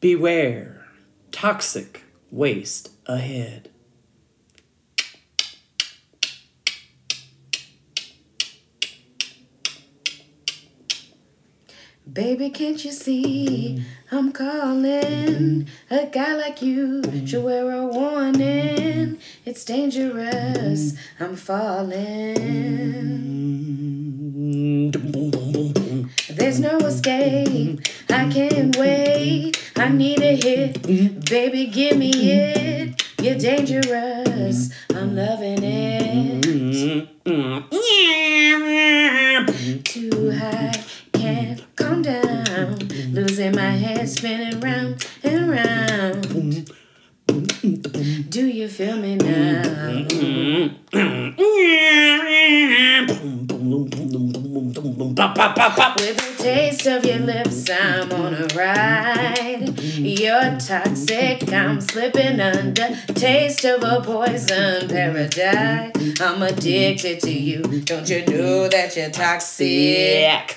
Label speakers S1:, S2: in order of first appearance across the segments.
S1: Beware, toxic waste ahead.
S2: Baby, can't you see I'm calling? A guy like you should wear a warning. It's dangerous. I'm falling. There's no escape. I can't wait. I mm-hmm. need a hit. Mm-hmm. Baby, give me mm-hmm. it. You're dangerous. I'm loving it. Too high. Can't calm down. Losing my head, spinning round and round. Do you feel me now? With a taste of your lips, I'm on a ride. You're toxic, I'm slipping under. Taste of a poison paradise. I'm addicted to you. Don't you know that you're toxic?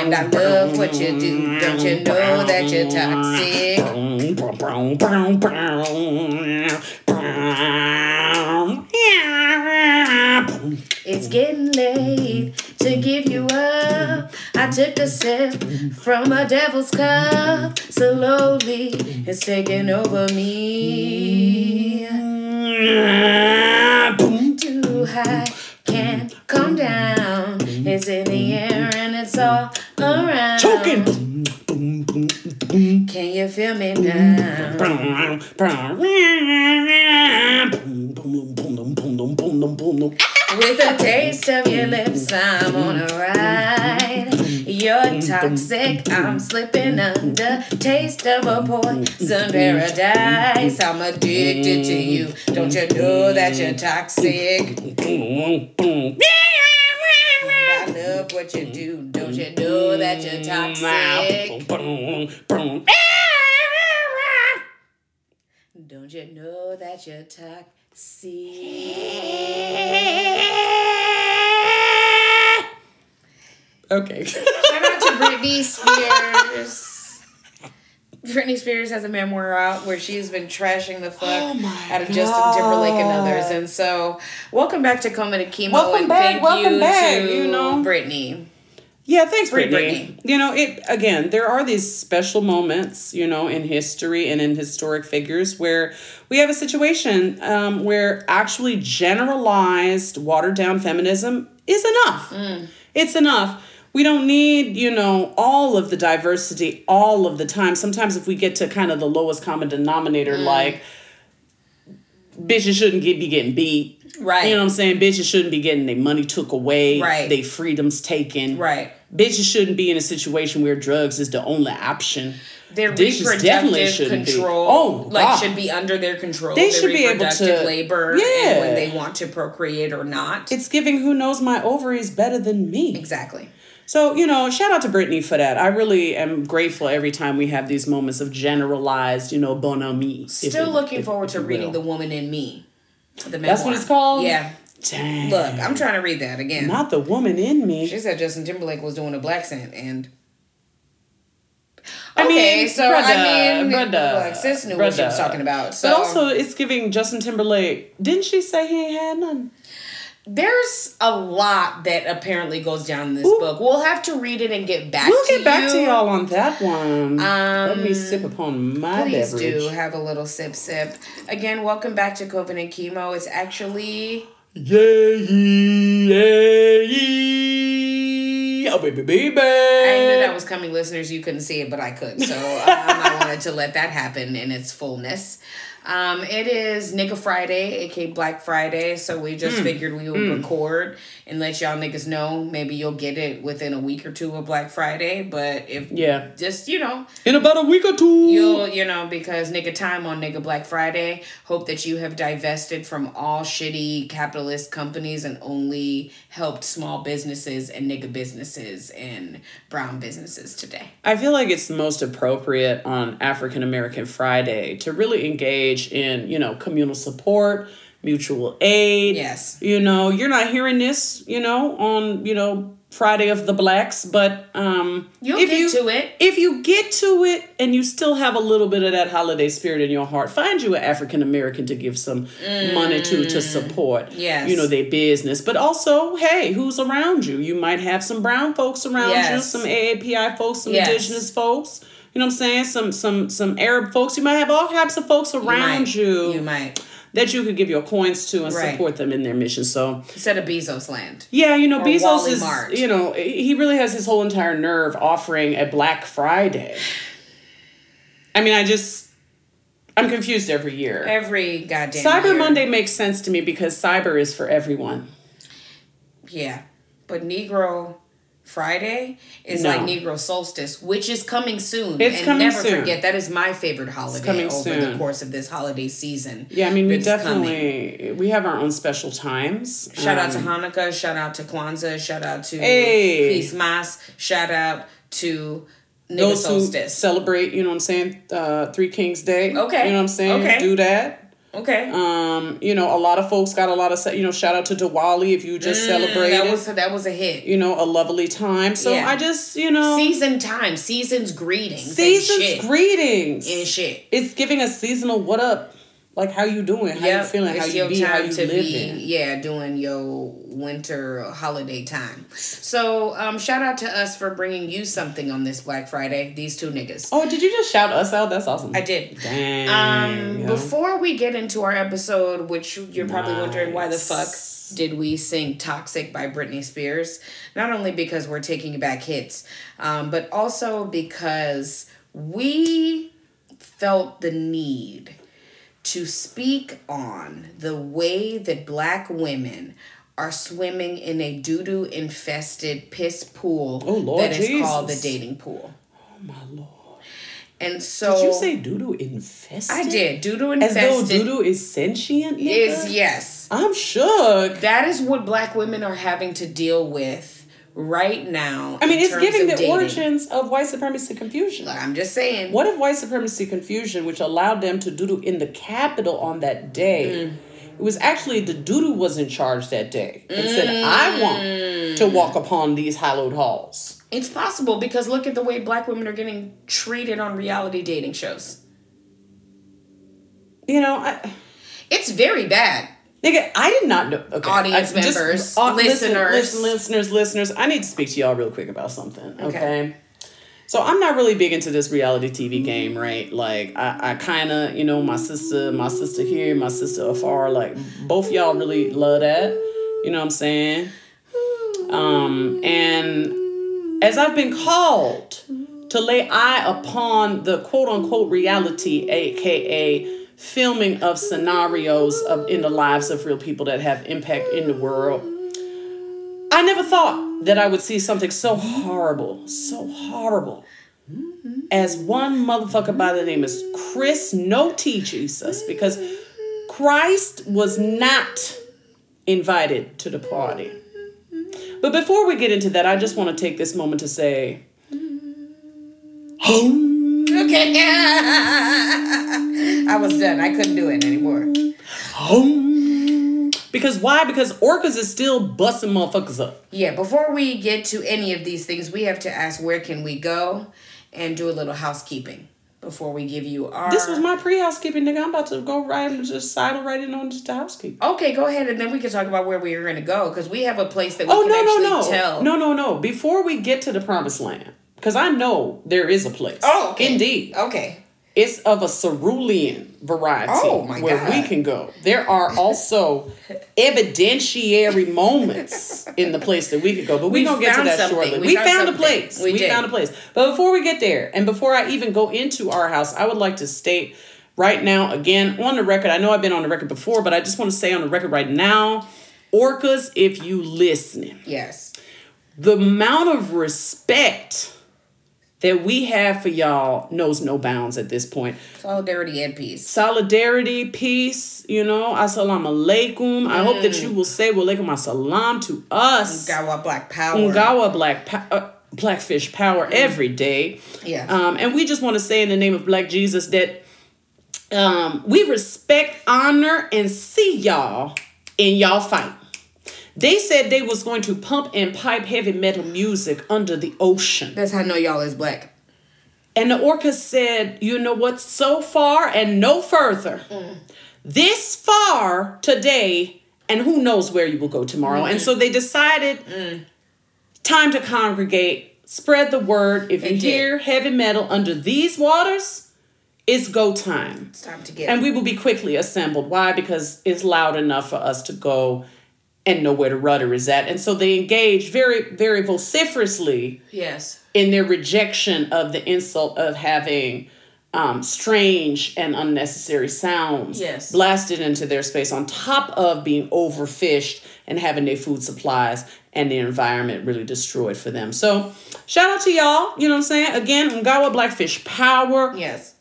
S2: And I love what you do. Don't you know that you're toxic? It's getting late to give you up. I took a sip from a devil's cup. Slowly, it's taking over me. Too high, can't calm down. It's in the air and it's all around.
S1: Choking.
S2: Can you feel me now? With a taste of your lips, I'm on a ride. You're toxic, I'm slipping under. Taste of a poison paradise. I'm addicted to you. Don't you know that you're toxic? I love what you do. Don't you know that you're toxic? Don't you know that you're toxic?
S1: Okay.
S2: Shout out to Britney Spears. Britney Spears has a memoir out where she's been trashing the fuck
S1: Oh
S2: out of Justin Timberlake and others. And so, welcome back to Coma to Chemo
S1: Welcome
S2: and
S1: back,
S2: thank
S1: welcome
S2: you
S1: back,
S2: to
S1: you know.
S2: Britney.
S1: Yeah, thanks,
S2: Free
S1: Britney. You know, it again. There are these special moments, you know, in history and in historic figures where we have a situation um, where actually generalized, watered down feminism is enough. It's enough. We don't need, you know, all of the diversity all of the time. Sometimes if we get to kind of the lowest common denominator, mm. like bitches shouldn't get, be getting beat.
S2: Right.
S1: You know what I'm saying? Bitches shouldn't be getting their money took away.
S2: Right.
S1: Their freedoms taken.
S2: Right.
S1: Bitches shouldn't be in a situation where drugs is the only option.
S2: Their
S1: Bitches definitely
S2: reproductive
S1: shouldn't be.
S2: control,
S1: Oh,
S2: like,
S1: God.
S2: should be under their control.
S1: They should be able to-
S2: labor
S1: Yeah.
S2: when they want to procreate or not.
S1: It's giving who knows my ovaries better than me.
S2: exactly.
S1: So, you know, shout out to Britney for that. I really am grateful every time we have these moments of generalized, you know, bonhomie.
S2: Still
S1: it-
S2: looking
S1: if
S2: forward to reading
S1: will.
S2: The Woman in Me. The
S1: That's what it's called?
S2: Yeah.
S1: Dang.
S2: Look, I'm trying to read that again.
S1: Not the woman in me.
S2: She said Justin Timberlake was doing a blaccent, and
S1: I
S2: okay,
S1: mean,
S2: so
S1: brother,
S2: I mean,
S1: brother,
S2: like sis knew what she was
S1: brother.
S2: talking about. So
S1: But also, it's giving Justin Timberlake. Didn't she say he ain't had none?
S2: There's a lot that apparently goes down in this
S1: Ooh.
S2: book. We'll have to read it and get back.
S1: We'll
S2: to
S1: get back
S2: you.
S1: to y'all on that one. Let me
S2: Um,
S1: sip upon my
S2: Please
S1: beverage.
S2: Please do have a little sip, sip. Again, welcome back to COVID and Chemo. It's actually
S1: Yeah, yeah, yeah. Oh, baby, baby.
S2: I knew that was coming, listeners. You couldn't see it, but I could. So um, I wanted to let that happen in its fullness. Um, it is Nigga Friday, aka Black Friday. So we just figured we would record and let y'all niggas know. Maybe you'll get it within a week or two of Black Friday. But if
S1: Yeah.
S2: just you know,
S1: In about a week or two.
S2: You'll, you know, because nigga time on nigga Black Friday. Hope that you have divested from all shitty capitalist companies and only helped small businesses and nigga businesses and brown businesses today.
S1: I feel like it's most appropriate on African American Friday to really engage in, you know, communal support, mutual aid.
S2: Yes.
S1: You know, you're not hearing this, you know, on, you know, Friday of the Blacks, but um,
S2: You'll
S1: if
S2: get
S1: you,
S2: to it.
S1: If you get to it and you still have a little bit of that holiday spirit in your heart, find you an African American to give some money to to support.
S2: Mm. Yes.
S1: you know their business, but also, hey, who's around you? You might have some brown folks around you, some AAPI folks, some
S2: Yes.
S1: indigenous folks. You know what I'm saying? Some some some Arab folks. You might have all types of folks around
S2: might.
S1: you,
S2: You might.
S1: that you could give your coins to and
S2: Right.
S1: support them in their mission. So
S2: Instead of Bezos land.
S1: yeah, you know, Bezos
S2: Wally
S1: is,
S2: Mart.
S1: you know, he really has his whole entire nerve offering a Black Friday. I mean, I just, I'm confused every year.
S2: Every goddamn
S1: Cyber
S2: year.
S1: Monday makes sense to me because cyber is for everyone.
S2: Yeah. But Negro Friday is
S1: No.
S2: like Negro Solstice, which is coming soon.
S1: It's
S2: and
S1: coming
S2: never
S1: soon.
S2: forget that is my favorite holiday
S1: coming
S2: over the course of this holiday season.
S1: Yeah, I mean, we
S2: It's coming.
S1: definitely, we have our own special times.
S2: Shout out to
S1: Um,
S2: Hanukkah, shout out to Kwanzaa, shout out to
S1: Hey.
S2: Christmas, shout out to Nigga
S1: those who
S2: Solstice.
S1: celebrate, you know what I'm saying, uh, Three Kings Day.
S2: Okay.
S1: You know what I'm saying?
S2: Okay.
S1: Do that.
S2: Okay.
S1: Um, you know, a lot of folks got a lot of, you know, shout out to Diwali if you just celebrated.
S2: Mm, that was that was a hit.
S1: you know, a lovely time. So
S2: Yeah.
S1: I just, you know,
S2: Season time, seasons greetings,
S1: seasons
S2: and shit.
S1: greetings.
S2: and shit.
S1: It's giving a seasonal what up, like how you doing, how you
S2: Yep,
S1: feeling, how you
S2: your
S1: be, how you
S2: to
S1: living.
S2: be, yeah, doing your winter holiday time. So, um, shout out to us for bringing you something on this Black Friday. These two niggas.
S1: Oh, did you just shout us out? That's awesome.
S2: I did.
S1: Dang.
S2: Um,
S1: yo.
S2: before we get into our episode, which you're probably wondering why the fuck did we sing "Toxic" by Britney Spears? Not only because we're taking back hits, um, but also because we felt the need to speak on the way that black women are swimming in a doo-doo infested piss pool
S1: Oh, Lord
S2: that is called the dating pool.
S1: oh my lord.
S2: And so
S1: Did you say doo-doo infested?
S2: I did. Doo-doo
S1: As though
S2: infested
S1: doo-doo is sentient. nigga?
S2: is yes.
S1: I'm shook.
S2: That is what black women are having to deal with right now.
S1: I mean, it's giving the
S2: dating.
S1: origins of white supremacy confusion.
S2: I'm just saying.
S1: What if white supremacy confusion, which allowed them to doodle in the Capitol on that day,
S2: Mm.
S1: it was actually the doodle was in charge that day and said, "I want
S2: Mm.
S1: to walk upon these hallowed halls."
S2: It's possible because look at the way black women are getting treated on reality dating shows.
S1: You know, I,
S2: It's very bad.
S1: Nigga, I did not know. Okay,
S2: Audience
S1: I-
S2: members,
S1: uh, listen,
S2: listeners.
S1: listen, listeners, listeners. I need to speak to y'all real quick about something. Okay.
S2: Okay.
S1: So I'm not really big into this reality TV game, right? Like I, I kind of, you know, my sister, my sister here, my sister afar, like both y'all really love that. You know what I'm saying? Um, and as I've been called to lay eye upon the quote unquote reality, aka filming of scenarios of in the lives of real people that have impact in the world. I never thought that I would see something so horrible, so horrible, as one motherfucker by the name of Chris No T Jesus, because Christ was not invited to the party. But before we get into that, I just want to take this moment to say,
S2: Okay. I was done. I couldn't do it anymore.
S1: Because why? Because Orcas is still busting motherfuckers up.
S2: Yeah, before we get to any of these things, we have to ask where can we go and do a little housekeeping before we give you our
S1: This was my pre-housekeeping, nigga. I'm about to go right and just sidle right in on just the housekeeping.
S2: Okay, go ahead and then we can talk about where we are going to go because we have a place that we
S1: Oh
S2: can
S1: no no
S2: actually
S1: no
S2: tell.
S1: no no no! Before we get to the promised land, because I know there is a place.
S2: Oh, okay.
S1: indeed,
S2: Okay.
S1: It's of a cerulean variety
S2: Oh, my
S1: where
S2: God.
S1: we can go. There are also evidentiary moments in the place that we could go, but we
S2: We
S1: gonna get to that
S2: something.
S1: shortly.
S2: We
S1: We,
S2: found
S1: found, a place.
S2: We
S1: We, found a place. But before we get there, and before I even go into our house, I would like to state right now, again on the record. I know I've been on the record before, but I just want to say on the record right now, orcas, if you listening
S2: Yes.
S1: the amount of respect that we have for y'all knows no bounds at this point.
S2: Solidarity and peace.
S1: Solidarity, peace, you know, assalamu alaikum. I hope
S2: Mm.
S1: that you will say wa alaikum assalam to us.
S2: Gawa Black Power.
S1: Ngawa black pa- uh, blackfish power every day.
S2: Yeah.
S1: Um, and we just want to say in the name of Black Jesus that um, we respect, honor, and see y'all in y'all fight. They said they was going to pump and pipe heavy metal music under the ocean.
S2: That's how I know y'all is black.
S1: And the orcas said, you know what, so far and no further. Mm. This far today, and who knows where you will go tomorrow. And mm. so they decided mm. time to congregate, spread the word. If
S2: They
S1: you
S2: did.
S1: hear heavy metal under these waters, it's go time.
S2: It's time to get.
S1: And we will be quickly assembled. Why? Because it's loud enough for us to go and know where the rudder is at. And so they engage very, very vociferously
S2: yes.
S1: in their rejection of the insult of having um, strange and unnecessary sounds
S2: Yes.
S1: blasted into their space, on top of being overfished and having their food supplies and the environment really destroyed for them. So, shout out to y'all. You know what I'm saying? Again, Ngawa Blackfish Power.
S2: Yes.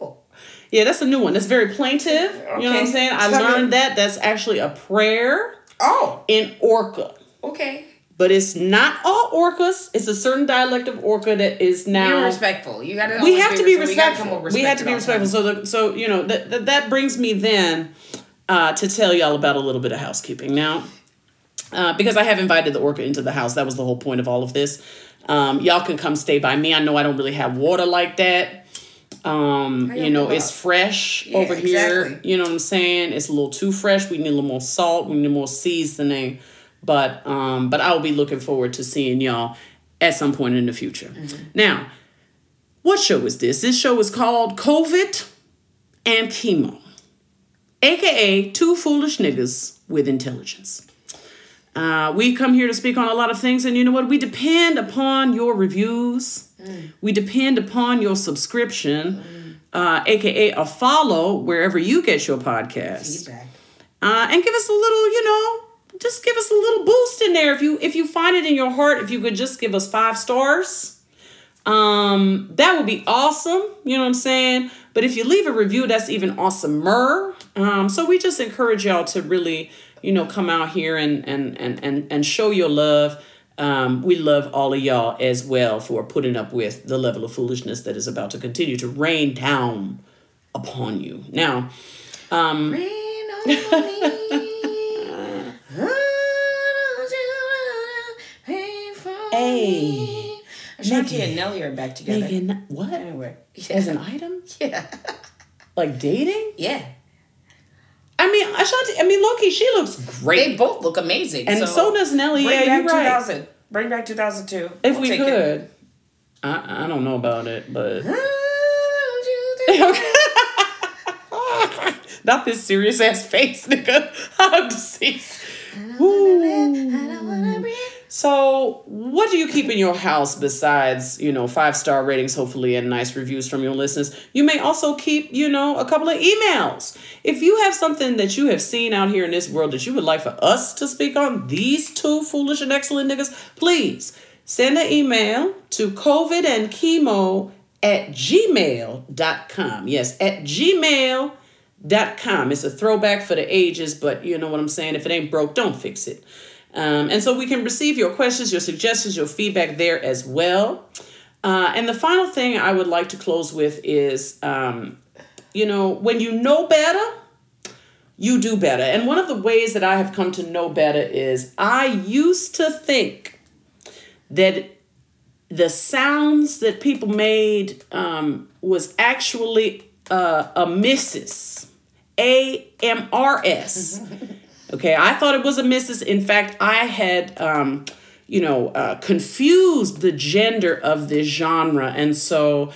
S2: Oh.
S1: Yeah, that's a new one. That's very plaintive. You know what I'm
S2: Okay.
S1: saying? I learned that. That's actually a prayer
S2: Oh.
S1: in Orca.
S2: Okay.
S1: But it's not all orcas. It's a certain dialect of orca that is now.
S2: You're respectful. You gotta.
S1: we have to be
S2: we
S1: respectful. We, have to be
S2: respect at all
S1: respectful. So, the, so you know that that, that brings me then uh, to tell y'all about a little bit of housekeeping now, uh, because I have invited the orca into the house. That was the whole point of all of this. Um, y'all can come stay by me. I know I don't really have water like that. Um, you know, it's fresh
S2: Yeah,
S1: over here.
S2: exactly.
S1: You know what I'm saying? It's a little too fresh. We need a little more salt. We need more seasoning. But um, but I'll be looking forward to seeing y'all at some point in the future.
S2: Mm-hmm.
S1: Now, what show is this? This show is called COVID and Chemo, aka Two Foolish Niggas with Intelligence. Uh, we come here to speak on a lot of things, and you know what? We depend upon your reviews. We depend upon your subscription, uh, aka a follow wherever you get your podcast
S2: Feedback.
S1: uh, and give us a little, you know, just give us a little boost in there. If you if you find it in your heart, if you could just give us five stars, um, that would be awesome. You know what I'm saying? But if you leave a review, that's even awesomer. Um, so we just encourage y'all to really, you know, come out here and and and and and show your love. Um, we love all of y'all as well for putting up with the level of foolishness that is about to continue to rain down upon you. Now, um,
S2: Rain on me.
S1: Hey.
S2: Ashanti and Nelly are back together.
S1: Megan, what?
S2: Anyway.
S1: As an item?
S2: Yeah.
S1: Like dating?
S2: Yeah.
S1: I mean, Ashanti, I mean, Loki, she looks great.
S2: They both look amazing.
S1: and so, does Nelly.
S2: Bring
S1: Yeah,
S2: back
S1: you're right.
S2: 2000. Bring back 2002.
S1: If
S2: We'll
S1: we
S2: it.
S1: could. I, I don't know about it, but.
S2: Don't
S1: this serious ass face, nigga. I'm deceased.
S2: you
S1: Woo.
S2: think- I don't wanna breathe.
S1: So, what do you keep in your house besides, you know, five star ratings, hopefully, and nice reviews from your listeners? You may also keep, you know, a couple of emails. If you have something that you have seen out here in this world that you would like for us to speak on, these two foolish and excellent niggas, please send an email to COVID and chemo at gmail.com. Yes, at gmail.com. It's a throwback for the ages, but you know what I'm saying? If it ain't broke, don't fix it. Um, and so we can receive your questions, your suggestions, your feedback there as well. Uh, and the final thing I would like to close with is, um, you know, when you know better, you do better. And one of the ways that I have come to know better is I used to think that the sounds that people made um, was actually uh, a missus, A M R S. Okay, I thought it was a missus. In fact, I had, um, you know, uh, confused the gender of this genre. And so,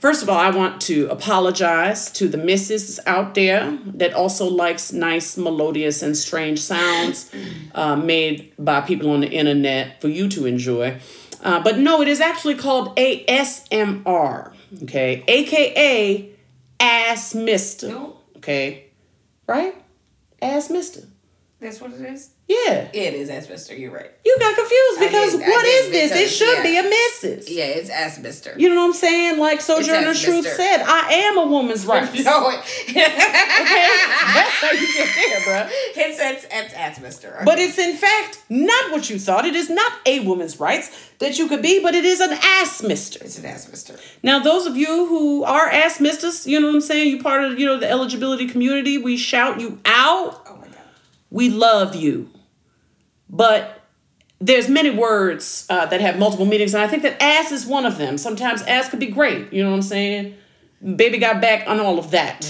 S1: first of all, I want to apologize to the misses out there that also likes nice, melodious, and strange sounds uh, made by people on the internet for you to enjoy. Uh, but no, it is actually called ASMR, okay? AKA Ass Mister, okay? Right? Ass Mister.
S2: That's what it is.
S1: Yeah.
S2: It is asbestos. You're right.
S1: You got confused because
S2: did- I
S1: what
S2: did
S1: is this? It should
S2: yeah.
S1: be a missus.
S2: Yeah, it's asbestos.
S1: You know what I'm saying? Like Sojourner Truth said, I am a woman's rights.
S2: no, it-
S1: Okay? That's how you get there, bruh.
S2: it's it's it's asbestos. Okay.
S1: But it's in fact not what you thought. It is not a woman's rights that you could be, but it is an ass mister.
S2: it's an asbestos.
S1: Now, those of you who are ass misters, you know what I'm saying? You're part of you know the eligibility community. We shout you out.
S2: Oh my god.
S1: We love you, but there's many words uh, that have multiple meanings, and I think that ass is one of them. Sometimes ass could be great. You know what I'm saying? Baby got back on all of that.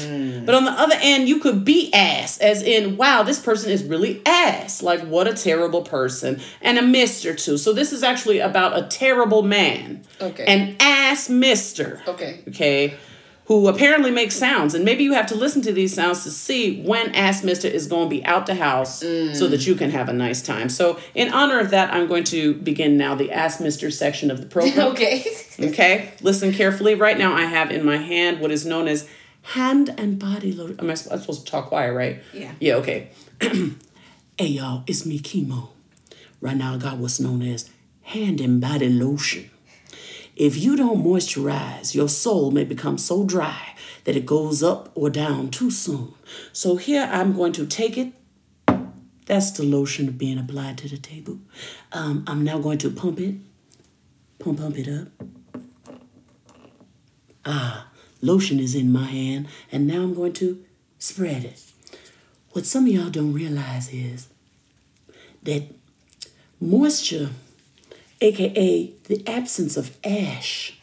S1: But on the other end, you could be ass, as in, wow, this person is really ass. Like, what a terrible person. And a mister, too. So, this is actually about a terrible man.
S2: Okay.
S1: An ass mister.
S2: Okay.
S1: Okay. Who apparently makes sounds. And maybe you have to listen to these sounds to see when Ass Mister is going to be out the house so that you can have a nice time. So, in honor of that, I'm going to begin now the Ass Mister section of the program.
S2: Okay.
S1: Okay, listen carefully. Right now, I have in my hand what is known as hand and body lotion. Am I supposed to talk quiet, right?
S2: Yeah.
S1: Yeah, okay. hey, y'all, it's me, Chemo. Right now, I got what's known as hand and body lotion. If you don't moisturize, your soul may become so dry that it goes up or down too soon. So, here I'm going to take it. That's the lotion being applied to the table. Um, I'm now going to pump it. Pump, pump it up. Ah, lotion is in my hand, and now I'm going to spread it. What some of y'all don't realize is that moisture, aka the absence of ash,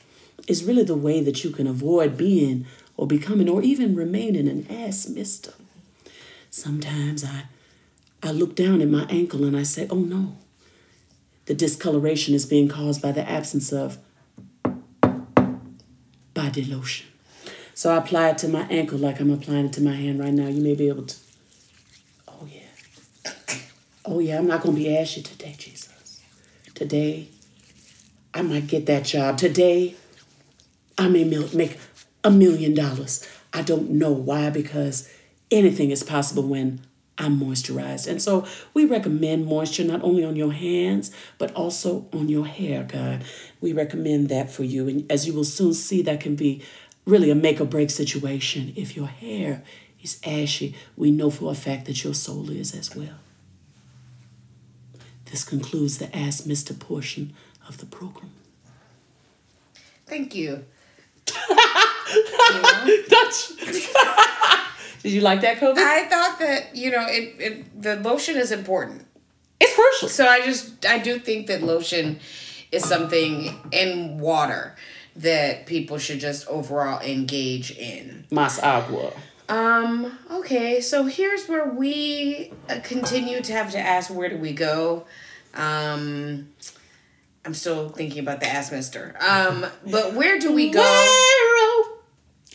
S1: is really the way that you can avoid being or becoming or even remaining an ass mister. Sometimes I I look down at my ankle and I say, oh no, the discoloration is being caused by the absence of body lotion. So I apply it to my ankle like I'm applying it to my hand right now. You may be able to. Oh, yeah. Oh, yeah, I'm not to be ashy today, Jesus. Today, I might get that job. Today, I may make a million dollars. I don't know why, because anything is possible when I'm moisturized. And so we recommend moisture not only on your hands, but also on your hair, God. We recommend that for you. And as you will soon see, that can be really a make or break situation. If your hair is ashy, we know for a fact that your soul is as well. This concludes the Ass Mister portion of the program.
S2: Thank you.
S1: Did you like that, COVID?
S2: I thought that you know it, it. The lotion is important.
S1: It's crucial.
S2: So I just I do think that lotion is something in water that people should just overall engage in.
S1: Mas agua.
S2: Um, okay, so here's where we uh, continue to have to ask where do we go? Um I'm still thinking about the ass mister. Um, but where do we go?
S1: Where,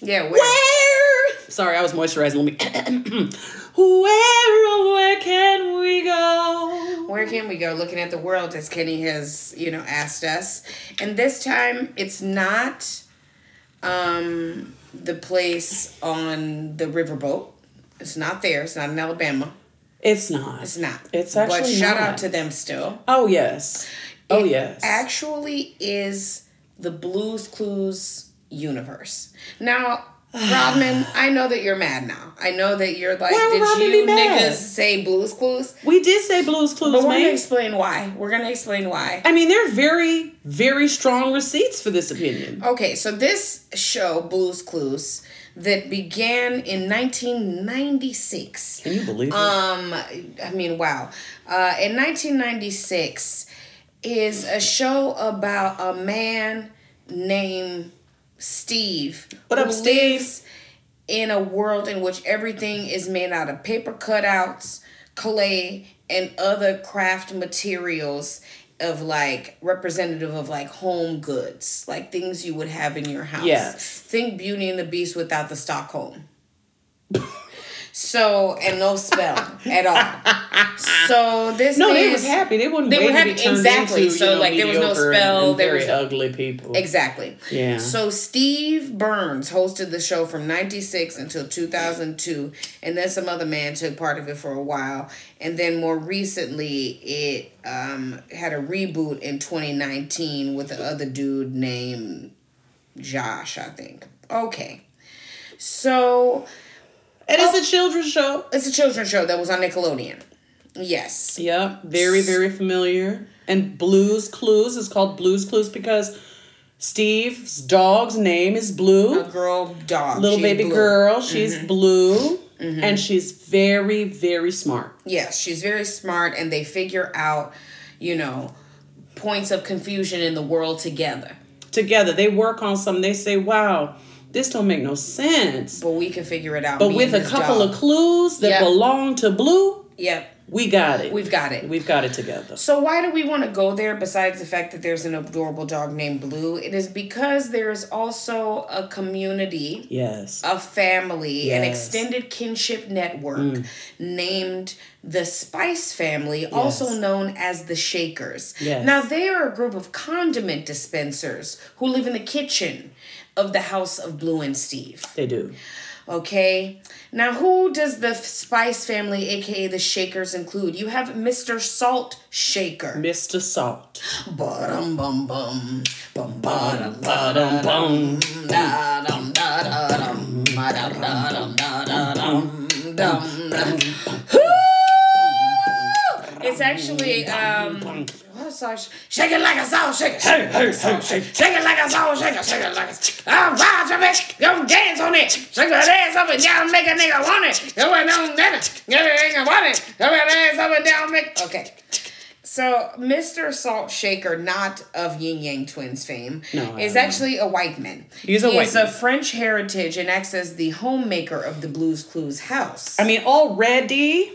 S2: Yeah, where?
S1: where? Sorry, I was moisturizing. Let me. where, where can we go?
S2: Where can we go? Looking at the world as Kenny has, you know, asked us. And this time it's not um the place on the riverboat. It's not there. It's not in Alabama.
S1: It's not.
S2: It's not.
S1: It's
S2: But
S1: actually
S2: shout
S1: not.
S2: out to them still.
S1: Oh yes. Oh
S2: It
S1: yes.
S2: Actually is the Blues Clues universe. Now, Rodman, I know that you're mad now. I know that you're like,
S1: Why
S2: did
S1: Rodman
S2: you niggas say Blues Clues?
S1: we did say Blues Clues,
S2: But we're gonna explain why. We're gonna explain why.
S1: I mean, there are very, very strong receipts for this opinion.
S2: Okay, so this show, Blues Clues, that began in 1996.
S1: Can you believe it?
S2: Um, I mean, wow. Uh, in 1996 is a show about a man named Steve.
S1: What up, Steve?
S2: in a world in which everything is made out of paper cutouts, clay, and other craft materials of like representative of like home goods, like things you would have in your house.
S1: Yes.
S2: Think Beauty and the Beast without the Stockholm. So and no spell at all. So this
S1: No, they was happy. They wouldn't
S2: They were
S1: to
S2: happy, exactly.
S1: into,
S2: So,
S1: know,
S2: like, there was no spell,
S1: and,
S2: there
S1: very
S2: was-
S1: ugly people.
S2: Exactly.
S1: Yeah.
S2: So Steve Burns hosted the show from 96 until 2002 and then some other man took part of it for a while and then more recently it um, had a reboot in 2019 with the other dude named Josh, I think. Okay. So
S1: And it's a oh. children's show.
S2: it's a children's show that was on Nickelodeon. Yes.
S1: Yep, very very familiar. And Blues Clues is called Blues Clues because Steve's dog's name is Blue.
S2: A girl dog.
S1: Little
S2: She's
S1: baby
S2: blue.
S1: girl, she's mm-hmm. blue, mm-hmm. and she's very very smart.
S2: Yes, she's very smart, and they figure out, you know, points of confusion in the world together.
S1: Together, they work on something. They say, "Wow, this don't make no sense."
S2: But we can figure it out.
S1: But with a couple
S2: dog.
S1: of clues that
S2: Yep.
S1: belong to Blue,
S2: Yep,
S1: we got it.
S2: we've got it.
S1: We've got it together.
S2: So why do we want to go there besides the fact that there's an adorable dog named Blue? It is because there's also a community,
S1: Yes.
S2: a family, an
S1: Yes. Mm.
S2: extended kinship network named the Spice family, also known as the Shakers.
S1: Yes.
S2: Now they are a group of condiment dispensers who live in the kitchen of the house of Blue and Steve.
S1: They do.
S2: Okay. Now, who does the Spice family, aka the Shakers, include? You have Mr. Salt Shaker.
S1: Mr. Salt.
S2: Bum bum. Bum
S1: bum.
S2: da dum da da dum. Ba da da dum da da dum. Dum dum. It's actually um that? Shake it like a salt shaker. Shake it like a salt shaker. Shake it like a salt shaker. Shake it like a I'm to make you dance on it. Shake your ass up and down, make a nigga want it. You went down, get it. Get it, nigga want it. Shake your ass up and down, make Okay. So, Mr. Salt Shaker, not of Yin Yang Twins fame,
S1: No,
S2: is
S1: don't know.
S2: actually a white man.
S1: He's a white
S2: He's
S1: man.
S2: of French heritage and acts as the homemaker of the Blues Clues house.
S1: I mean, already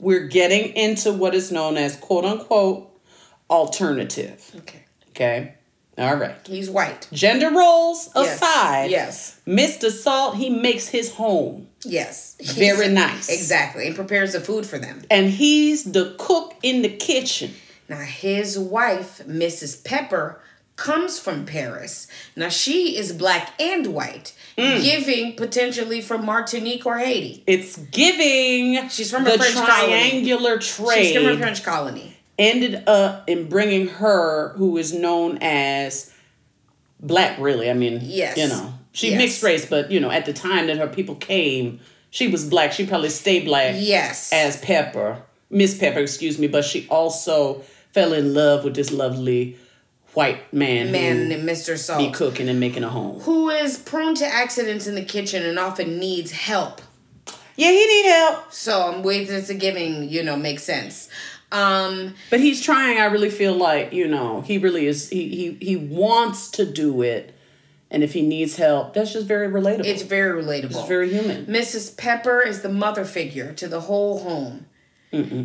S1: we're getting into what is known as quote unquote alternative.
S2: okay.
S1: Okay. All right.
S2: He's white.
S1: Gender roles
S2: Yes.
S1: aside,
S2: Yes.
S1: Mr. Salt, he makes his home.
S2: Yes.
S1: Very nice.
S2: Exactly. And prepares the food for them.
S1: And he's the cook in the kitchen.
S2: Now, his wife, Mrs. Pepper, comes from Paris. Now, she is black and white,
S1: Mm.
S2: giving potentially from Martinique or Haiti.
S1: It's giving
S2: She's from
S1: the
S2: a French colony.
S1: triangular trade
S2: She's from a French colony.
S1: Ended up in bringing her, who is known as black, really. I mean,
S2: Yes.
S1: you know, she
S2: Yes.
S1: mixed race, but you know, at the time that her people came, she was black. She probably stayed black
S2: Yes.
S1: as Pepper, Miss Pepper, excuse me, but she also fell in love with this lovely white man,
S2: Man named Mr.
S1: be
S2: Salt.
S1: cooking and making a home.
S2: Who is prone to accidents in the kitchen and often needs help.
S1: Yeah, he need help,
S2: So I'm waiting to giving, you know, makes sense. Um,
S1: but he's trying. I really feel like you know he really is. He he he wants to do it, and if he needs help, that's just very relatable.
S2: it's very relatable.
S1: It's very human.
S2: Mrs. Pepper is the mother figure to the whole home.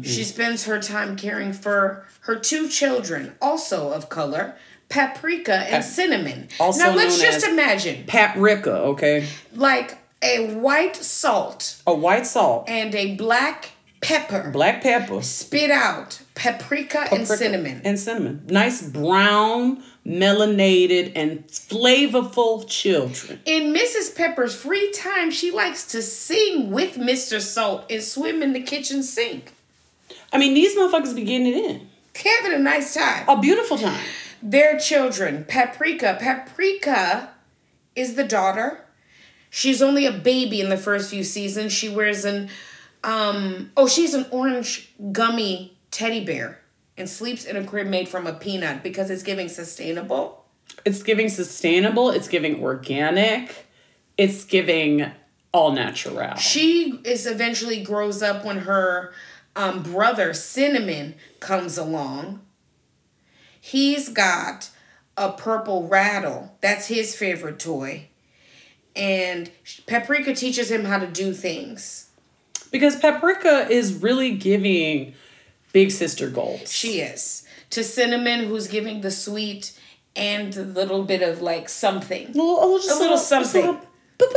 S2: She spends her time caring for her two children, also of color, Paprika and Cinnamon.
S1: also
S2: now let's just imagine,
S1: Paprika, okay,
S2: like a white salt
S1: a white salt,
S2: and a black pepper
S1: black pepper,
S2: spit out paprika, and cinnamon.
S1: and cinnamon. Nice brown, melanated, and flavorful children.
S2: In Mrs. Pepper's free time, she likes to sing with Mr. Salt and swim in the kitchen sink.
S1: I mean, these motherfuckers be getting it in.
S2: Having a nice time.
S1: A beautiful time.
S2: Their children, Paprika. Paprika is the daughter. She's only a baby in the first few seasons. She wears an um oh, she's an orange gummy teddy bear and sleeps in a crib made from a peanut because it's giving sustainable.
S1: It's giving sustainable. It's giving organic. It's giving all natural.
S2: She is eventually grows up when her um, brother Cinnamon comes along. He's got a purple rattle. That's his favorite toy. And Paprika teaches him how to do things.
S1: Because paprika is really giving big sister goals.
S2: She is. To Cinnamon, who's giving the sweet and a little bit of like something.
S1: A little, oh, just
S2: A little
S1: just
S2: something.
S1: little boop,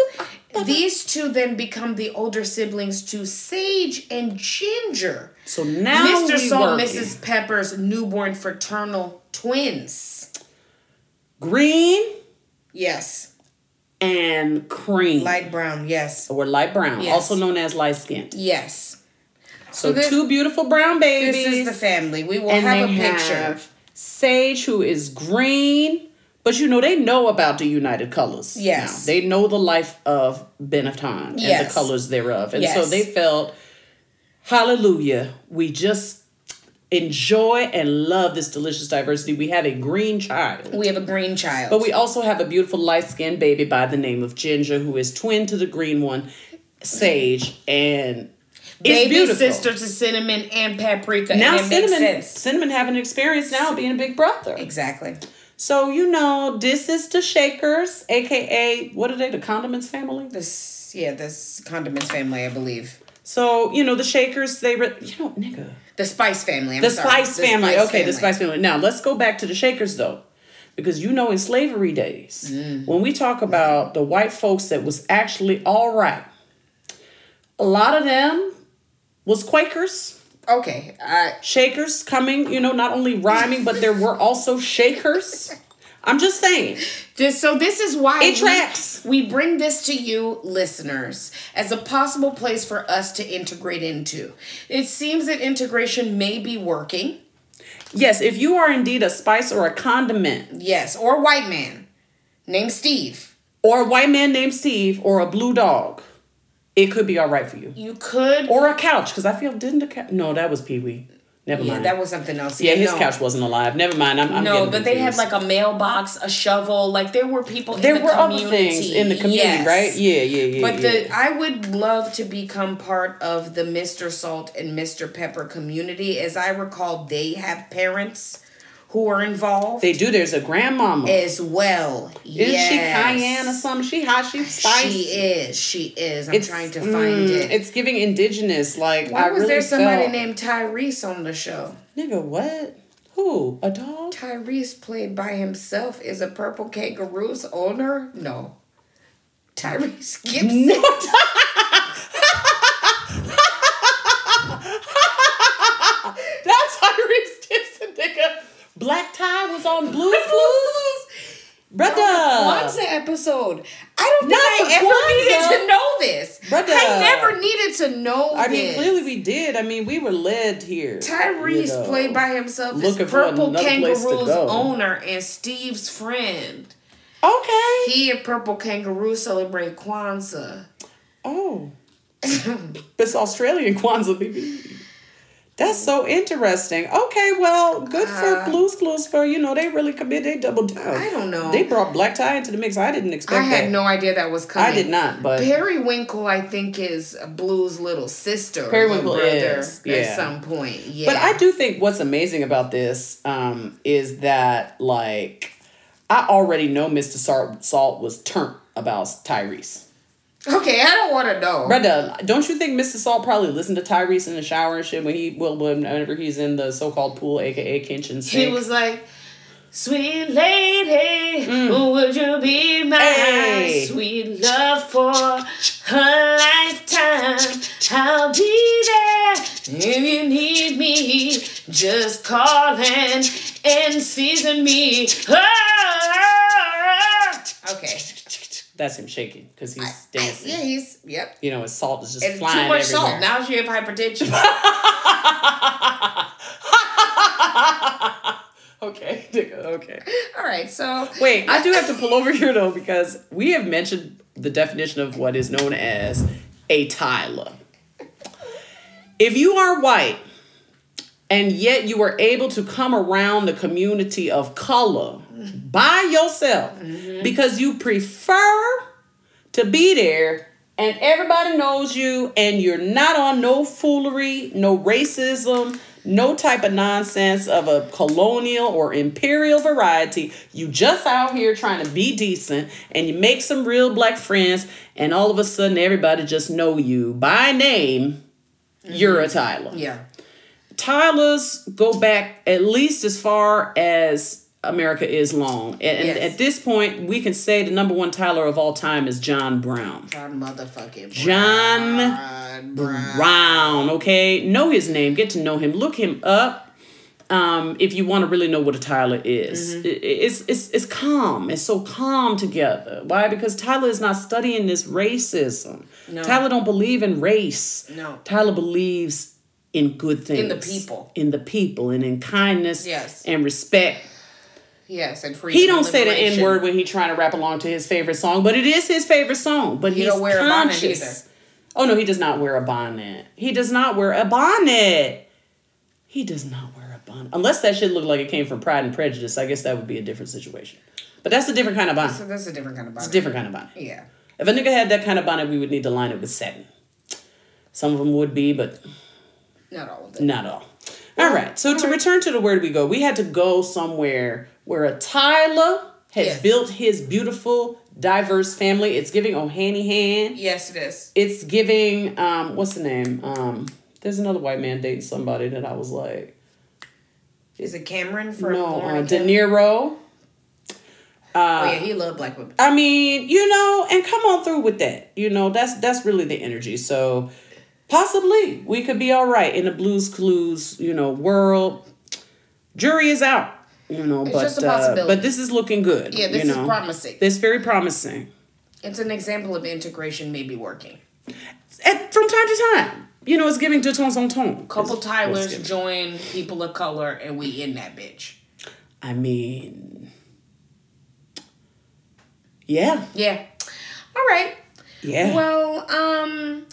S1: boop.
S2: These two then become the older siblings to Sage and Ginger.
S1: So now
S2: Mr. Salt. Mrs. Pepper's newborn fraternal twins.
S1: green
S2: Yes.
S1: And cream,
S2: Light brown, yes.
S1: or light brown,
S2: Yes.
S1: also known as light skin.
S2: Yes.
S1: So,
S2: this-
S1: two beautiful brown babies.
S2: This is the family. We will have a picture.
S1: Sage, who is green, but you know they know about the United Colors.
S2: Yes.
S1: now. they know the life of Benetton and
S2: Yes.
S1: the colors thereof, and so they felt, Hallelujah! We just enjoy and love this delicious diversity. We have a green child.
S2: We have a green child.
S1: But we also have a beautiful light skinned baby by the name of Ginger, who is twin to the green one, Sage, and
S2: Baby sister to cinnamon and paprika.
S1: Now
S2: and
S1: cinnamon, cinnamon having experience now being a big brother.
S2: Exactly.
S1: So you know, this is the Shakers, aka what are they? The Condiments family.
S2: This yeah, this condiments family, I believe.
S1: So you know, the Shakers. They re- you know, nigga.
S2: The Spice family. I'm
S1: The
S2: sorry.
S1: Spice family.
S2: Spice
S1: okay, the Spice family. Now let's go back to the Shakers though. Because you know in slavery days,
S2: Mm.
S1: when we talk about the white folks that was actually all right, a lot of them was Quakers,
S2: Okay. Uh,
S1: Shakers coming, you know, not only rhyming, but there were also Shakers. I'm just saying.
S2: just so this is why
S1: It
S2: we-
S1: tracks.
S2: We bring this to you, listeners, as a possible place for us to integrate into. It seems that integration may be working.
S1: Yes, if you are indeed a spice or a condiment,
S2: Yes, or a white man named Steve.
S1: or a white man named Steve, or a blue dog, it could be all right for you.
S2: You could.
S1: Or a couch, because I feel didn't the couch? No, that was Pee Wee. Never
S2: yeah,
S1: mind.
S2: that was something else.
S1: yeah, his
S2: no.
S1: couch wasn't alive. Never mind. I'm, I'm
S2: No, but they had like a mailbox, a shovel. Like there were people.
S1: there
S2: in the
S1: were
S2: community.
S1: other things in the community,
S2: Yes.
S1: right? Yeah, yeah, yeah.
S2: But
S1: yeah.
S2: the I would love to become part of the Mr. Salt and Mr. Pepper community. As I recall, they have parents who are involved
S1: they do. There's a grandmama.
S2: as well.
S1: Isn't she
S2: Yes.
S1: cayenne or something? She hot. She spicy.
S2: She is. She is. I'm
S1: It's-
S2: trying to
S1: mm,
S2: find it.
S1: It's giving indigenous. Like
S2: Why
S1: I
S2: was
S1: really
S2: there somebody
S1: felt-
S2: named Tyrese on the show?
S1: Nigga, what? Who? A dog?
S2: Tyrese played by himself is a purple kangaroo's owner? No. Tyrese Gibson.
S1: No. That's Tyrese Gibson, nigga. Black was on Blues Clues. Brother.
S2: Kwanzaa episode. I don't think
S1: Not
S2: I ever
S1: Kwanzaa.
S2: needed to know this.
S1: Brother.
S2: I never needed to know
S1: I
S2: this.
S1: mean, clearly we did. I mean, we were led here.
S2: Tyrese
S1: you know.
S2: played by himself as
S1: looking for
S2: Purple
S1: another place to
S2: Kangaroo's
S1: go.
S2: owner and Steve's friend.
S1: Okay.
S2: He and Purple Kangaroo celebrate Kwanzaa.
S1: Oh. it's Australian Kwanzaa, baby. That's so interesting. Okay, well, good for
S2: Uh,
S1: Blues Clues for, you know, they really commit, they doubled down.
S2: I don't know.
S1: They brought black tie into the mix. I didn't expect
S2: I had
S1: that.
S2: no idea that was coming.
S1: I did not, but
S2: Periwinkle, I think, is Blue's little sister.
S1: Periwinkle
S2: little brother
S1: is,
S2: At
S1: yeah.
S2: some point, yeah.
S1: But I do think what's amazing about this um, is that like I already know Mr. Salt, Salt was turnt about Tyrese.
S2: Okay, I don't want to know.
S1: Brother, don't you think Mr. Salt probably listened to Tyrese in the shower and shit when he well whenever he's in the so called pool, aka kitchen
S2: He
S1: sink?
S2: was like, Sweet lady, would you be my
S1: Mm. Hey.
S2: sweet love for a lifetime? I'll be there if you need me. Just call and, and season me. Ah! Okay.
S1: That's him shaking because he's dancing.
S2: Yeah, he's, yep.
S1: You know, his salt is just
S2: And
S1: flying
S2: too much
S1: everywhere.
S2: salt. Now she have hypertension.
S1: okay, nigga, okay.
S2: All right, so.
S1: Wait, I do have to pull over here though because we have mentioned the definition of what is known as a Tyler. If you are white and yet you are able to come around the community of color by yourself mm-hmm. because you prefer to be there and everybody knows you and you're not on no foolery, no racism, no type of nonsense of a colonial or imperial variety. You just out here trying to be decent and you make some real black friends and all of a sudden everybody just know you by name. Mm-hmm. You're a Tyler.
S2: Yeah.
S1: Tyler's go back at least as far as America is long. And, and at this point, we can say the number one Tyler of all time is John Brown.
S2: John motherfucking
S1: John
S2: Brown. Brown.
S1: Brown, okay? Know his name, get to know him, look him up. Um, if you want to really know what a Tyler is,
S2: Mm-hmm.
S1: It- it's, it's it's calm. It's so calm together. Why? Because Tyler is not studying this racism.
S2: No.
S1: Tyler don't believe in race.
S2: No.
S1: Tyler believes in good things.
S2: In the people.
S1: In the people and in kindness.
S2: Yes.
S1: And respect.
S2: Yes, and freedom.
S1: He don't say the. N word when he trying to rap along to his favorite song, but it is his favorite song. But
S2: He
S1: he's
S2: don't wear a bonnet
S1: conscious.
S2: either.
S1: Oh no, he does not wear a bonnet. He does not wear a bonnet. He does not wear a bonnet. Unless that shit looked like it came from Pride and Prejudice, I guess that would be a different situation. But that's a different kind of bonnet.
S2: So that's a different kind of bonnet.
S1: It's a different kind of bonnet.
S2: Yeah.
S1: If a nigga had that kind of bonnet, we would need to line it with satin. Some of them would be, but
S2: Not all of it.
S1: not all. All right. So to return to the where do we go? We had to go somewhere where a Tyler has
S2: Yes.
S1: built his beautiful, diverse family. It's giving O'Hanihan.
S2: Yes, it is.
S1: It's giving um what's the name? Um there's another white man dating somebody that I was like,
S2: Is it Cameron for
S1: no, uh, De? Niro.
S2: Oh yeah, he loved black women.
S1: I mean, you know, and come on through with that. You know, that's that's really the energy. So possibly we could be all right in the blues clues, you know, world. Jury is out. You know, but
S2: just a
S1: uh, but this is looking good.
S2: Yeah, this is
S1: know.
S2: promising.
S1: It's very promising.
S2: It's an example of integration maybe working.
S1: At, from time to time, you know, it's giving de temps en temps.
S2: Couple
S1: It's-
S2: Tylers join people of color, and we in that bitch.
S1: I mean, yeah,
S2: Yeah. All right.
S1: yeah.
S2: Well, um,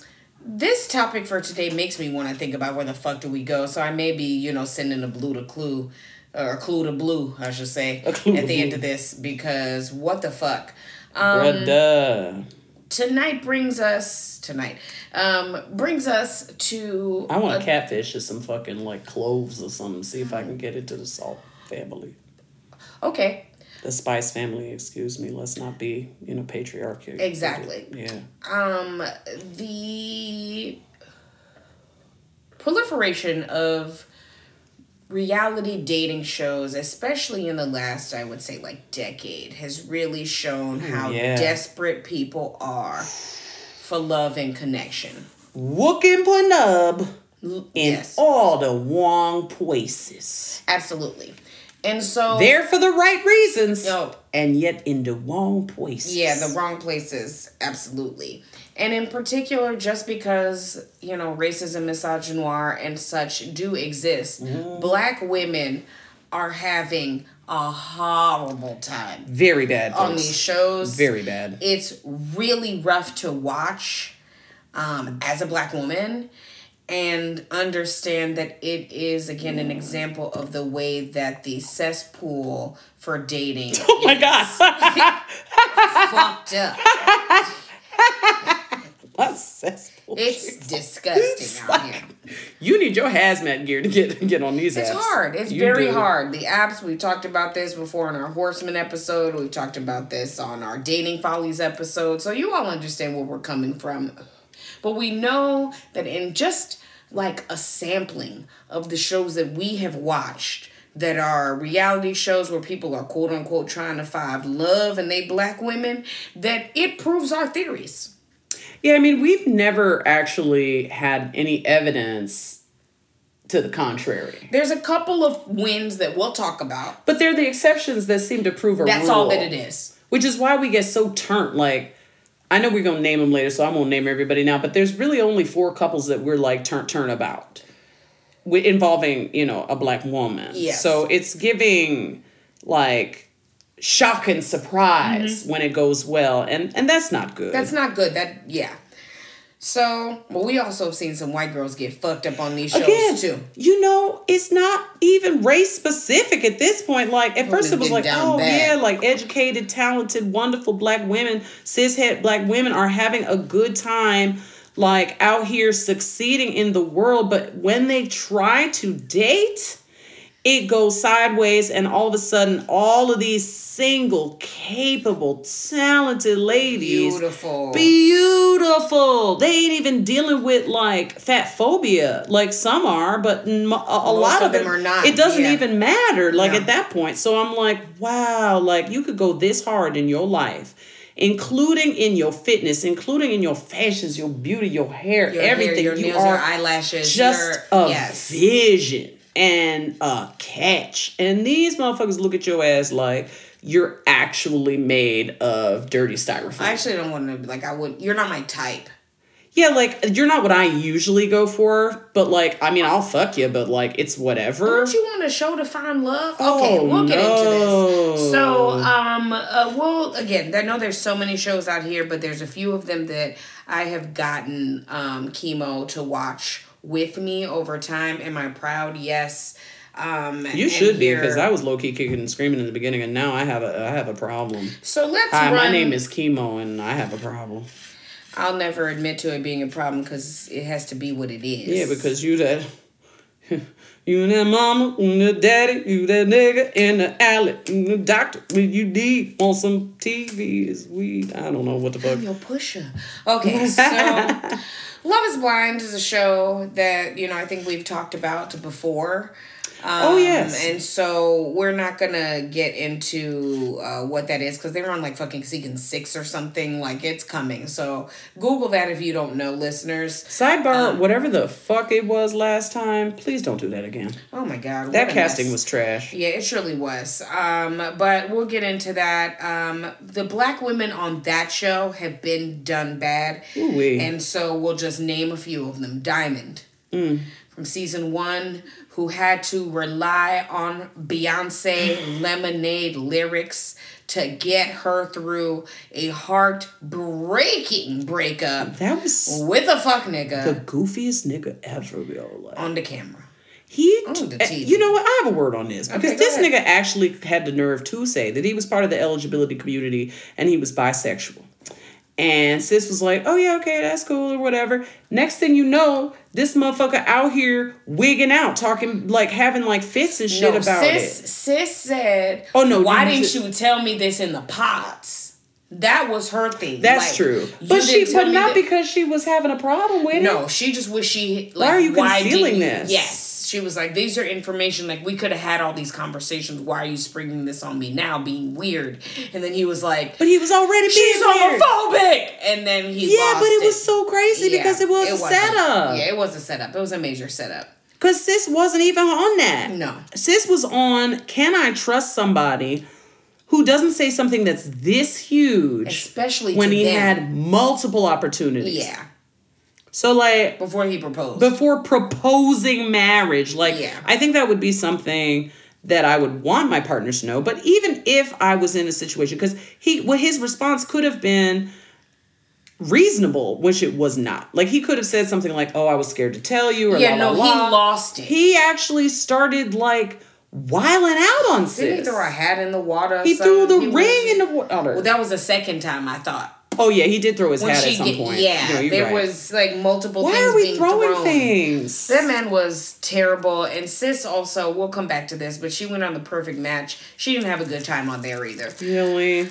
S2: this topic for today makes me want to think about where the fuck do we go. So I may be, you know, sending a blue to clue, or a clue to blue, I should say, at
S1: to
S2: the end of this because what the fuck. Um, tonight brings us tonight um brings us to
S1: I want
S2: a-
S1: to catfish or some fucking like cloves or something. See if I can get into the salt family,
S2: okay
S1: the spice family. Excuse me. Let's not be you know patriarchy.
S2: Exactly.
S1: Yeah.
S2: um the proliferation of reality dating shows especially in the last i would say like decade has really shown how
S1: yeah.
S2: desperate people are for love and connection
S1: Wookin' Pa
S2: Nub
S1: in
S2: yes
S1: all the wrong places.
S2: absolutely and so
S1: There for the right reasons.
S2: Yo.
S1: And yet in the wrong places.
S2: Yeah, the wrong places, absolutely. And in particular, just because, you know, racism, misogynoir, and such do exist, black women are having a horrible time
S1: Very bad.
S2: on
S1: folks.
S2: these shows.
S1: Very bad.
S2: It's really rough to watch um, as a black woman and understand that it is, again, an example of the way that the cesspool for dating
S1: Oh my God.
S2: fucked up.
S1: Cesspool.
S2: It's disgusting out here.
S1: You need your hazmat gear to get get on these
S2: It's
S1: apps.
S2: hard. It's
S1: You
S2: very
S1: do.
S2: hard. The apps, we talked about this before in our Horseman episode. We've talked about this on our Dating Follies episode. So you all understand where we're coming from. But we know that in just like a sampling of the shows that we have watched that are reality shows where people are quote unquote trying to find love and they black women, that it proves our theories.
S1: Yeah, I mean, we've never actually had any evidence to the contrary.
S2: There's a couple of wins that we'll talk about.
S1: But they're the exceptions that seem to prove a rule.
S2: That's
S1: rule.
S2: all that it is.
S1: Which is why we get so turned. Like, I know we're gonna name them later, so I won't name everybody now. But there's really only four couples that we're like turn turn about, involving you know a black woman.
S2: Yes.
S1: So it's giving like shock and surprise when it goes well, and and that's not good.
S2: Mm-hmm. That's not good. That yeah. So, but we also have seen some white girls get fucked up on these shows
S1: Again,
S2: too.
S1: you know, it's not even race specific at this point. Like at first, it was like, oh
S2: bad.
S1: yeah, like educated, talented, wonderful black women, cishet black women are having a good time, like out here succeeding in the world. But when they try to date, it goes sideways and all of a sudden all of these single capable talented ladies
S2: Beautiful.
S1: beautiful they ain't even dealing with like fat phobia like some are but a lot
S2: of
S1: of
S2: them are not,
S1: it doesn't
S2: yeah.
S1: even matter like at that point so i'm like wow like you could go this hard in your life including in your fitness including in your fashions your beauty your hair
S2: Your hair,
S1: everything
S2: your
S1: you
S2: nails,
S1: are
S2: your eyelashes,
S1: just
S2: your,
S1: a
S2: yes.
S1: vision and a catch. And these motherfuckers look at your ass like you're actually made of dirty styrofoam.
S2: I actually don't want to be like. I would. You're not my type.
S1: yeah, like you're not what I usually go for, but like I mean I'll fuck you, but like it's whatever.
S2: Don't you want a show to find love? Okay,
S1: Oh,
S2: we'll get into this. So, um, uh, we'll again. I know there's so many shows out here, but there's a few of them that I have gotten um, chemo to watch with me over time. Am I proud? Yes. Um,
S1: You should be because I was low key kicking and screaming in the beginning, and now I have a I have a problem.
S2: So let's
S1: Hi,
S2: run.
S1: my name is Chemo, and I have a problem.
S2: I'll never admit to it being a problem because it has to be what it is.
S1: Yeah, because you that you that mama, you that daddy, you that nigga in the alley, you the doctor, when you need on some TV is weed. I don't know what the fuck.
S2: Yo, pusher. Okay, so Love is Blind is a show that, you know, I think we've talked about before. Um,
S1: Oh, yes.
S2: And so we're not gonna get into uh, what that is because they were on like fucking season six or something. Like it's coming. So Google that if you don't know, listeners.
S1: Sidebar,
S2: Um,
S1: whatever the fuck it was last time, please don't do that again.
S2: Oh my god,
S1: That casting
S2: mess.
S1: was trash.
S2: Yeah, it surely was. Um, but we'll get into that. Um, the black women on that show have been done bad.
S1: Ooh-wee.
S2: And so we'll just name a few of them. Diamond. From season one, who had to rely on Beyonce Lemonade lyrics to get her through a heartbreaking breakup
S1: That was
S2: with a fuck nigga.
S1: the goofiest nigga ever, yo. Like,
S2: on the camera.
S1: He,
S2: Oh, the
S1: uh, you know what? I have a word on this because
S2: Okay,
S1: this
S2: ahead.
S1: nigga actually had the nerve to say that he was part of the LGBT community and he was bisexual. And sis was like, "Oh yeah, okay, that's cool or whatever." Next thing you know, this motherfucker out here wigging out, talking like having like fits and shit
S2: no,
S1: about
S2: sis,
S1: it.
S2: Sis said,
S1: Oh, no,
S2: why didn't you tell me this in the pods?" That was her thing.
S1: That's
S2: Like,
S1: true, but she, but not
S2: that-
S1: because she was having a problem with it.
S2: No, she just wish she. Like,
S1: are you
S2: why
S1: concealing this?
S2: Yes, she was like, "These are information. Like, we could have had all these conversations. Why are you springing this on me now, being weird?" And then he was like,
S1: But he was already being
S2: "She's
S1: weird.
S2: homophobic," and then he
S1: Yeah, but it was so crazy
S2: Yeah,
S1: because it was a setup.
S2: Yeah, it was a setup. It was a major setup.
S1: Cause sis wasn't even on that.
S2: No.
S1: Sis was on can I trust somebody who doesn't say something that's this huge
S2: Especially
S1: when he
S2: them.
S1: had multiple opportunities.
S2: Yeah,
S1: So like
S2: before he proposed.
S1: before proposing marriage, like
S2: Yeah.
S1: I think that would be something that I would want my partners to know. But even if I was in a situation, because he well, his response could have been reasonable, which it was not. Like he could have said something like, "Oh, I was scared to tell you," or
S2: yeah,
S1: la,
S2: no,
S1: la,
S2: he
S1: la.
S2: lost it.
S1: He actually started like wiling out on sis.
S2: he threw a hat in the water?
S1: He threw the?
S2: He
S1: ring
S2: was-
S1: in the water.
S2: Well, that was the second time I thought.
S1: Oh yeah, he did throw his
S2: When
S1: hat at some
S2: get,
S1: point.
S2: yeah,
S1: No,
S2: there
S1: right.
S2: was like multiple.
S1: Why
S2: things
S1: are we
S2: being
S1: throwing
S2: thrown.
S1: things?
S2: That man was terrible, and sis also. We'll come back to this, but she went on the perfect match. She didn't have a good time on there either.
S1: really?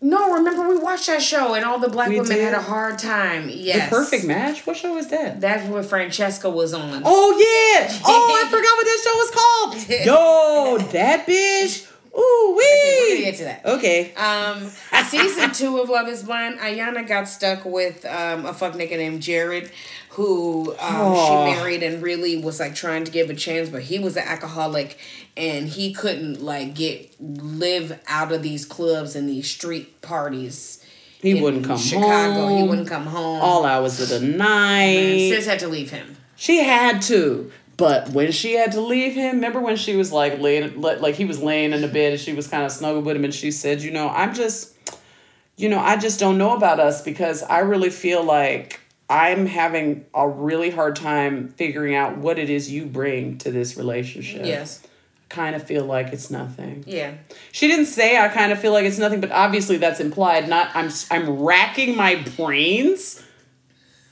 S2: No, remember we watched that show, and all the black
S1: We
S2: women
S1: did?
S2: had a hard time. Yes,
S1: The perfect match? What show is that?
S2: That's what Francesca was on.
S1: Oh yeah! Oh, I forgot what that show was called. Yo, that bitch. Ooh wee.
S2: we're gonna get to that.
S1: Okay.
S2: Um, season two of Love Is Blind, Iyanna got stuck with um, a fuck nigga named Jared, who um, she married and really was like trying to give a chance, but he was an alcoholic and he couldn't like get live out of these clubs and these street parties.
S1: He
S2: in
S1: wouldn't come
S2: Chicago. He wouldn't come home.
S1: All hours of the
S2: and
S1: night.
S2: sis had to leave him.
S1: She had to. But when she had to leave him, remember when she was like laying, like he was laying in the bed and she was kind of snuggled with him and she said, you know, I'm just, you know, I just don't know about us because I really feel like I'm having a really hard time figuring out what it is you bring to this relationship.
S2: Yes.
S1: Kind of feel like it's nothing.
S2: Yeah.
S1: She didn't say I kind of feel like it's nothing, but obviously that's implied. Not I'm I'm racking my brains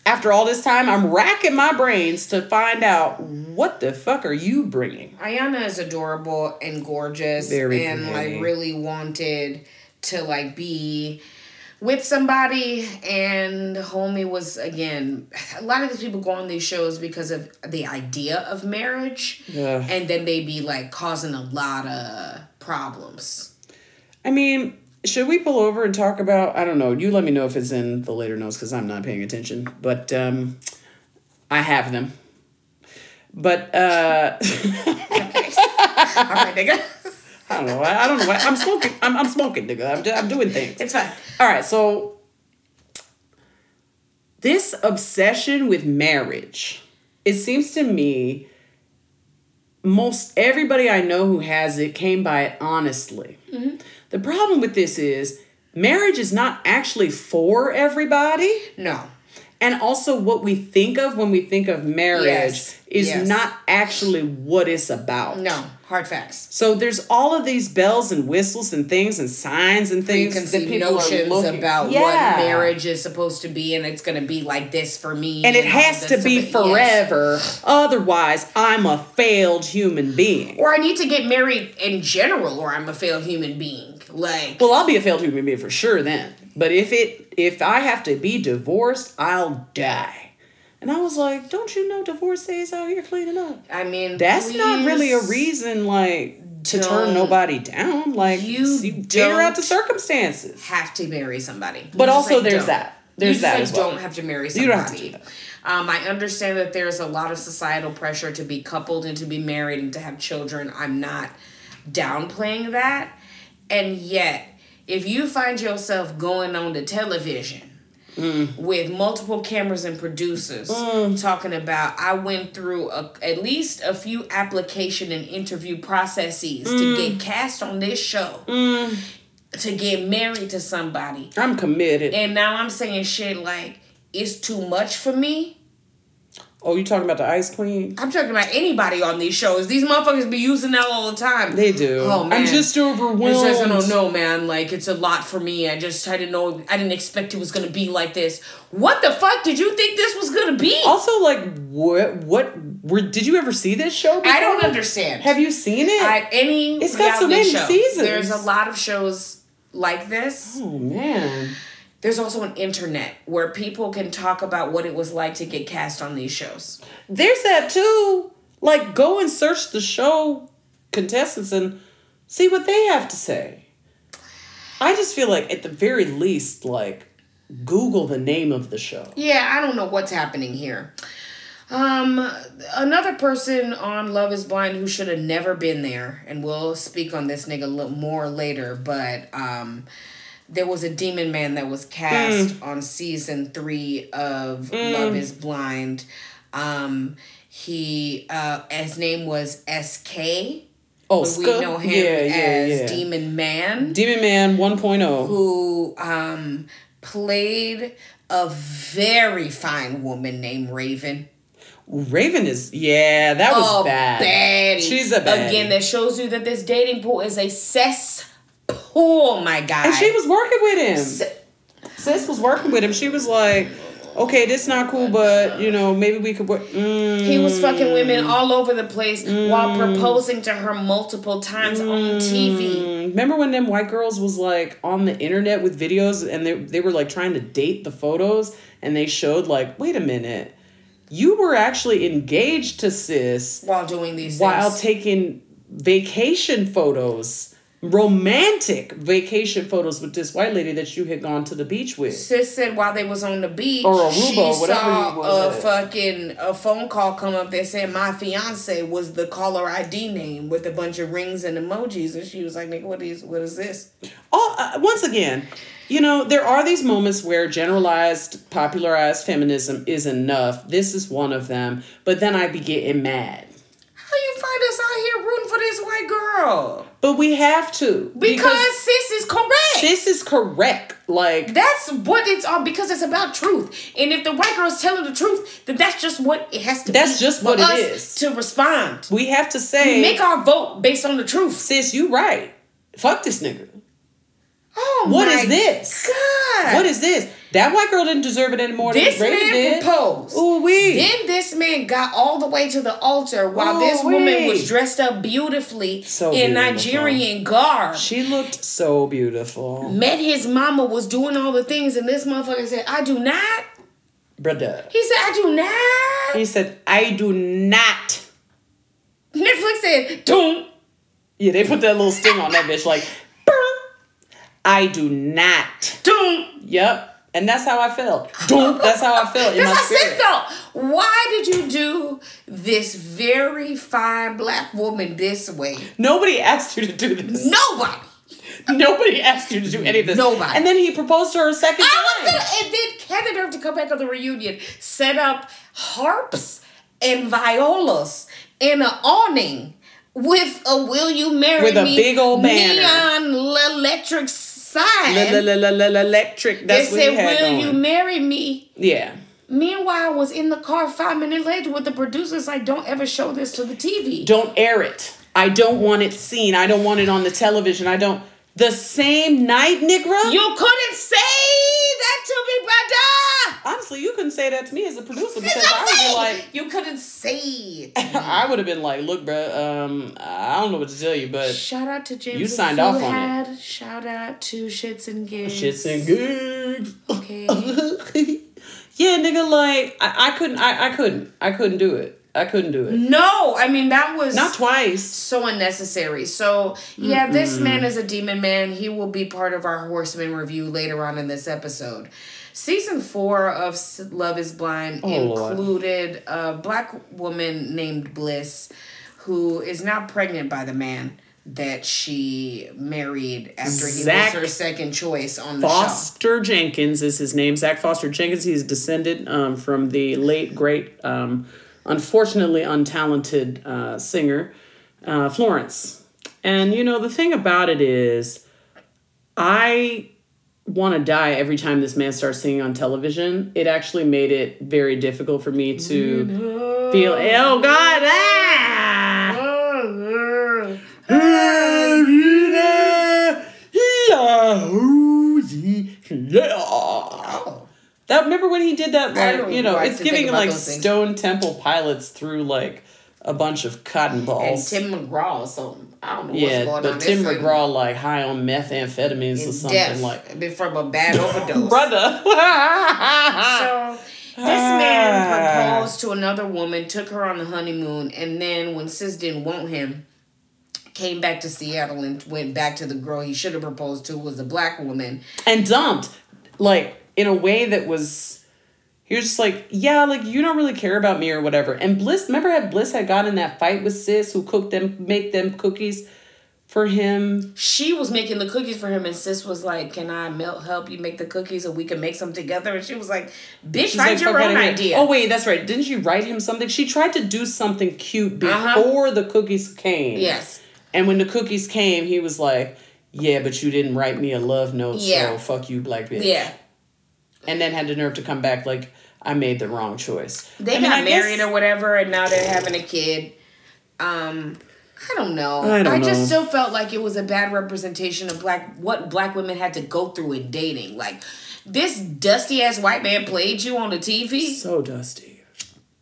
S1: after all this time, I'm racking my brains to find out what the fuck are you bringing.
S2: Iyanna is adorable and gorgeous
S1: Very
S2: and like really wanted to like be with somebody and homie was again a lot of these people go on these shows because of the idea of marriage
S1: Yeah.
S2: and then they be like causing a lot of problems
S1: I mean, should we pull over and talk about? I don't know. You let me know if it's in the later notes because I'm not paying attention. But um, I have them. But uh,
S2: all right nigga
S1: I don't know. I, I don't know. why- I'm smoking. I'm, I'm smoking, nigga. I'm, I'm doing things.
S2: it's fine
S1: All right, so this obsession with marriage, it seems to me most everybody I know who has it came by it honestly. The problem with this is marriage is not actually for everybody.
S2: no
S1: And also, what we think of when we think of marriage
S2: Yes,
S1: is
S2: yes.
S1: not actually what it's about.
S2: no hard facts
S1: So there's all of these bells and whistles and things and signs and things that people
S2: notions
S1: are looking
S2: about
S1: Yeah.
S2: what marriage is supposed to be and it's going to be like this for me
S1: and it has to be
S2: stuff. Yes.
S1: forever. Otherwise, I'm a failed human being.
S2: or I need to get married in general, or I'm a failed human being. Like,
S1: Well, I'll be a failed human being for sure then. But if it if I have to be divorced, I'll die. And I was like, don't you know divorce days out here cleaning up?
S2: I mean,
S1: That's not really a reason like to turn nobody down. Like
S2: You
S1: you figure out the circumstances.
S2: Have to marry somebody,
S1: But
S2: You
S1: also
S2: like,
S1: there's
S2: don't.
S1: that. There's
S2: you
S1: that
S2: like,
S1: as well.
S2: don't have to marry
S1: You
S2: somebody.
S1: don't have to do that.
S2: Um, I understand that there's a lot of societal pressure to be coupled and to be married and to have children. I'm not downplaying that, and yet, if you find yourself going on the television
S1: Mm.
S2: with multiple cameras and producers talking about I went through a, at least a few application and interview processes
S1: Mm.
S2: to get cast on this show to get married to somebody
S1: I'm committed.
S2: and now I'm saying shit like it's too much for me
S1: oh, you talking about the Ice Queen?
S2: I'm talking about anybody on these shows these motherfuckers be using that all the time
S1: They do.
S2: Oh, man.
S1: I'm just overwhelmed.
S2: It's I don't know, man. Like, it's a lot for me. I just, I didn't know, I didn't expect it was gonna be like this. What the fuck did you think this was gonna be?
S1: Also, like, what? What? Were, did you ever see this show?
S2: I don't understand.
S1: Have you seen it?
S2: I, any
S1: It's got so many
S2: show,
S1: seasons.
S2: There's a lot of shows like this.
S1: oh man.
S2: There's also an internet where people can talk about what it was like to get cast on these shows.
S1: There's that too. Like, go and search the show contestants and see what they have to say. I just feel like, at the very least, like, Google the name of the show.
S2: Yeah, I don't know what's happening here. Um, another person on Love Is Blind who should have never been there, and we'll speak on this nigga a little more later, but um, there was a demon man that was cast
S1: Mm.
S2: on season three of Love Is Blind. Um, he uh, his name was S.K.
S1: Oh,
S2: we know him
S1: yeah, yeah,
S2: as
S1: yeah.
S2: Demon Man
S1: Demon Man oh. 1.0.
S2: who um, played a very fine woman named Raven.
S1: Raven is, yeah, that was
S2: a
S1: bad.
S2: baddie.
S1: She's a baddie.
S2: Again, that shows you that this dating pool is a cesspool, my guy.
S1: And she was working with him. Sis was working with him. She was like, okay, this not cool, but you know, maybe we could work. Mm.
S2: He was fucking women all over the place while proposing to her multiple times on TV.
S1: Mm, Remember when them white girls was like on the internet with videos and they they were like trying to date the photos and they showed like, wait a minute, you were actually engaged to sis
S2: While doing these
S1: while
S2: things.
S1: taking vacation photos, romantic vacation photos with this white lady that you had gone to the beach with.
S2: Sis said while they was on the beach,
S1: Or Aruba,
S2: she saw
S1: was
S2: a fucking a phone call come up that said my fiance was the caller ID name with a bunch of rings and emojis, and she was like, "Nigga, what is what is this?"
S1: all, uh, once again, you know, there are these moments where generalized, popularized feminism is enough. This is one of them. But then I be getting mad.
S2: How you find us out here this white girl?
S1: But we have to
S2: Because, sis is correct.
S1: this is correct. Like
S2: that's what it's all because it's about truth. And if the white girl's telling the truth, then that's just what it has to be.
S1: That's
S2: just
S1: what it is.
S2: To respond.
S1: we have to say,
S2: Make our vote based on the truth.
S1: sis, you right. Fuck this nigga.
S2: Oh
S1: What
S2: my
S1: is this?
S2: God.
S1: What is this? That white girl didn't deserve it anymore
S2: This man
S1: did.
S2: proposed.
S1: Ooh wee.
S2: Then this man got all the way to the altar while this woman was dressed up beautifully
S1: So
S2: in
S1: beautiful.
S2: Nigerian garb.
S1: She looked so beautiful.
S2: Met his mama, was doing all the things, and this motherfucker said, I do not.
S1: Brother.
S2: He said, I do not.
S1: He said, I do not.
S2: Netflix said, don't.
S1: Yeah, they put that little sting on that bitch like, I do not.
S2: Don't.
S1: Yep. And that's how I felt. That's how I felt in
S2: That's
S1: my
S2: how
S1: spirit.
S2: felt. Why did you do this very fine black woman this way?
S1: Nobody asked you to do this.
S2: Nobody.
S1: Nobody asked you to do any of this.
S2: Nobody.
S1: And then he proposed to her a second
S2: I was
S1: time.
S2: gonna, and then had the to come back on the reunion, set up harps and violas in an awning with a "Will you marry
S1: With a
S2: me?"
S1: big old banner.
S2: neon electric sign.
S1: Electric.
S2: They
S1: That's what
S2: said, "Will you marry me?"
S1: yeah.
S2: Meanwhile, I was in the car five minutes later with the producers. Like, don't ever show this to the TV.
S1: Don't air it. I don't want it seen. I don't want it on the television. I don't. The same night, Nigra?
S2: You couldn't say that to me, brother.
S1: Honestly, you couldn't say that to me as a producer because I would be like,
S2: you couldn't say it.
S1: I would have been like, look, bruh, um, I don't know what to tell you, but
S2: Shout out to James.
S1: You signed off on it.
S2: it. Shout out to Shits and Gigs.
S1: shit's and gigs.
S2: Okay.
S1: yeah, nigga, like I, I couldn't, I, I couldn't, I couldn't do it. I couldn't do it.
S2: No, I mean that was
S1: Not twice.
S2: so unnecessary. So yeah, this man is a demon man. He will be part of our Horseman review later on in this episode. Season four of Love Is Blind
S1: Oh, Lord.
S2: included a black woman named Bliss, who is now pregnant by the man that she married after he
S1: Zach
S2: was her second choice on the show.
S1: Foster Jenkins is his name. Zach Foster Jenkins. He's descended um, from the late great, um, unfortunately untalented uh, singer uh, Florence. And you know the thing about it is, I want to die every time this man starts singing on television. It actually made it very difficult for me to feel. Oh God! Ah! That remember when he did that?
S2: Don't
S1: you know, it's giving like. Stone Temple Pilots through like a bunch of cotton balls. And.
S2: Tim McGraw or something. I don't know
S1: yeah,
S2: what's going
S1: but
S2: on.
S1: Tim
S2: This
S1: McGraw like high on methamphetamines or something
S2: death
S1: like.
S2: from a bad overdose.
S1: Brother.
S2: So this man proposed to another woman, took her on the honeymoon, and then when Sis didn't want him, came back to Seattle and went back to the girl he should have proposed to was a black woman.
S1: and dumped like in a way that was he was just like yeah like you don't really care about me or whatever and bliss remember how bliss had gotten in that fight with sis who cooked them make them cookies for him
S2: She was making the cookies for him, and Sis was like, "Can I help you make the cookies so we can make some together?" And she was like, "Bitch,
S1: She's
S2: find
S1: like,
S2: your
S1: "Fuck
S2: own idea."
S1: oh wait that's right didn't you write him something she tried to do something cute before
S2: Uh-huh.
S1: the cookies came
S2: yes,
S1: and when the cookies came he was like yeah but you didn't write me a love note
S2: Yeah.
S1: so fuck you black bitch
S2: yeah.
S1: And then had the nerve to come back like i made the wrong choice
S2: They
S1: I mean,
S2: got
S1: guess-
S2: married or whatever, and now they're having a kid. Um, I don't know.
S1: I don't
S2: just
S1: know.
S2: still felt like it was a bad representation of black what black women had to go through in dating. Like this dusty ass white man played you on the TV.
S1: so dusty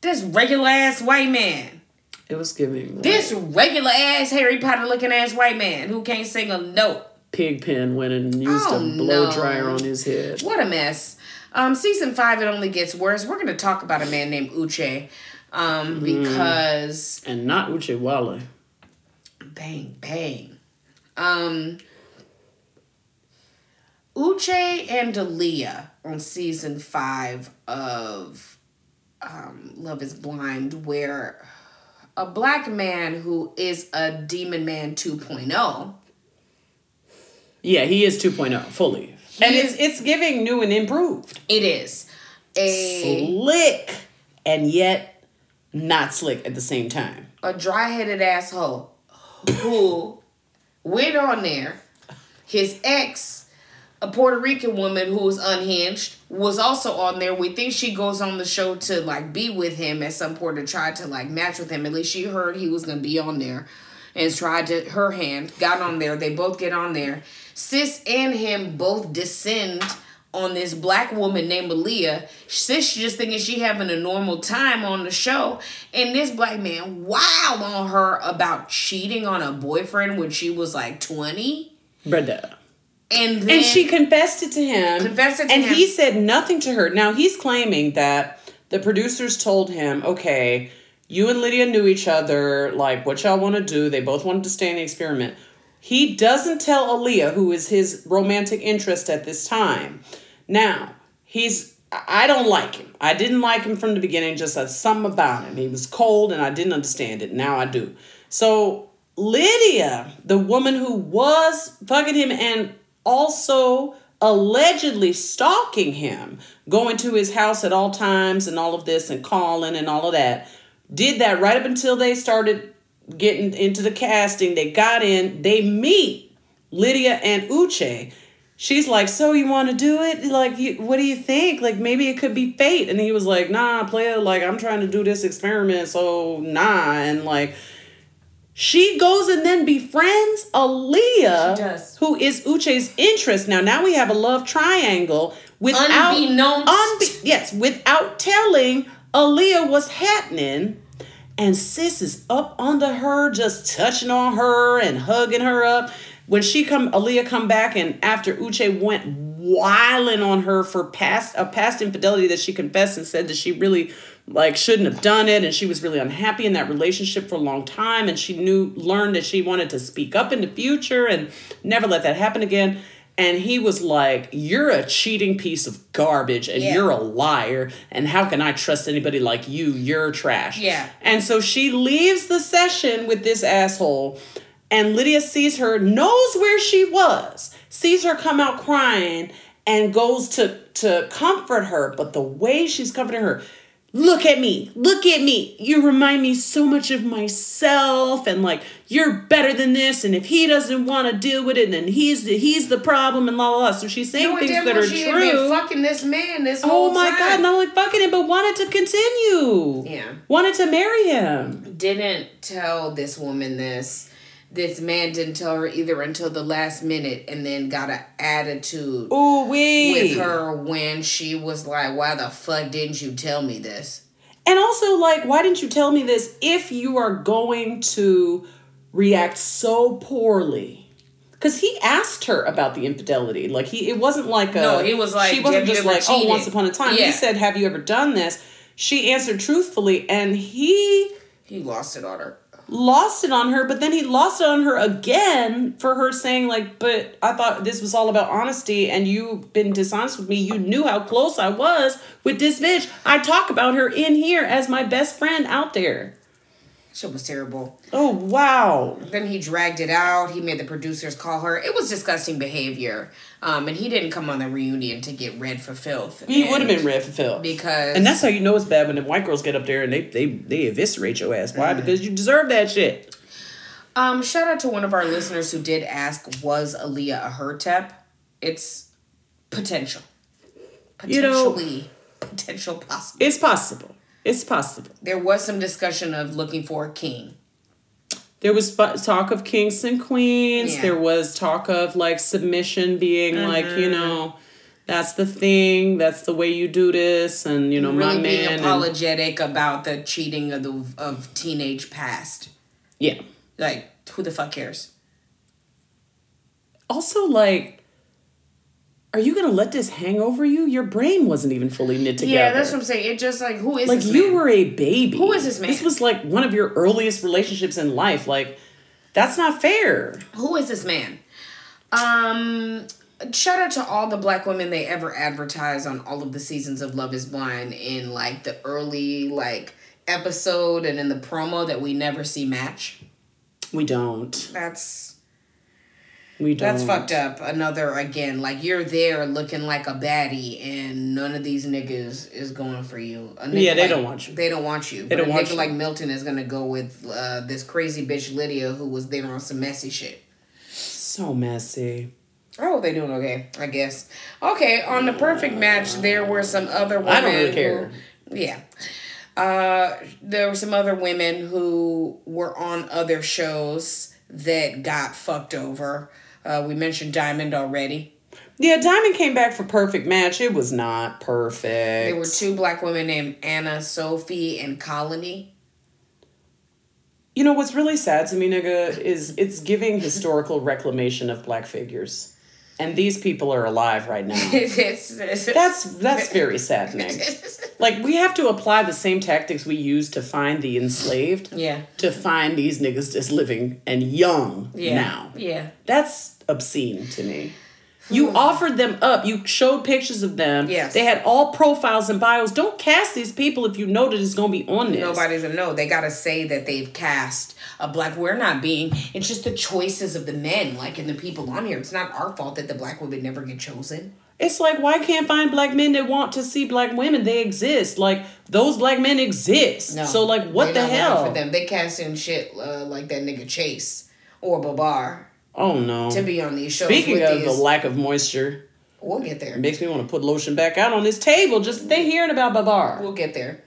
S2: This regular ass white man.
S1: it was giving like,
S2: This regular ass Harry Potter looking ass white man who can't sing a note.
S1: Pigpen went and used
S2: Oh,
S1: a blow
S2: no.
S1: dryer on his head.
S2: What a mess. Um, season five, it only gets worse. We're gonna talk about a man named Uche, um, because
S1: And not Oochie Wally.
S2: bang bang. Um, Uche and Dalia on season five of um, Love Is Blind, where a black man who is a demon man 2.0
S1: Yeah, he is 2.0 fully. And
S2: He
S1: it's it's giving new and improved.
S2: it is a
S1: Slick and yet not slick at the same time.
S2: a dry-headed asshole who went on there. His ex, a Puerto Rican woman who was unhinged, was also on there. We think she goes on the show to like be with him at some point to try to like match with him. At least she heard he was gonna be on there. And tried to her hand, got on there. They both get on there. Sis and him both descend on this black woman named Aaliyah. Sis just thinking she having a normal time on the show. And this black man wild on her about cheating on a boyfriend when she was like 20.
S1: Brenda.
S2: And then
S1: And she confessed it to him.
S2: Confessed it to
S1: and
S2: him.
S1: he said nothing to her. Now he's claiming that the producers told him, okay, you and Lydia knew each other, like what y'all want to do. They both wanted to stay in the experiment. He doesn't tell Aaliyah, who is his romantic interest at this time. Now, he's I don't like him. I didn't like him from the beginning, just as something about him. He was cold and I didn't understand it. Now I do. So Lydia, the woman who was fucking him and also allegedly stalking him, going to his house at all times and all of this and calling and all of that, did that right up until they started getting into the casting. They got in, they meet Lydia and Uche. She's like, so you want to do it? Like, you, what do you think? Like, maybe it could be fate. And he was like, nah, play it. Like, I'm trying to do this experiment, so nah. And like, she goes and then befriends Aaliyah,
S2: She does.
S1: who is Uche's interest. Now, now we have a love triangle without
S2: Unbeknownst.
S1: unbe- yes, without telling Aaliyah was happening. And sis is up under her, just touching on her and hugging her up. When she come, Aaliyah come back, and after Uche went wiling on her for past a past infidelity that she confessed and said that she really like shouldn't have done it, and she was really unhappy in that relationship for a long time, and she knew learned that she wanted to speak up in the future and never let that happen again. And he was like, You're a cheating piece of garbage and
S2: Yeah.
S1: you're a liar. And how can I trust anybody like you? You're trash.
S2: Yeah.
S1: And so she leaves the session with this asshole. And Lydia sees her, knows where she was, sees her come out crying, and goes to, to comfort her. But the way she's comforting her, look at me, look at me. You remind me so much of myself, and like you're better than this. And if he doesn't want to deal with it, then he's the he's the problem, and la la la. So she's saying
S2: Knowing
S1: things that are
S2: she had been
S1: true.
S2: fucking this man this
S1: oh
S2: whole Oh
S1: my
S2: time.
S1: god, not only fucking him, but wanted to continue.
S2: Yeah.
S1: Wanted to marry him.
S2: didn't tell this woman this. This man didn't tell her either until the last minute, and then got an attitude
S1: Ooh wee.
S2: with her when she was like, "Why the fuck didn't you tell me this?"
S1: And also, like, why didn't you tell me this if you are going to react so poorly? Because he asked her about the infidelity. Like he, it wasn't like a.
S2: No, he was like,
S1: she wasn't
S2: "Have you
S1: just like, oh, once upon a time.
S2: Yeah.
S1: He said, have you ever done this? She answered truthfully, and he
S2: He lost it on her.
S1: Lost it on her. But then he lost it on her again for her saying like, but I thought this was all about honesty, and you've been dishonest with me. You knew how close I was with this bitch. I talk about her in here as my best friend out there.
S2: Shit was terrible.
S1: Oh wow.
S2: Then he dragged it out. He made the producers call her. It was disgusting behavior. Um, and he didn't come on the reunion to get read for filth.
S1: He would have been read for filth
S2: because
S1: And that's how you know it's bad when the white girls get up there and they they they eviscerate your ass. Why? Because you deserve that shit.
S2: Um, shout out to one of our listeners who did ask, was Aaliyah a Hotep? It's potential.
S1: You know-
S2: Potentially. potential possible.
S1: It's possible. It's possible.
S2: There was some discussion of looking for a king.
S1: There was talk of kings and queens.
S2: Yeah.
S1: There was talk of like submission being like, you
S2: Mm-hmm.
S1: know, that's the thing. That's the way you do this. And, you know, my
S2: Really being
S1: man. and-
S2: apologetic about the cheating of the of teenage past.
S1: yeah.
S2: Like, who the fuck cares?
S1: Also, like, are you going to let this hang over you? Your brain wasn't even fully knit together.
S2: Yeah, that's what I'm saying. It just like who is this?
S1: like you
S2: man?
S1: were a baby.
S2: Who is this man?
S1: This was like one of your earliest relationships in life. Like, that's not fair.
S2: who is this man? Um shout out to all the black women they ever advertise on all of the seasons of Love is Blind in like the early like episode and in the promo that we never see match.
S1: We don't.
S2: That's
S1: We don't.
S2: that's fucked up. Another again, like you're there looking like a baddie and none of these niggas is going for you. A nigga
S1: Yeah, they
S2: like-
S1: don't want you.
S2: They don't want you.
S1: They
S2: but
S1: don't
S2: a
S1: want
S2: nigga
S1: you.
S2: like Milton is gonna go with uh, this crazy bitch Lydia who was there on some messy shit.
S1: So messy.
S2: Oh, they doing okay, I guess. Okay, on the perfect match, there were some other women.
S1: I don't really
S2: who-
S1: care.
S2: yeah. Uh, there were some other women who were on other shows that got fucked over. Uh, we mentioned Diamond already.
S1: Yeah, Diamond came back for perfect match. It was not perfect.
S2: There were two black women named Anna, Sophie, and Colony.
S1: You know what's really sad to me, nigga, is it's giving historical reclamation of black figures. And these people are alive right now. That's that's very saddening. Like we have to apply the same tactics we use to find the enslaved
S2: yeah.
S1: to find these niggas just living and young
S2: Yeah.
S1: now.
S2: Yeah.
S1: That's obscene to me. You offered them up. You showed pictures of them.
S2: Yes.
S1: They had all profiles and bios. Don't cast these people if you know that it's going to be on this.
S2: Nobody's gonna know. They gotta say that they've cast a black. We're not being. It's just the choices of the men, like and the people on here. It's not our fault that the black women never get chosen.
S1: It's like, why can't find black men that want to see black women? They exist. Like, those black men exist.
S2: No.
S1: So, like, what the hell?
S2: For them, they cast in shit uh, like that nigga Chase or Babar
S1: Oh, no.
S2: to be on these shows.
S1: Speaking
S2: with
S1: of
S2: these,
S1: the lack of moisture,
S2: we'll get there.
S1: it makes me want to put lotion back out on this table. Just they hearing about Babar.
S2: We'll get there.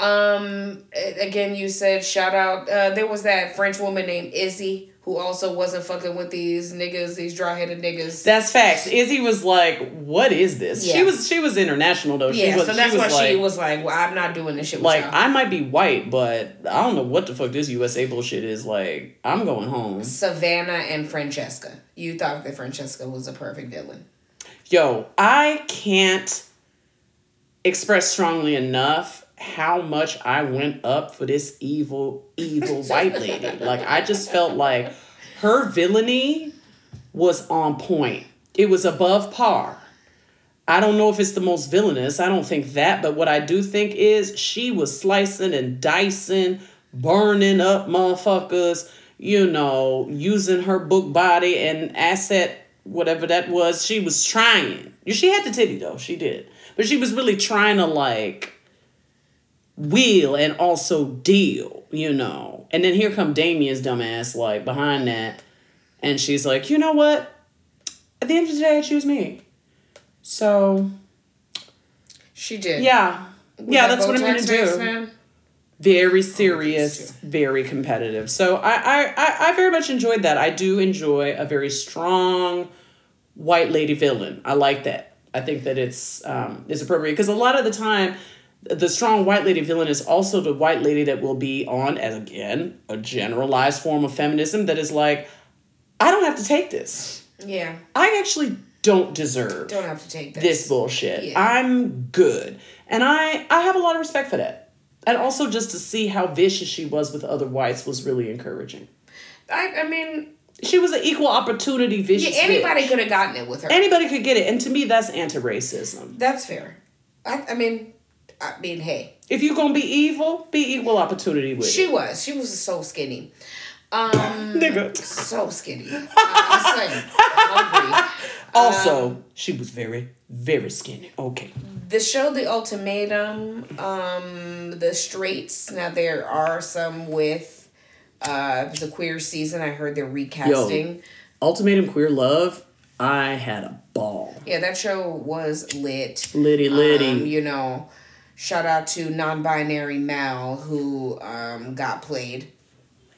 S2: Um, again, you said shout out. Uh, there was that French woman named Izzy who also wasn't fucking with these niggas, these dry headed niggas.
S1: That's facts. Izzy was like, "What is this?" She was she was international though. She
S2: yeah,
S1: was,
S2: so that's
S1: she
S2: why
S1: like,
S2: she was like, "Well, I'm not doing this shit." With
S1: like
S2: y'all.
S1: I might be white, but I don't know what the fuck this USA bullshit is. Like, I'm going home.
S2: Savannah and Francesca. You thought that Francesca was a perfect villain.
S1: Yo, I can't express strongly enough how much I went up for this evil, evil white lady. Like, I just felt like her villainy was on point. It was above par. I don't know if it's the most villainous. I don't think that. But what I do think is she was slicing and dicing, burning up motherfuckers, you know, using her book body and asset, whatever that was. She was trying. She had the titty though. She did. But she was really trying to like wheel and also deal, you know. And then here come Damian's dumbass like behind that. And she's like, you know what? At the end of the day, I choose me. So
S2: She did.
S1: yeah,
S2: Was
S1: yeah,
S2: that
S1: that's what I'm gonna
S2: Botox face,
S1: do.
S2: man?
S1: Very serious, very competitive. So I, I, I, I very much enjoyed that. I do enjoy a very strong white lady villain. I like that. I think that it's um, is appropriate because a lot of the time, the strong white lady villain is also the white lady that will be on as again a generalized form of feminism that is like, I don't have to take this.
S2: Yeah.
S1: I actually don't deserve
S2: Don't have to take this.
S1: this bullshit.
S2: Yeah.
S1: I'm good. And I I have a lot of respect for that. And also just to see how vicious she was with other whites was really encouraging.
S2: I, I mean,
S1: She was an equal opportunity vicious
S2: yeah,
S1: anybody
S2: could have gotten it with her.
S1: Anybody could get it. And to me that's anti-racism.
S2: That's fair. I, I mean, I mean, hey,
S1: If you're gonna be evil, be equal opportunity with
S2: she
S1: it.
S2: was. She was so skinny. Um,
S1: Nigga.
S2: so skinny. I, I was like hungry.
S1: Also,
S2: Um,
S1: she was very, very skinny. Okay.
S2: The show The Ultimatum, um, The Straits. Now there are some with uh the queer season. I heard they're recasting.
S1: Ultimatum Queer Love, I had a ball.
S2: Yeah, that show was lit.
S1: Liddy liddy.
S2: Um, you know, shout out to non-binary Mal who um got played.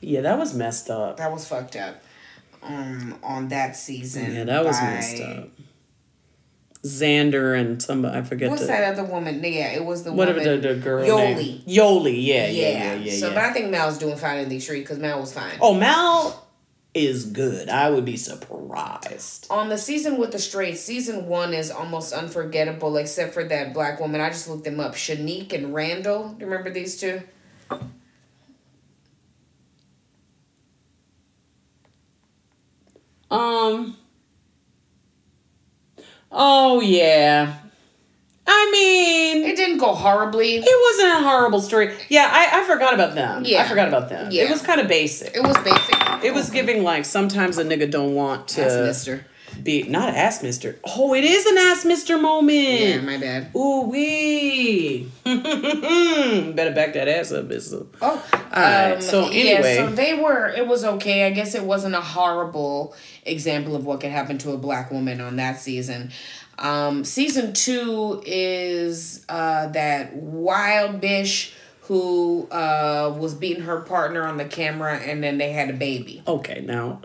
S1: yeah, that was messed up.
S2: That was fucked up. Um, on that season.
S1: Yeah, that was messed up. Xander and some I forget
S2: What's
S1: the
S2: that other woman? Yeah, it was the
S1: whatever
S2: woman.
S1: the, the girl
S2: Yoli.
S1: name. Yoli, yeah, yeah,
S2: Yeah.
S1: yeah, yeah. yeah,
S2: so, but I think Mal's doing fine in the street because Mal was fine.
S1: oh, Mal is good. I would be surprised.
S2: On the season with the straight, season one is almost unforgettable, except for that black woman. I just looked them up. Shanique and Randall. Do you remember these two?
S1: Um. Oh yeah. I mean,
S2: It didn't go horribly.
S1: it wasn't a horrible story. Yeah, I, I forgot about them.
S2: Yeah.
S1: I forgot about them.
S2: Yeah.
S1: It was kind of basic.
S2: It was basic.
S1: It was giving like sometimes a nigga don't want to
S2: That's Mister.
S1: be not ass mister. Oh, it is an ass mister moment.
S2: Yeah, my bad.
S1: Ooh wee. Better back that ass up, mister.
S2: Oh,
S1: Alright, um, so anyway.
S2: yeah, so they were. It was okay. I guess it wasn't a horrible example of what could happen to a black woman on that season. Um, season two is uh, that wild bitch who uh, was beating her partner on the camera, and then they had a baby.
S1: Okay, now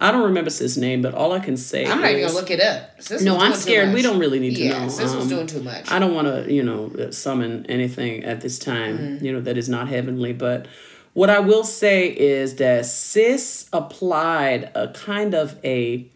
S1: I don't remember his name, but all I can say
S2: I'm not even gonna look it up. Sis
S1: No, I'm scared. We don't really need to
S2: yeah,
S1: know.
S2: Sis was
S1: Um,
S2: doing too much.
S1: I don't want to, you know, summon anything at this time,
S2: Mm-hmm.
S1: you know, that is not heavenly. But what I will say is that sis applied a kind of a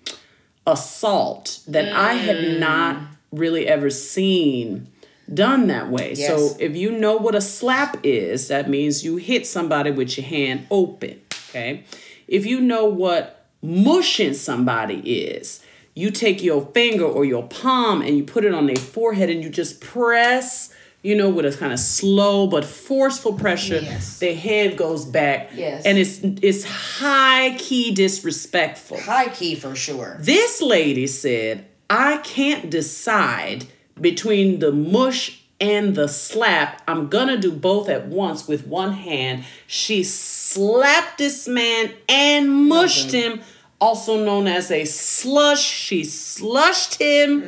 S1: assault that I
S2: Mm.
S1: had not really ever seen done that way.
S2: Yes.
S1: So if you know what a slap is, that means you hit somebody with your hand open. Okay. If you know what mushing somebody is, you take your finger or your palm and you put it on their forehead and you just press, you know, with a kind of slow but forceful pressure.
S2: Yes.
S1: Their head goes back.
S2: Yes.
S1: And it's it's high key disrespectful.
S2: High key for sure.
S1: This lady said, I can't decide between the mush and the slap. I'm gonna do both at once with one hand. She slapped this man and mushed him, also known as a slush. She slushed him.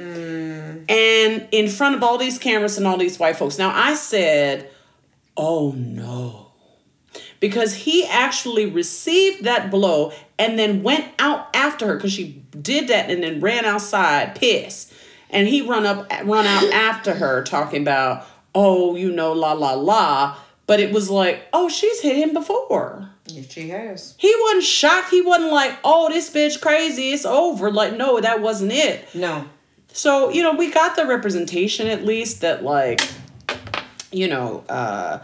S1: And in front of all these cameras and all these white folks. Now I said, Oh no. Because he actually received that blow and then went out after her. Because she did that and then ran outside pissed. And he run up run out after her talking about oh you know la la la. But it was like oh she's hit him before
S2: Yes, she has.
S1: he wasn't shocked he wasn't like oh this bitch crazy it's over like no that wasn't it
S2: No.
S1: so, you know, we got the representation at least that, like, you know, uh,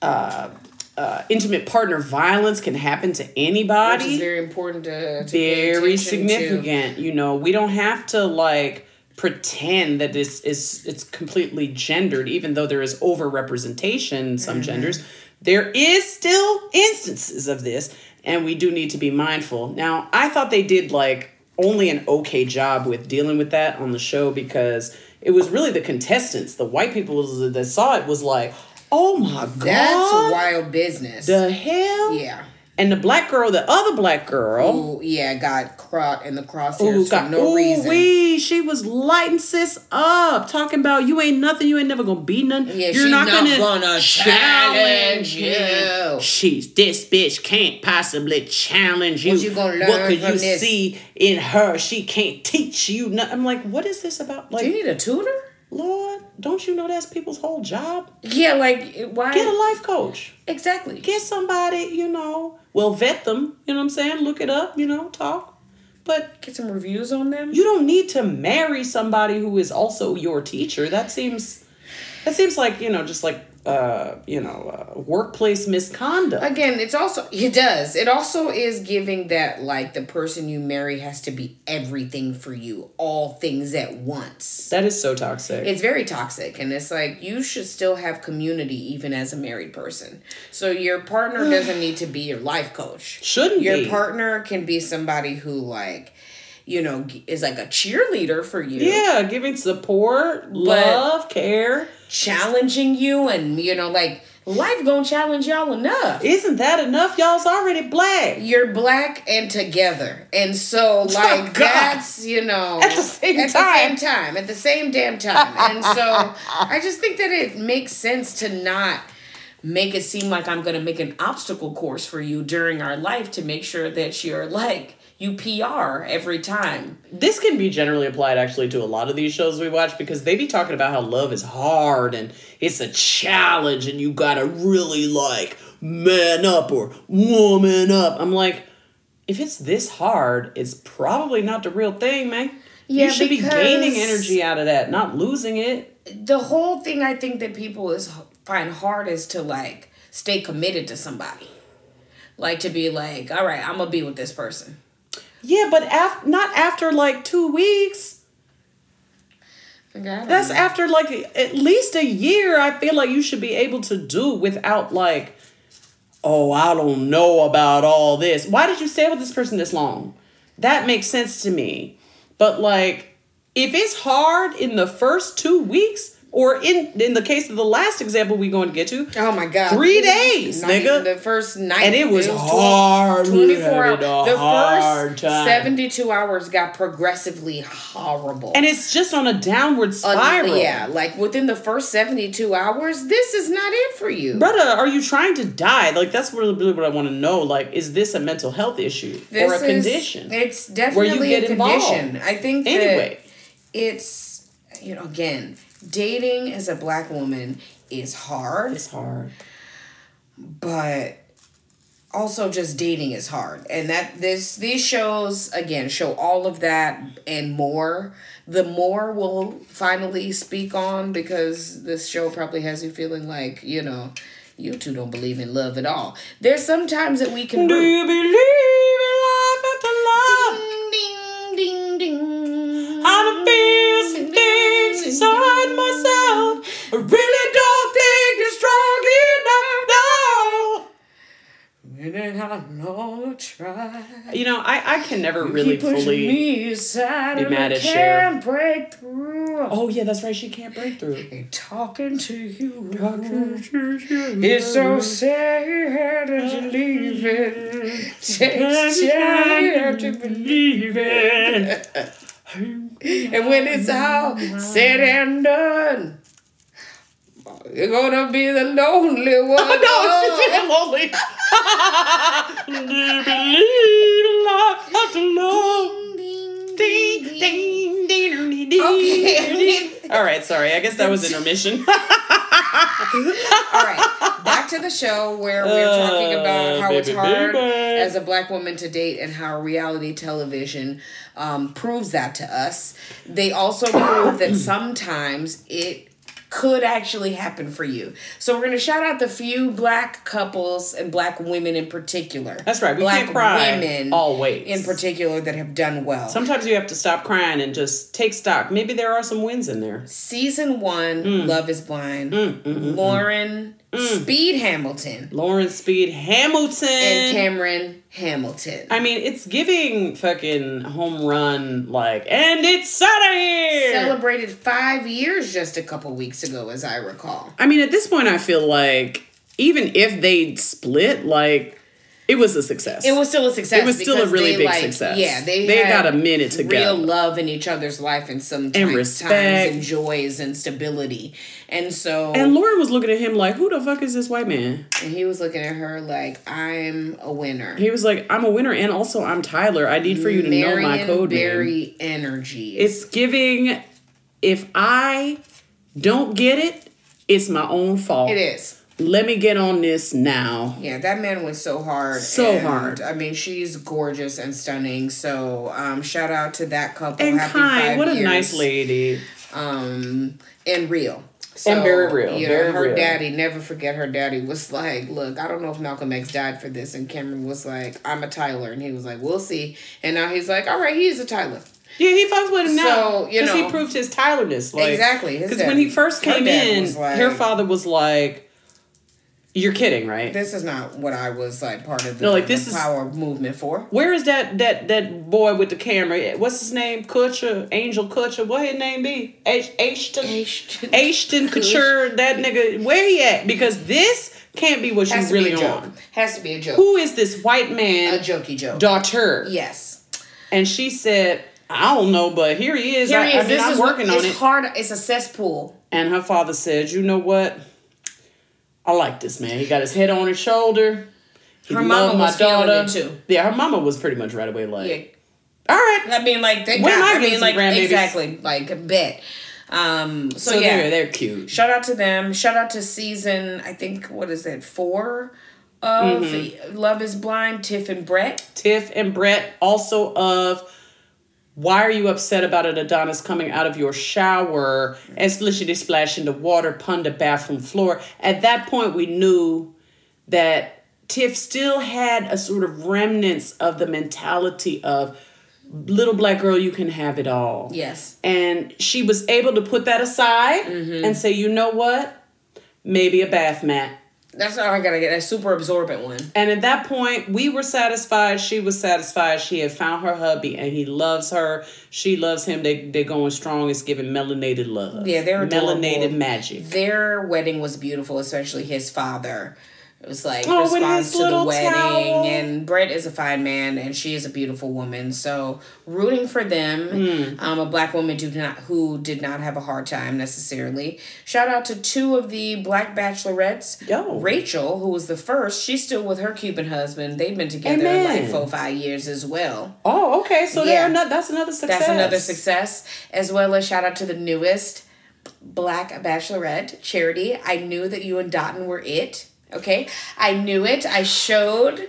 S1: uh, uh, intimate partner violence can happen to
S2: Which is
S1: anybody.
S2: very important to, to
S1: Very
S2: attention to.
S1: significant. You know, we don't have to, like, pretend that this is it's completely gendered even though there is overrepresentation in some
S2: Mm-hmm.
S1: genders there is still instances of this and we do need to be mindful now i thought they did like only an okay job with dealing with that on the show because it was really the contestants the white people that saw it was like oh my god
S2: That's wild business.
S1: the hell
S2: yeah.
S1: And the black girl the other black girl
S2: Who, yeah, got caught in the crosshairs
S1: Ooh,
S2: for
S1: God,
S2: no
S1: ooh,
S2: reason.
S1: wee, she was lighting sis up, talking about you ain't nothing, you ain't never gonna be nothing.
S2: Yeah,
S1: You're
S2: she's
S1: not,
S2: not
S1: gonna,
S2: gonna challenge
S1: him.
S2: you.
S1: She's this bitch can't possibly challenge you.
S2: What you gonna
S1: What could
S2: from
S1: you
S2: this?
S1: see in her? She can't teach you. Nothing. I'm like, what is this about? Like,
S2: Do you need a tutor?
S1: Lord, don't you know that's people's whole job?
S2: Yeah, like why?
S1: Get a life coach.
S2: exactly.
S1: Get somebody, you know. Well, vet them. You know what I'm saying? Look it up. You know, talk. But
S2: Get some reviews on them.
S1: you don't need to marry somebody who is also your teacher. That seems that seems like, you know, just like uh, you know, uh, workplace misconduct.
S2: Again, it's also it does. It also is giving that like the person you marry has to be everything for you, all things at once.
S1: that is so toxic.
S2: It's very toxic and it's like you should still have community even as a married person. So your partner doesn't need to be your life coach.
S1: Shouldn't
S2: Your
S1: be.
S2: partner can be somebody who like you know is like a cheerleader for you.
S1: yeah, giving support, love, care.
S2: Challenging you and you know like life gonna challenge y'all enough.
S1: Isn't that enough? Y'all's already black.
S2: you're black and together and so oh, like
S1: Oh,
S2: that's you know
S1: At the same
S2: at
S1: time.
S2: the same time at the same damn time and so i just think that it makes sense to not make it seem like i'm to make an obstacle course for you during our life to make sure that you're like you pr every time
S1: This can be generally applied actually to a lot of these shows we watch because they be talking about how love is hard and it's a challenge and you gotta really like man up or woman up. I'm like, if it's this hard, it's probably not the real thing, man.
S2: Yeah,
S1: you should be gaining energy out of that, not losing it.
S2: the whole thing i think that people is find hard is to like stay committed to somebody like to be like all right i'm gonna be with this person
S1: Yeah, but af- not after like two weeks. That's after like at least a year. I feel like you should be able to do without like, oh, I don't know about all this. Why did you stay with this person this long? That makes sense to me. But like, if it's hard in the first two weeks, Or in in the case of the last example we're going to get to,
S2: Oh my god.
S1: Three days,
S2: night-
S1: nigga.
S2: The first night.
S1: And it was
S2: tw-
S1: hard.
S2: 24 hours. The first 72 hours got progressively horrible.
S1: and it's just on a downward
S2: Un-
S1: spiral.
S2: yeah, like within the first 72 hours, this is not it for you.
S1: Brother, are you trying to die? Like that's really, really what I want to know. Like, is this a mental health issue
S2: This
S1: or a
S2: is-
S1: condition?
S2: It's definitely
S1: get
S2: a
S1: involved.
S2: condition. I think that
S1: Anyway.
S2: it's, you know, again, dating as a black woman is hard.
S1: It's hard.
S2: but also just dating is hard and that this these shows again show all of that and more the more we'll finally speak on because this show probably has you feeling like you know you two don't believe in love at all there's sometimes that we can
S1: Do you believe inside myself. I really don't think you're strong enough. No.
S2: and I know try
S1: You know, I, I can never really
S2: Keep pushing
S1: fully.
S2: me aside
S1: be mad at Cher.
S2: can't break through
S1: Oh yeah, that's right. She can't break through.
S2: Ain't talking to you. It's so sad that you're leaving. Takes time to believe it. And when it's all said and done, you're gonna be the lonely oh, one.
S1: No, she's getting lonely. Do you believe in after love? Ding, ding, ding, ding, ding,
S2: Okay.
S1: All right, sorry. I guess that was intermission.
S2: All right, back to the show where we're talking about how it's hard
S1: baby.
S2: as a black woman to date and how reality television um, proves that to us. They also prove that sometimes it could actually happen for you. So we're going to shout out the few black couples and black women in particular.
S1: That's right. We
S2: black
S1: can't cry
S2: women
S1: always.
S2: in particular that have done well.
S1: Sometimes you have to stop crying and just take stock. Maybe there are some wins in there.
S2: Season one,
S1: Mm.
S2: Love is Blind. Mm, mm, mm, Lauren Mm. Speed Hamilton
S1: Lauren Speed Hamilton.
S2: and Cameron Hamilton.
S1: I mean, it's giving fucking home run like, and it's sunny.
S2: Celebrated five years just a couple weeks ago, as I recall.
S1: I mean, at this point, I feel like even if they split, like it was a success.
S2: It was still a success.
S1: It was still a really
S2: they,
S1: big
S2: like,
S1: success.
S2: Yeah, they
S1: They
S2: had
S1: got a minute to
S2: real
S1: together.
S2: love in each other's life and some
S1: And
S2: times,
S1: respect.
S2: times and joys and stability. And so,
S1: And Lauren was looking at him like, "Who the fuck is this white man?"
S2: and he was looking at her like, "I'm a winner."
S1: He was like, "I'm a winner, and also I'm Tyler. I need for you to know my code name."
S2: Barry energy.
S1: It's giving. If I don't get it, it's my own fault.
S2: it is.
S1: Let me get on this now.
S2: Yeah, that man was so hard.
S1: So
S2: and,
S1: hard.
S2: I mean, she's gorgeous and stunning. So, um, shout out to that couple.
S1: And
S2: Happy
S1: kind, what a
S2: years.
S1: nice lady.
S2: Um, and real. So,
S1: And very real,
S2: You know,
S1: very
S2: her
S1: real.
S2: daddy, never forget her daddy was like, look, I don't know if Malcolm X died for this. And Cameron was like, I'm a Tyler. And he was like, we'll see. And now he's like, all right, he is a Tyler.
S1: Yeah, he fucks with him now.
S2: So, you
S1: Because he proved his Tylerness. Like,
S2: Exactly,
S1: Because when he first came in,
S2: like-
S1: her father was like, "You're kidding, right?"
S2: This is not what I was like part of the,
S1: No, like, this
S2: the
S1: is-
S2: power movement for.
S1: Where is that that that boy with the camera? Eh, what's his name? Kutcher, Angel Kutcher. What his name be? H- Ashton.
S2: Ashton.
S1: Ashton Couture. That nigga. Where he at? Because this can't be what
S2: Has
S1: you
S2: to
S1: really
S2: be a joke.
S1: on.
S2: Has to be a joke.
S1: Who is this white man?
S2: a
S1: man
S2: jokey joke.
S1: daughter?
S2: yes.
S1: And she said, "I don't know, but here he is.
S2: Here
S1: I,
S2: he is.
S1: I,
S2: this
S1: I'm
S2: is
S1: working
S2: what,
S1: on
S2: it's
S1: it."
S2: hard. It's a cesspool.
S1: And her father said, "You know what? I like this man. He got his head on his shoulder. He
S2: Her mama was feeling it too.
S1: Yeah, her mama was pretty much right away like,
S2: Yeah.
S1: all right.
S2: I mean, like they got.
S1: I
S2: I mean, like exactly, like a bet. Um. So,
S1: So
S2: yeah,
S1: they're they're cute.
S2: shout out to them. Shout out to season. I think what is it four of
S1: Mm-hmm.
S2: Love Is Blind. Tiff and Brett.
S1: Tiff and Brett also of why are you upset about an Adonis coming out of your shower and splishity splashing the water upon the bathroom floor? At that point, we knew that Tiff still had a sort of remnants of the mentality of little black girl, you can have it all.
S2: Yes.
S1: And she was able to put that aside mm-hmm. and say, you know what? Maybe a bath mat.
S2: That's all I gotta get. A super absorbent one.
S1: And at that point, we were satisfied. She was satisfied. She had found her hubby, and he loves her. She loves him. They they're going strong. It's giving melanated love.
S2: Yeah, they're adorable.
S1: melanated magic.
S2: Their wedding was beautiful, especially his father. It was like
S1: Oh, with
S2: response to the wedding,
S1: towel.
S2: and Brett is a fine man, and she is a beautiful woman. So rooting for them.
S1: Hmm.
S2: Um, a black woman do not who did not have a hard time necessarily. Shout out to two of the black bachelorettes.
S1: Yo.
S2: Rachel, who was the first, she's still with her Cuban husband. They've been together
S1: Amen.
S2: like four five years as well.
S1: Oh, okay. So
S2: Yeah.
S1: they're not. That's another success.
S2: That's another success. As well as shout out to the newest black bachelorette, Charity. I knew that you and Dotun were it. Okay. I knew it. I showed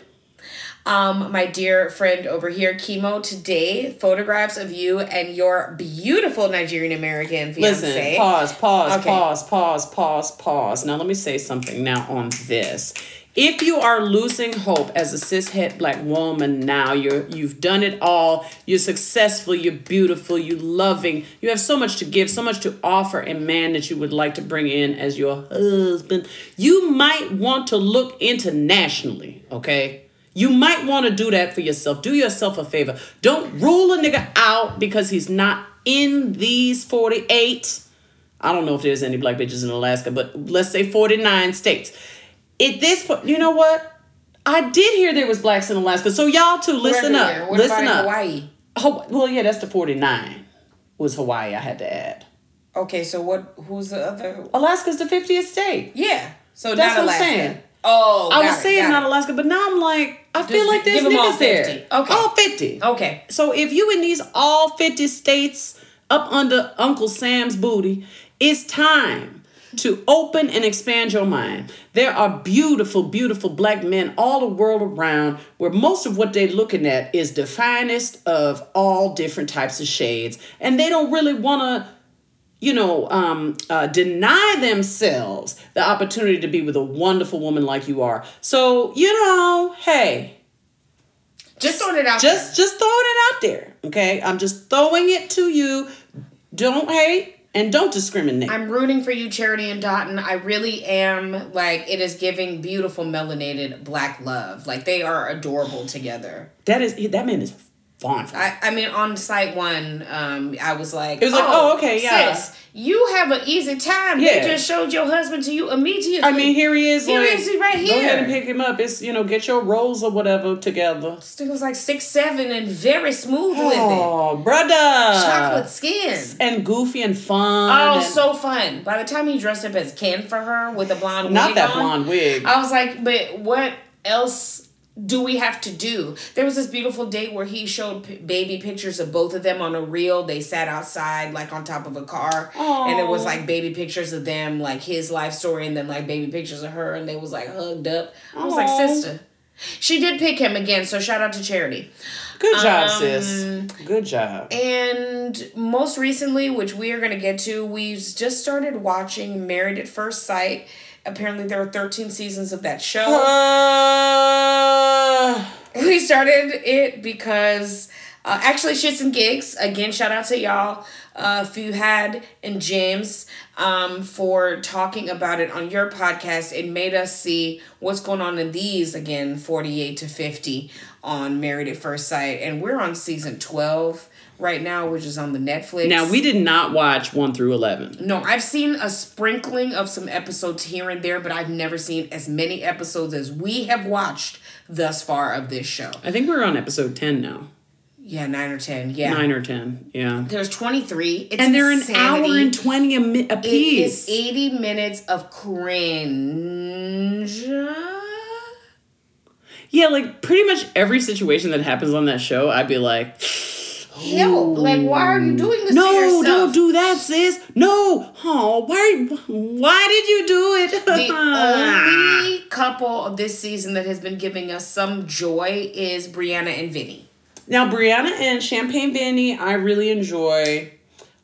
S2: um my dear friend over here, Chemo, today photographs of you and your beautiful Nigerian American fiance.
S1: Listen, pause, pause,
S2: Okay.
S1: pause, pause, pause, pause. Now let me say something now on this. If you are losing hope as a cishet black woman now, you're you've done it all, you're successful, you're beautiful, you're loving, you have so much to give, so much to offer a man that you would like to bring in as your husband, you might want to look internationally, okay? You might want to do that for yourself. Do yourself a favor. Don't rule a nigga out because he's not in these 48 I don't know if there's any black bitches in Alaska, but let's say 49 states. At this point, you know what? I did hear there was blacks in Alaska. So y'all too, listen up. Listen up.
S2: Hawaii?
S1: Haw- well, yeah, that's the 49. Was Hawaii, I had to add.
S2: Okay, so what who's the other
S1: Alaska's the 50th state.
S2: Yeah. So
S1: That's
S2: not
S1: what I'm saying.
S2: Oh,
S1: I was
S2: it,
S1: saying not. Alaska, but now I'm like, I feel like there's
S2: give 'em all
S1: niggas there.
S2: 50. Okay.
S1: All 50.
S2: Okay.
S1: So if you in these all 50 states up under Uncle Sam's booty, it's time to open and expand your mind. There are beautiful, beautiful black men all the world around where most of what they're looking at is the finest of all different types of shades. And they don't really want to you know, um, uh, deny themselves the opportunity to be with a wonderful woman like you are. So, you know, hey,
S2: Just throwing it out
S1: just just throwing it out there okay i'm just throwing it to you don't hate and don't discriminate
S2: I'm rooting for you, Charity and Dotun. I really am. Like, it is giving beautiful melanated black love. Like, they are adorable together.
S1: that is that man is
S2: I, I mean, on site one, um, I was like,
S1: It was like, oh, okay, yeah.
S2: Sis, you have an easy time.
S1: Yeah.
S2: They just showed your husband to you immediately.
S1: i mean here he is
S2: Here
S1: like,
S2: he is, right
S1: go ahead and pick him up it's you know get your rolls or whatever together
S2: It was like six seven and very smooth with it.
S1: oh brother
S2: Chocolate skin.
S1: and goofy and fun
S2: Oh,
S1: and-
S2: so fun. By the time he dressed up as Ken for her with a blonde
S1: not
S2: wig
S1: that
S2: on,
S1: blonde wig
S2: I was like, but what else do we have to do? There was this beautiful date where he showed p- baby pictures of both of them on a reel. They sat outside, like on top of a car, and it was like baby pictures of them, like his life story, and then like baby pictures of her, and they was like hugged up. I was like, sister. She did pick him again, so shout out to Charity.
S1: good job
S2: Um,
S1: sis good job
S2: And most recently, which we are going to get to, we've just started watching Married at First Sight. Apparently, there are 13 seasons of that show.
S1: Uh,
S2: We started it because uh, actually, Shits and Gigs, again, shout out to y'all, uh, Fuhad and James, um, for talking about it on your podcast. It made us see what's going on in these, again, 48 to 50 on Married at First Sight. And we're on season 12 right now, which is on the Netflix.
S1: now we did not watch 1 through 11
S2: No, I've seen a sprinkling of some episodes here and there, but I've never seen as many episodes as we have watched thus far of this show.
S1: i think we're on episode 10 now
S2: Yeah, nine or ten. Yeah.
S1: nine or ten. Yeah.
S2: There's 23.
S1: And they're an hour and twenty a, mi- a piece.
S2: is 80 minutes of cringe.
S1: yeah, like pretty much every situation that happens on that show, I'd be like,
S2: Yo, like, why are you doing this to
S1: "No, don't do that, sis. No, oh, why? Why did you do it?"
S2: The only couple of this season that has been giving us some joy is Brianna and Vinny.
S1: Now, Brianna and Champagne Benny, I really enjoy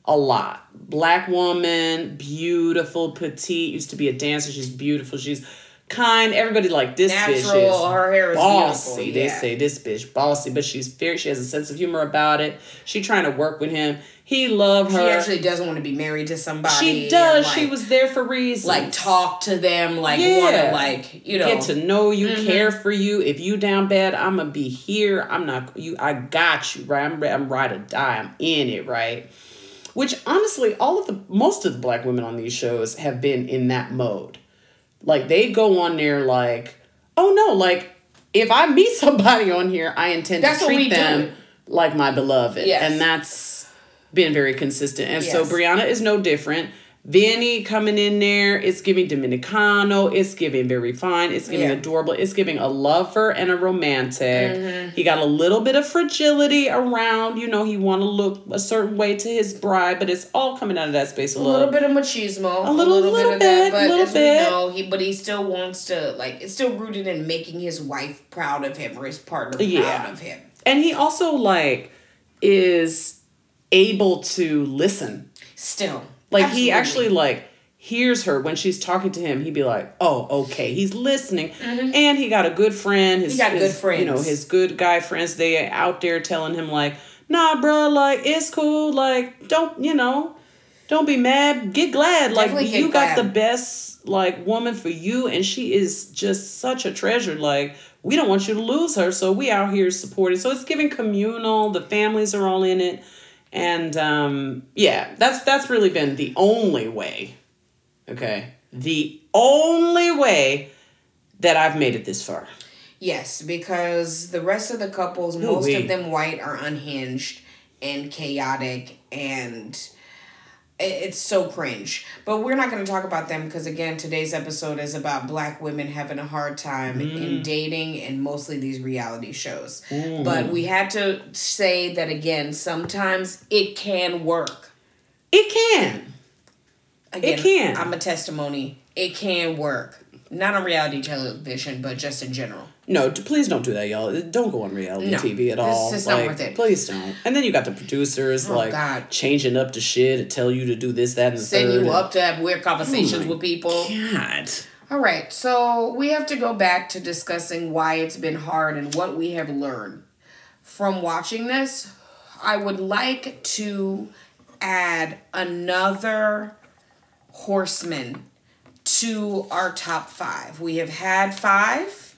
S1: a lot. Black woman, beautiful, petite, used to be a dancer. She's beautiful. She's kind. Everybody like this bitch
S2: Natural,
S1: is
S2: her hair is
S1: bossy.
S2: beautiful,
S1: They say this bitch bossy, but she's fair. She has a sense of humor about it. She trying to work with him. He loved her.
S2: She actually doesn't want to be married to somebody.
S1: she does.
S2: like-
S1: she was there for reasons.
S2: like talk to them, like
S1: Yeah.
S2: want to like you know.
S1: get to know you,
S2: Mm-hmm.
S1: care for you. If you down bad, I'm gonna be here. I'm not you. I got you right. I'm I'm right to die. I'm in it right. Which honestly, all of the most of the black women on these shows have been in that mode. Like they go on there like, oh no, like if I meet somebody on here, I intend
S2: That's
S1: to treat them
S2: do.
S1: like my beloved,
S2: Yes.
S1: and that's been very consistent. And so Brianna is no different. Vinny coming in there, it's giving Dominicano, it's giving very fine, it's giving
S2: Yeah.
S1: adorable, it's giving a lover and a romantic.
S2: Mm-hmm.
S1: He got a little bit of fragility around, you know, he want to look a certain way to his bride, but it's all coming out of that space of
S2: a
S1: love.
S2: little bit of machismo, a
S1: little-
S2: little,
S1: little
S2: bit of that, but
S1: little
S2: as
S1: bit.
S2: we know, he but he still wants to like it's still rooted in making his wife proud of him or his partner proud of him.
S1: And he also like is able to listen.
S2: Still,
S1: Like he actually like hears her when she's talking to him. He'd be like, "Oh, okay." He's listening, and he got a good friend. His,
S2: Mm-hmm. He got
S1: his,
S2: good friends.
S1: You know, his good guy friends. They out there telling him like, "Nah, bro, like it's cool. Like don't you know." Don't be mad. Get glad. Like
S2: get
S1: you got
S2: glad.
S1: the best like woman for you, and she is just such a treasure. Like we don't want you to lose her, so we out here supporting. So it's giving communal. The families are all in it, and um, yeah, that's that's really been the only way. Okay, the only way that I've made it this far.
S2: yes, because the rest of the couples,
S1: No
S2: most of them white, are unhinged and chaotic and. It's so cringe. But we're not going to talk about them because, again, today's episode is about black women having a hard time
S1: Mm.
S2: in dating and mostly these reality shows. But we had to say that, again, sometimes it can work.
S1: It can.
S2: Again,
S1: can.
S2: I'm a testimony. It can work. Not on reality television, but just in general.
S1: No, d- please don't do that, y'all. Uh, don't go on reality
S2: No,
S1: TV at
S2: it's
S1: all.
S2: just not
S1: Like,
S2: worth it.
S1: Please don't. And then you got the producers
S2: Oh,
S1: like
S2: God.
S1: changing up the shit to tell you to do this, that, and the
S2: Send you up to have weird conversations oh
S1: my
S2: with people.
S1: God.
S2: All right, so we have to go back to discussing why it's been hard and what we have learned from watching this. I would like to add another horseman to our top five. We have had five.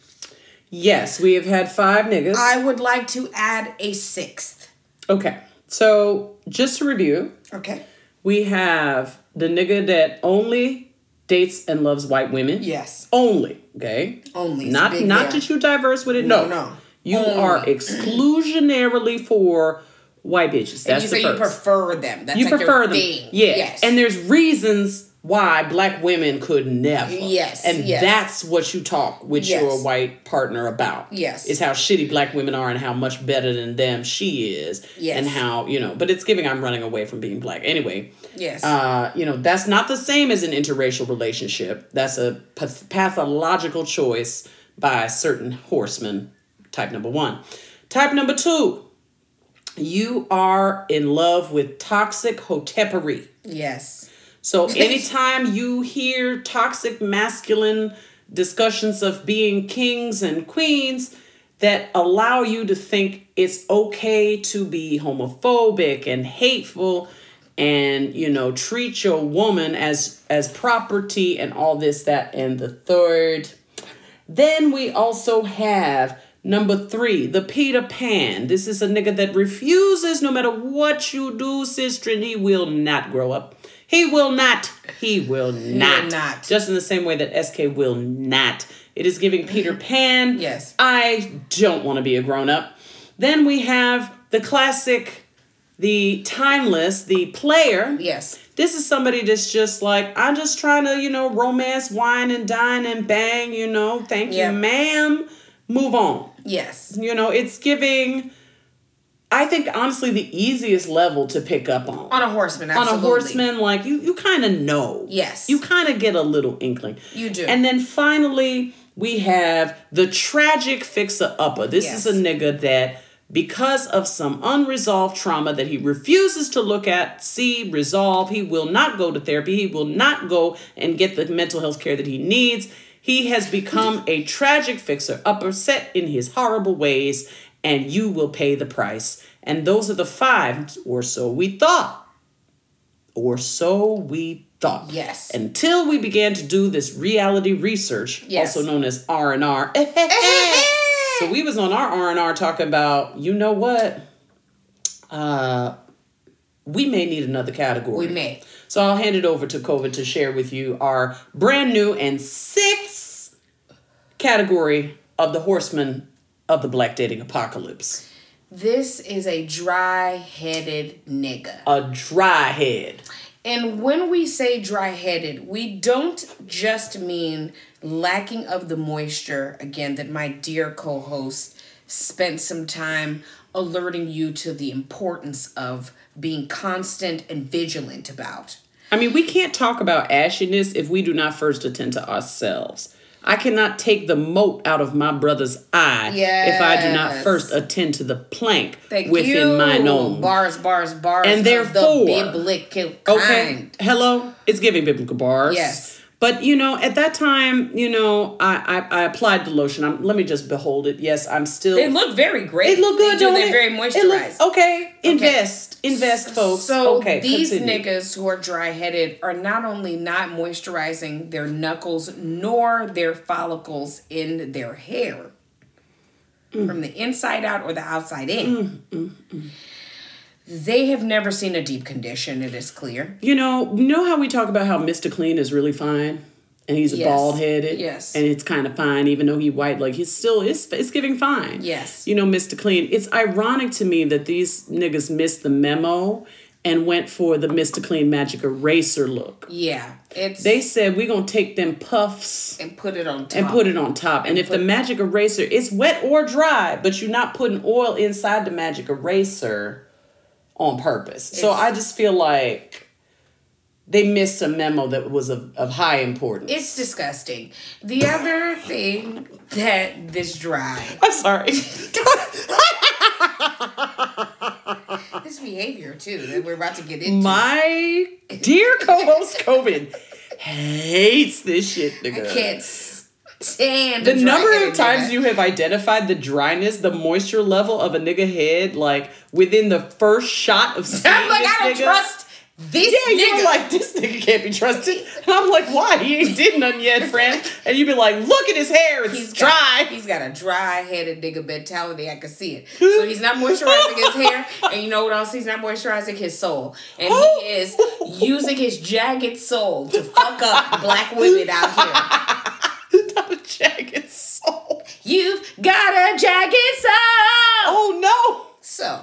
S1: Yes, we have had five niggas.
S2: I would like to add a sixth.
S1: okay. So just to review,
S2: Okay.
S1: we have the nigga that only dates and loves white women.
S2: Yes.
S1: Only. Okay.
S2: Only.
S1: Not not
S2: there.
S1: that you diverse with it. No.
S2: No, no.
S1: You
S2: Only.
S1: are exclusionarily for white bitches. That's
S2: you
S1: the
S2: say you prefer them. That's
S1: you
S2: like
S1: prefer
S2: your
S1: them.
S2: thing.
S1: Yeah.
S2: Yes.
S1: And there's reasons why black women could never.
S2: Yes,
S1: And
S2: yes.
S1: that's what you talk with
S2: Yes.
S1: your white partner about.
S2: Yes.
S1: Is how shitty black women are and how much better than them she is.
S2: Yes.
S1: And how, you know, but it's giving I'm running away from being black. Anyway.
S2: yes.
S1: Uh, you know, that's not the same as an interracial relationship. That's a path- pathological choice by a certain horsemen. Type number one. Type number two, you are in love with toxic hotepery.
S2: yes.
S1: So anytime you hear toxic masculine discussions of being kings and queens that allow you to think it's okay to be homophobic and hateful and you know treat your woman as as property and all this that and the third then we also have number three, the Peter Pan. This is a nigga that refuses, no matter what you do, sister, and he will not grow up. He will not. He will not.
S2: not.
S1: Just in the same way that SK will not. It is giving Peter Pan.
S2: Yes.
S1: I don't want to be a grown up. Then we have the classic, the timeless, the player.
S2: Yes.
S1: This is somebody that's just like, I'm just trying to, you know, romance, wine and dine and bang, you know, thank
S2: Yeah.
S1: you, ma'am. Move on.
S2: Yes.
S1: You know, it's giving, I think, honestly, the easiest level to pick up on.
S2: On a horseman,
S1: On a horseman, like, you, you kind of know.
S2: Yes.
S1: You kind of get a little inkling.
S2: You do.
S1: And then finally, we have the tragic fixer upper. This
S2: Yes.
S1: is a nigga that, because of some unresolved trauma that he refuses to look at, see, resolve, he will not go to therapy. He will not go and get the mental health care that he needs. He has become a tragic fixer, upper set in his horrible ways, and you will pay the price. And those are the five, or so we thought. Or so we thought.
S2: Yes.
S1: Until we began to do this reality research,
S2: Yes.
S1: also known as R and R. So we was on our R and R talking about, you know what? Uh, we may need another category.
S2: We may.
S1: So I'll hand it over to COVID to share with you our brand new and sixth category of the horsemen of the black dating apocalypse.
S2: This is a dry headed nigga.
S1: A dry head.
S2: And when we say dry headed, we don't just mean lacking of the moisture, again, that my dear co host spent some time alerting you to the importance of being constant and vigilant about.
S1: I mean, we can't talk about ashiness if we do not first attend to ourselves. I cannot take the mote out of my brother's eye if I do not first attend to the plank
S2: Thank
S1: within
S2: you.
S1: mine own.
S2: Bars, bars, bars.
S1: And therefore-
S2: the biblical
S1: Okay. Hello. It's giving biblical bars.
S2: Yes.
S1: But you know, at that time, you know, I I, I applied the lotion. I'm, let me just behold it. Yes, I'm still.
S2: They look very great.
S1: It look good,
S2: They do. They're very
S1: It look-
S2: moisturized.
S1: okay. Invest, invest, folks.
S2: So
S1: okay,
S2: these
S1: continue.
S2: niggas who are dry headed are not only not moisturizing their knuckles nor their follicles in their hair
S1: Mm.
S2: from the inside out or the outside in. Mm, mm, mm. They have never seen a deep condition, it is clear.
S1: You know, you know how we talk about how Mr. Clean is really fine, and he's
S2: Yes.
S1: bald headed.
S2: Yes.
S1: and it's kind of fine, even though he white. Like he's still it's it's giving fine.
S2: Yes.
S1: you know, Mr. Clean. It's ironic to me that these niggas missed the memo and went for the Mr. Clean magic eraser look.
S2: Yeah, it's
S1: They said we're gonna take them puffs
S2: and put it on top.
S1: and put it on top. And, if the magic eraser is wet or dry, but you're not putting oil inside the magic eraser on purpose. so I just feel like they missed a memo that was of, of high importance.
S2: It's disgusting. The other thing that this dry,
S1: I'm sorry.
S2: this behavior too that we're about to get into.
S1: My dear co-host COVID hates this shit, nigga.
S2: I can't stand
S1: The
S2: a
S1: number of times you have identified the dryness, the moisture level of a nigga head, like within the first shot of seeing
S2: I'm like, I don't
S1: nigga.
S2: trust this
S1: Yeah,
S2: nigga.
S1: like, this nigga can't be trusted. And I'm like, why? He ain't did nothing yet, friend. And you'd be like, look at his hair, it's
S2: He's
S1: dry.
S2: Got, he's got a dry-headed nigga mentality. I can see it. So he's not moisturizing his hair, and you know what else? He's not moisturizing his soul, and he is using his jagged soul to fuck up black women out here.
S1: Jagged soul.
S2: You've got a jagged soul.
S1: Oh no.
S2: So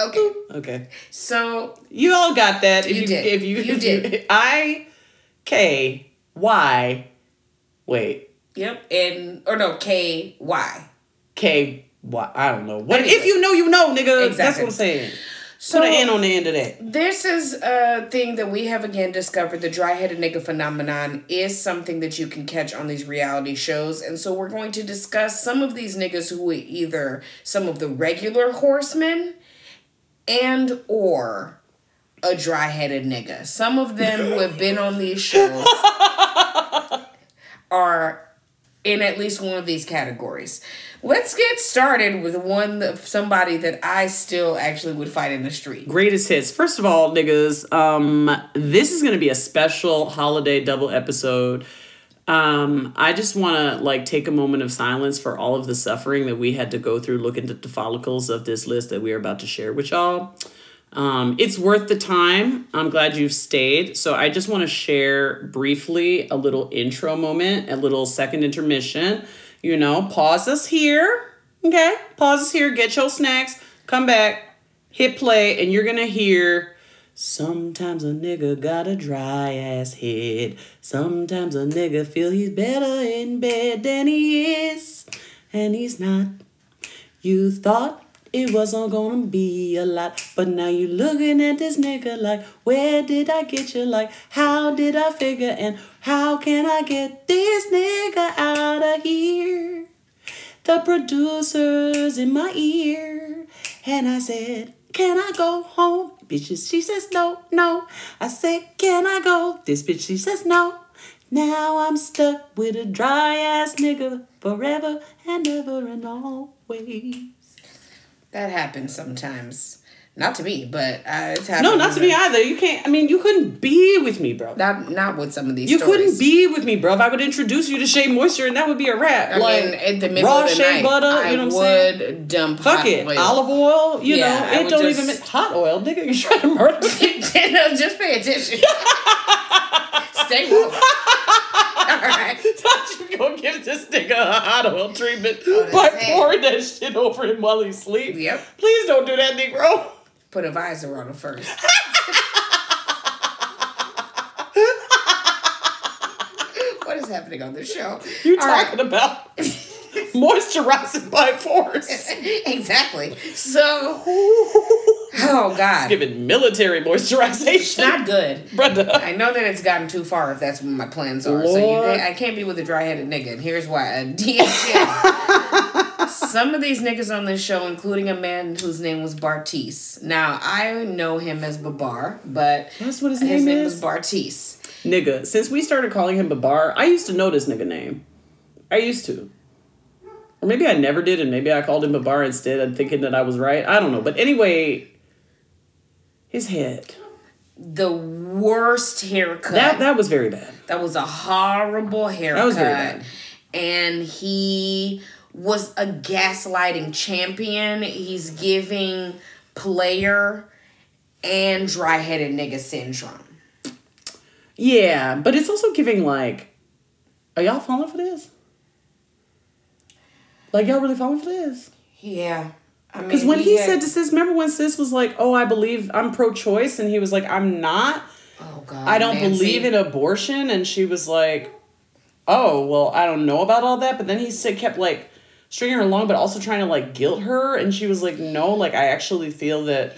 S2: Okay.
S1: Okay.
S2: so
S1: You all got that. If
S2: You
S1: you,
S2: did.
S1: If you,
S2: You
S1: if
S2: did.
S1: I K Y. Wait.
S2: yep, and or no K Y.
S1: K Y. I don't know. What
S2: Anyway.
S1: if you know you know, nigga? That's
S2: Exactly.
S1: what I'm saying.
S2: So
S1: Put an N on the end of that.
S2: This is a thing that we have again discovered. The dry headed nigga phenomenon is something that you can catch on these reality shows. And so we're going to discuss some of these niggas who are either some of the regular horsemen and or a dry headed nigga. Some of them who have been on these shows are in at least one of these categories. Let's get started with one of somebody that I still actually would fight in the street.
S1: Greatest hits. First of all, niggas, um, this is gonna be a special holiday double episode. Um, I just wanna like take a moment of silence for all of the suffering that we had to go through looking at the follicles of this list that we are about to share with y'all. Um, it's worth the time. I'm glad you've stayed. So I just want to share briefly a little intro moment, a little second intermission. You know, pause us here. Okay, pause us here. Get your snacks. Come back. Hit play, and you're gonna hear. Sometimes a nigga got a dry ass head. Sometimes a nigga feel he's better in bed than he is, and he's not. You thought it wasn't gonna be a lot, but now you looking at this nigga like, where did I get you? Like, how did I figure? And how can I get this nigga out of here? The producer's in my ear, and I said, can I go home? Bitches, she says no, no. I say, can I go? This bitch, she says no. Now I'm stuck with a dry ass nigga forever and ever and always.
S2: That happens sometimes. Not to me, but uh, it's happened.
S1: No, not to me either. You can't. I mean, you couldn't be with me, bro.
S2: Not not with some of these.
S1: You
S2: stories.
S1: couldn't be with me, bro. If I would introduce you to Shea Moisture, and that would be a wrap.
S2: I
S1: like
S2: mean, in the middle
S1: raw
S2: of the
S1: shea
S2: night,
S1: butter.
S2: I
S1: you know what I'm
S2: would
S1: saying?
S2: dump
S1: Fuck it,
S2: oil.
S1: olive oil. You
S2: Yeah, I
S1: know, it don't
S2: just-
S1: even mean hot oil, nigga. You trying to murder me?
S2: no, just pay attention. Stay woke. All right.
S1: Thought you gonna give this nigga a hot oil treatment
S2: Oh,
S1: by
S2: that's
S1: pouring that shit over him while he's asleep.
S2: Yep.
S1: Please don't do that, Negro.
S2: Put a visor on him first. what is happening on this show?
S1: You
S2: All right.
S1: talking about moisturizing by force?
S2: exactly. So, oh God,
S1: Giving military moisturization,
S2: not good.
S1: brother.
S2: I know that it's gotten too far if that's what my plans are. So you, I can't be with a dry headed nigga. And here's why. A DHL. Some of these niggas on this show, including a man whose name was Bartise. Now, I know him as Babar, but
S1: That's what his
S2: his
S1: name
S2: name
S1: is?
S2: was Bartise.
S1: Nigga, since we started calling him Babar, I used to know this nigga name. I used to. Or maybe I never did, and maybe I called him Babar instead. I'm thinking that I was right. I don't know. But anyway, his head.
S2: The worst haircut.
S1: That that was very bad.
S2: That was a horrible haircut.
S1: That was very bad.
S2: And he was a gaslighting champion. He's giving player and dry headed nigga syndrome.
S1: Yeah, but it's also giving like, are y'all falling for this? Like y'all really falling for this?
S2: Yeah. I mean,
S1: Because when he
S2: had-
S1: said to Sis, remember when Sis was like, "Oh, I believe I'm pro-choice," and he was like, "I'm not.
S2: Oh God.
S1: I don't
S2: Nancy.
S1: believe in abortion," and she was like, "Oh, well, I don't know about all that." But then he said, kept like stringing her along, but also trying to like guilt her, and she was like, "No, like I actually feel that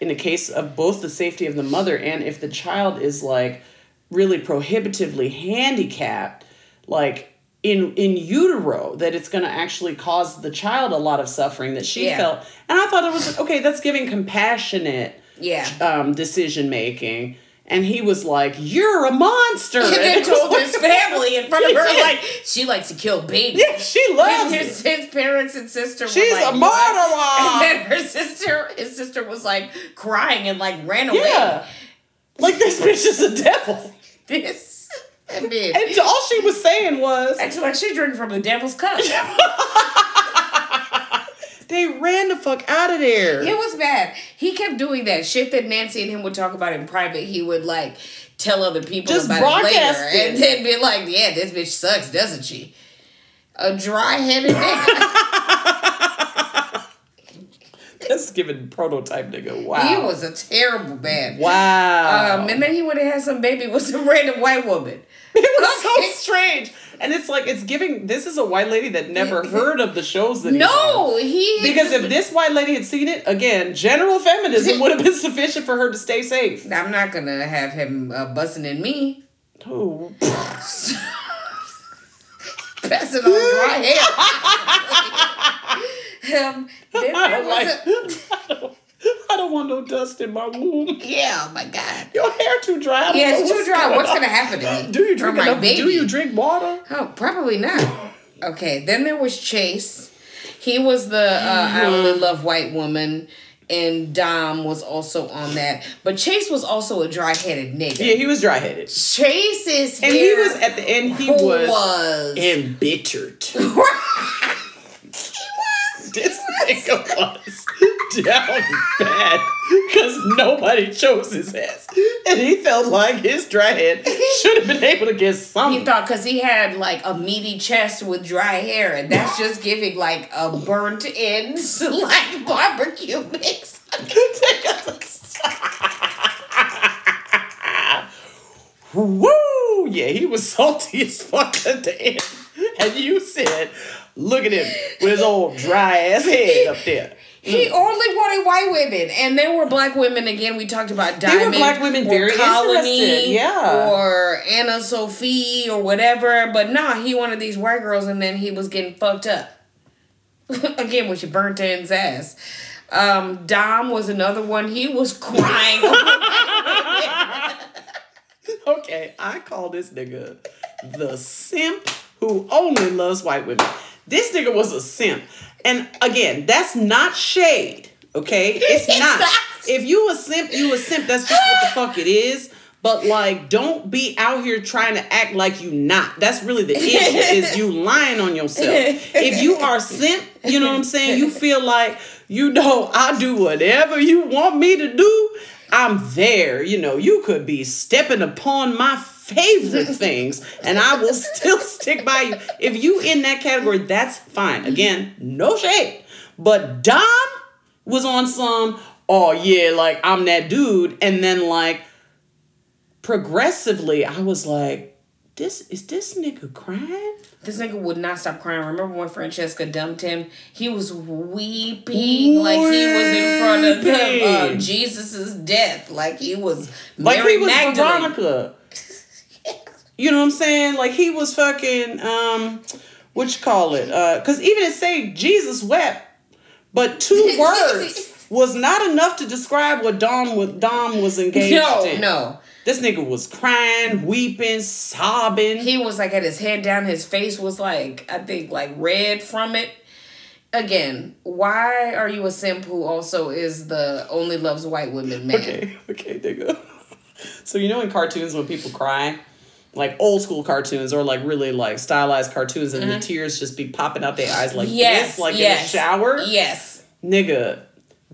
S1: in the case of both the safety of the mother and if the child is like really prohibitively handicapped, like." In, in utero that it's going to actually cause the child a lot of suffering that she
S2: Yeah.
S1: felt and i thought it was okay that's giving compassionate
S2: Yeah.
S1: um, decision making. And he was like, "You're a monster."
S2: And then told his family in front of her, like, she likes to kill babies.
S1: "Yeah, she loves
S2: his,
S1: it."
S2: his parents and sister
S1: She's
S2: were like,
S1: a murderer.
S2: And then her sister, his sister was like crying and like ran away.
S1: Yeah, like this bitch is a devil.
S2: This.
S1: And all she was saying was,
S2: Acting like she drinking from the devil's cup.
S1: "They ran the fuck out of there."
S2: It was bad. He kept doing that shit that Nancy and him would talk about in private. He would like tell other people
S1: Just
S2: about it
S1: broadcast
S2: later,
S1: it.
S2: and then be like, "Yeah, this bitch sucks, doesn't she?" A dry-headed nigga.
S1: That's giving prototype nigga. Wow.
S2: He was a terrible man.
S1: Wow.
S2: Um, and then he would have had some baby with some random white woman.
S1: it was
S2: Okay.
S1: so strange, and it's like it's giving. This is a white lady that never heard of the shows that.
S2: No, he
S1: Because if this white lady had seen it, again, general feminism would have been sufficient for her to stay safe.
S2: I'm not gonna have him uh, busting in me.
S1: Oh.
S2: Passing on dry hair. Um,
S1: I like.
S2: a,
S1: I don't, I don't want no dust in my womb.
S2: yeah, oh my god.
S1: Your hair too dry.
S2: Yeah, it's too dry.
S1: going
S2: What's gonna happen to me?
S1: Do you drink enough? Do you drink water?
S2: Oh, probably not. Okay, then there was Chase. He was the uh, I only love white woman, and Dom was also on that. But Chase was also a dry headed nigga.
S1: Yeah, he was dry headed,
S2: Chase's
S1: and he was at the end. He was,
S2: was
S1: embittered. This nigga was down bad because nobody chose his ass, and he felt like his dry head should have been able to get
S2: He
S1: some.
S2: thought because he had like a meaty chest with dry hair, and that's just giving like a burnt ends, like barbecue mix.
S1: Woo! Yeah, he was salty as fuck at the end. And you said, look at him with his old dry ass head up there.
S2: He only wanted white women, and there were black women again. We talked about
S1: were
S2: Diamond,
S1: black women
S2: or
S1: very interested, yeah.
S2: or Anna Sophie, or whatever. But nah, he wanted these white girls, and then he was getting fucked up again with your burnt ends ass. Um, Dom was another one. He was crying.
S1: okay, I call this nigga the simp who only loves white women. This nigga was a simp. And again, that's not shade. Okay? It's not. If you a simp, you a simp. That's just what the fuck it is. But like, don't be out here trying to act like you not. That's really the issue. is you lying on yourself. If you are simp, you know what I'm saying. You feel like you know I do whatever you want me to do. I'm there. You know, you could be stepping upon my favorite things and I will still stick by you. If you in that category, that's fine. Again, no shade. But Dom was on some, oh yeah, like I'm that dude. And then like progressively, I was like, this is this nigga crying?
S2: This nigga would not stop crying. Remember when Francesca dumped him? He was weeping, like he was in front of the, uh, Jesus's death, like he was
S1: like he was
S2: Magdalene.
S1: Veronica. You know what I'm saying? Like he was fucking um, what you call it? Uh, cause even it say Jesus wept, but two words was not enough to describe what Dom was Dom was engaged
S2: No,
S1: in.
S2: no.
S1: This nigga was crying, weeping, sobbing.
S2: He was like had his head down. His face was like I think like red from it. Again, why are you a simp who also is the only loves white women man?
S1: Okay, okay, nigga. So you know in cartoons when people cry, like old school cartoons or like really like stylized cartoons, and the tears just be popping out their eyes like
S2: Mm-hmm. Yes,
S1: this, like
S2: yes,
S1: in a shower.
S2: Yes,
S1: Nigga,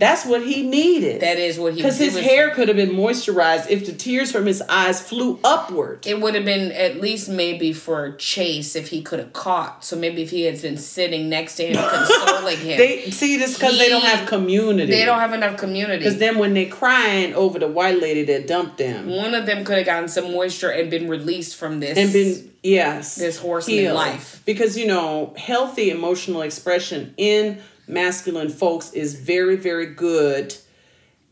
S1: that's what he needed.
S2: that is what he.
S1: Because his
S2: was-
S1: hair could have been moisturized if the tears from his eyes flew upward.
S2: It would have been at least maybe for Chase if he could have caught. So maybe if he had been sitting next to him, consoling him.
S1: They see this because they don't have community.
S2: They don't have enough community.
S1: Because then when they're crying over the white lady that dumped them
S2: One of them could have gotten some moisture and been released from this.
S1: and been yes
S2: This horseman
S1: healed.
S2: life.
S1: because you know healthy emotional expression in masculine folks is very very good.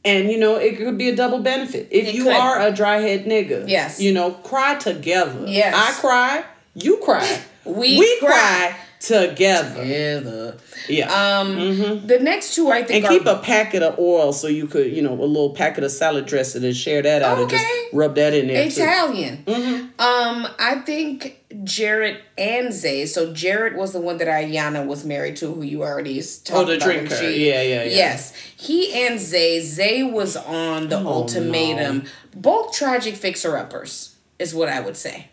S1: And you know it could be a double benefit if
S2: It
S1: you
S2: could.
S1: are a dry head nigga.
S2: Yes.
S1: you know cry together.
S2: Yes.
S1: I cry, you cry,
S2: We
S1: we
S2: cry.
S1: cry together.
S2: together.
S1: Yeah.
S2: Um, the next two I think
S1: and keep
S2: are
S1: a packet of oil so you could, you know, a little packet of salad dressing and share that out and just
S2: Okay.
S1: rub that in there.
S2: Italian.
S1: Mm-hmm.
S2: Um, I think Jarrette and Zay. So Jarrette was the one that Iyanna was married to, who you already talked
S1: Oh, the
S2: about
S1: drinker.
S2: she-
S1: Yeah, yeah, yeah.
S2: Yes, he and Zay. Zay was on the
S1: Oh,
S2: ultimatum. Both tragic fixer uppers is what I would say.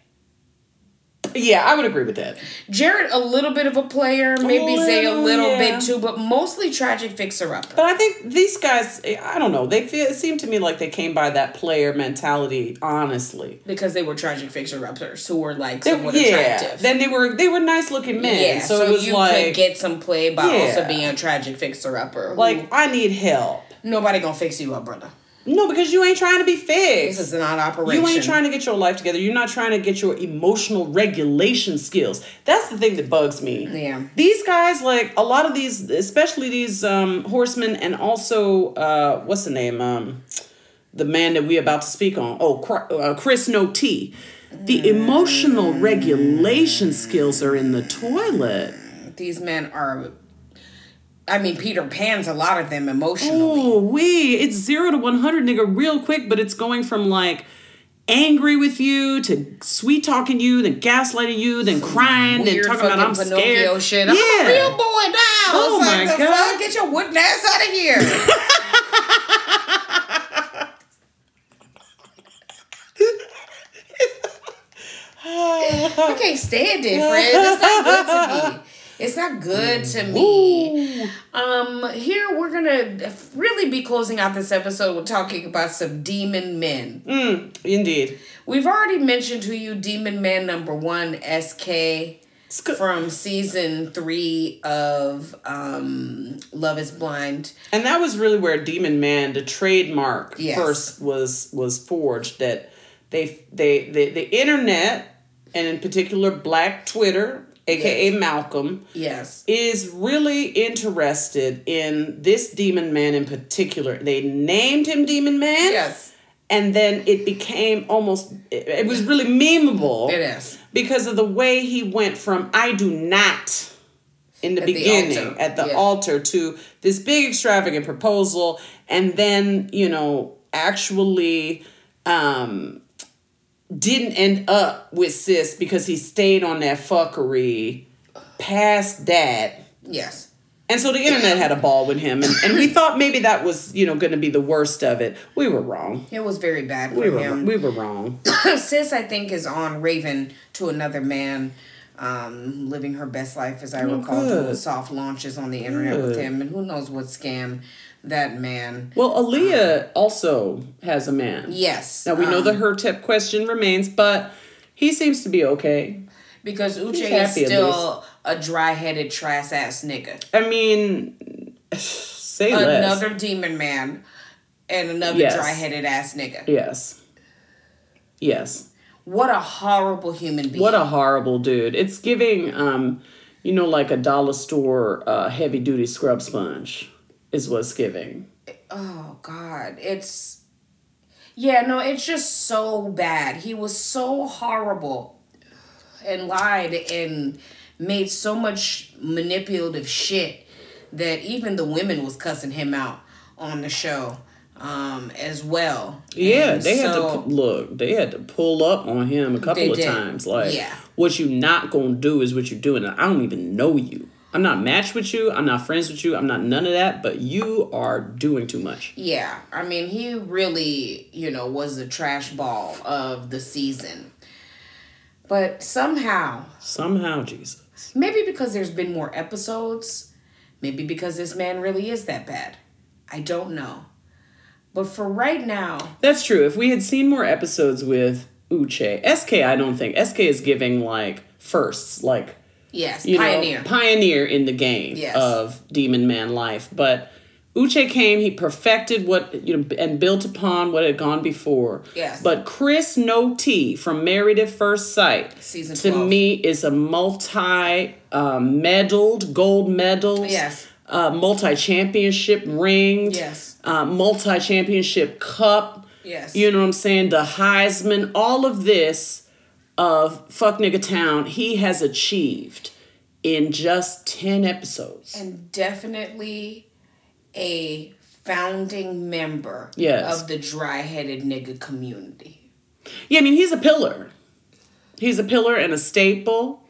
S1: Yeah, I would agree with that.
S2: Jarrette, a little bit of a player, maybe Zay a
S1: little,
S2: little
S1: yeah.
S2: bit too, but mostly tragic fixer upper.
S1: But I think these guys, I don't know, they feel it seemed to me like they came by that player mentality, honestly.
S2: Because they were tragic fixer uppers who were like
S1: They-
S2: somewhat
S1: yeah.
S2: attractive.
S1: Then they were they were nice looking men.
S2: yeah,
S1: so,
S2: so,
S1: it was
S2: you
S1: like
S2: could get some play by
S1: Yeah.
S2: also being a tragic fixer upper.
S1: like I need help.
S2: nobody gonna fix you up, brother.
S1: No, because you ain't trying to be fixed.
S2: This is not operation.
S1: You ain't trying to get your life together. You're not trying to get your emotional regulation skills. That's the thing that bugs me.
S2: Yeah.
S1: These guys, like a lot of these, especially these um, horsemen, and also uh, what's the name? Um, the man that we about to speak on. Oh, uh, Chris No T. The emotional regulation skills are in the toilet.
S2: These men are. I mean, Peter Pan's a lot of them emotionally.
S1: Oh, we it's zero to one hundred, nigga, real quick. But it's going from like angry with you to sweet talking you, then gaslighting you, then crying, then talking about I'm
S2: Pinocchio
S1: scared.
S2: shit. I'm a real boy now.
S1: Oh
S2: It's
S1: my
S2: like,
S1: God.
S2: fuck? Get your wooden ass out of here. I can't stand it, friend. It's not good to me. It's not good to me. Um, here we're gonna really be closing out this episode with talking about some demon men.
S1: Mm, indeed.
S2: We've already mentioned to you Demon Man number one, SK, from season three of um, Love is Blind.
S1: And that was really where Demon Man, the trademark,
S2: Yes.
S1: first was was forged. That they they the, the internet, and in particular Black Twitter, aka Malcolm,
S2: Yes.
S1: is really interested in this demon man in particular. They named him Demon Man.
S2: Yes.
S1: And then it became almost, it, it was really memeable
S2: It is.
S1: because of the way he went from I do not in the
S2: At
S1: beginning
S2: altar,
S1: at the
S2: yeah.
S1: altar to this big extravagant proposal and then you know actually um didn't end up with sis because he stayed on that fuckery past that
S2: Yes.
S1: and so the internet had a ball with him and, and we thought maybe that was you know going to be the worst of it we were wrong
S2: It was very bad for
S1: we were
S2: him.
S1: we were wrong
S2: Sis, I think, is on Raven to another man, um, living her best life, as I recall,
S1: good.
S2: doing soft launches on the internet with him, and who knows what scam that man.
S1: well Aaliyah also has a man
S2: Yes.
S1: now we know
S2: um,
S1: the her tip question remains but he seems to be okay
S2: because Uche is still a dry-headed trash ass nigga.
S1: I mean, say less.
S2: Another demon man, and another
S1: Yes.
S2: dry-headed ass nigga.
S1: Yes. Yes.
S2: What a horrible human being.
S1: What a horrible dude. It's giving, um, you know, like a dollar store uh, heavy duty scrub sponge is what's giving.
S2: Oh God, it's yeah, no, it's just so bad. He was so horrible and lied and made so much manipulative shit that even the women was cussing him out on the show um as well.
S1: Yeah,
S2: And
S1: they had to look. They had to pull up on him a couple of
S2: did.
S1: times. Like,
S2: Yeah.
S1: what you not gonna do is what you're doing. I don't even know you. I'm not matched with you. I'm not friends with you. I'm not none of that. But you are doing too much.
S2: Yeah, I mean, he really, you know, was the trash ball of the season. But somehow,
S1: Somehow, Jesus.
S2: Maybe because there's been more episodes. Maybe because this man really is that bad. I don't know. But for right now,
S1: That's true. If we had seen more episodes with Uche, SK, I don't think SK is giving like firsts, like
S2: yes,
S1: you
S2: pioneer.
S1: know, pioneer in the game
S2: Yes.
S1: of Demon Man life. But Uche came, he perfected what you know and built upon what had gone before.
S2: Yes.
S1: But Chris No T from Married at First Sight
S2: Season
S1: to
S2: 12.
S1: me is a multi um, medaled gold medals.
S2: Yes.
S1: Uh, multi championship ring.
S2: Yes.
S1: Uh, multi championship cup.
S2: Yes.
S1: You know what I'm saying? The Heisman, all of this of Fuck Nigga Town, he has achieved in just 10 episodes.
S2: and definitely a founding member
S1: Yes.
S2: of the dry-headed nigga community.
S1: Yeah, I mean, he's a pillar. He's a pillar and a staple.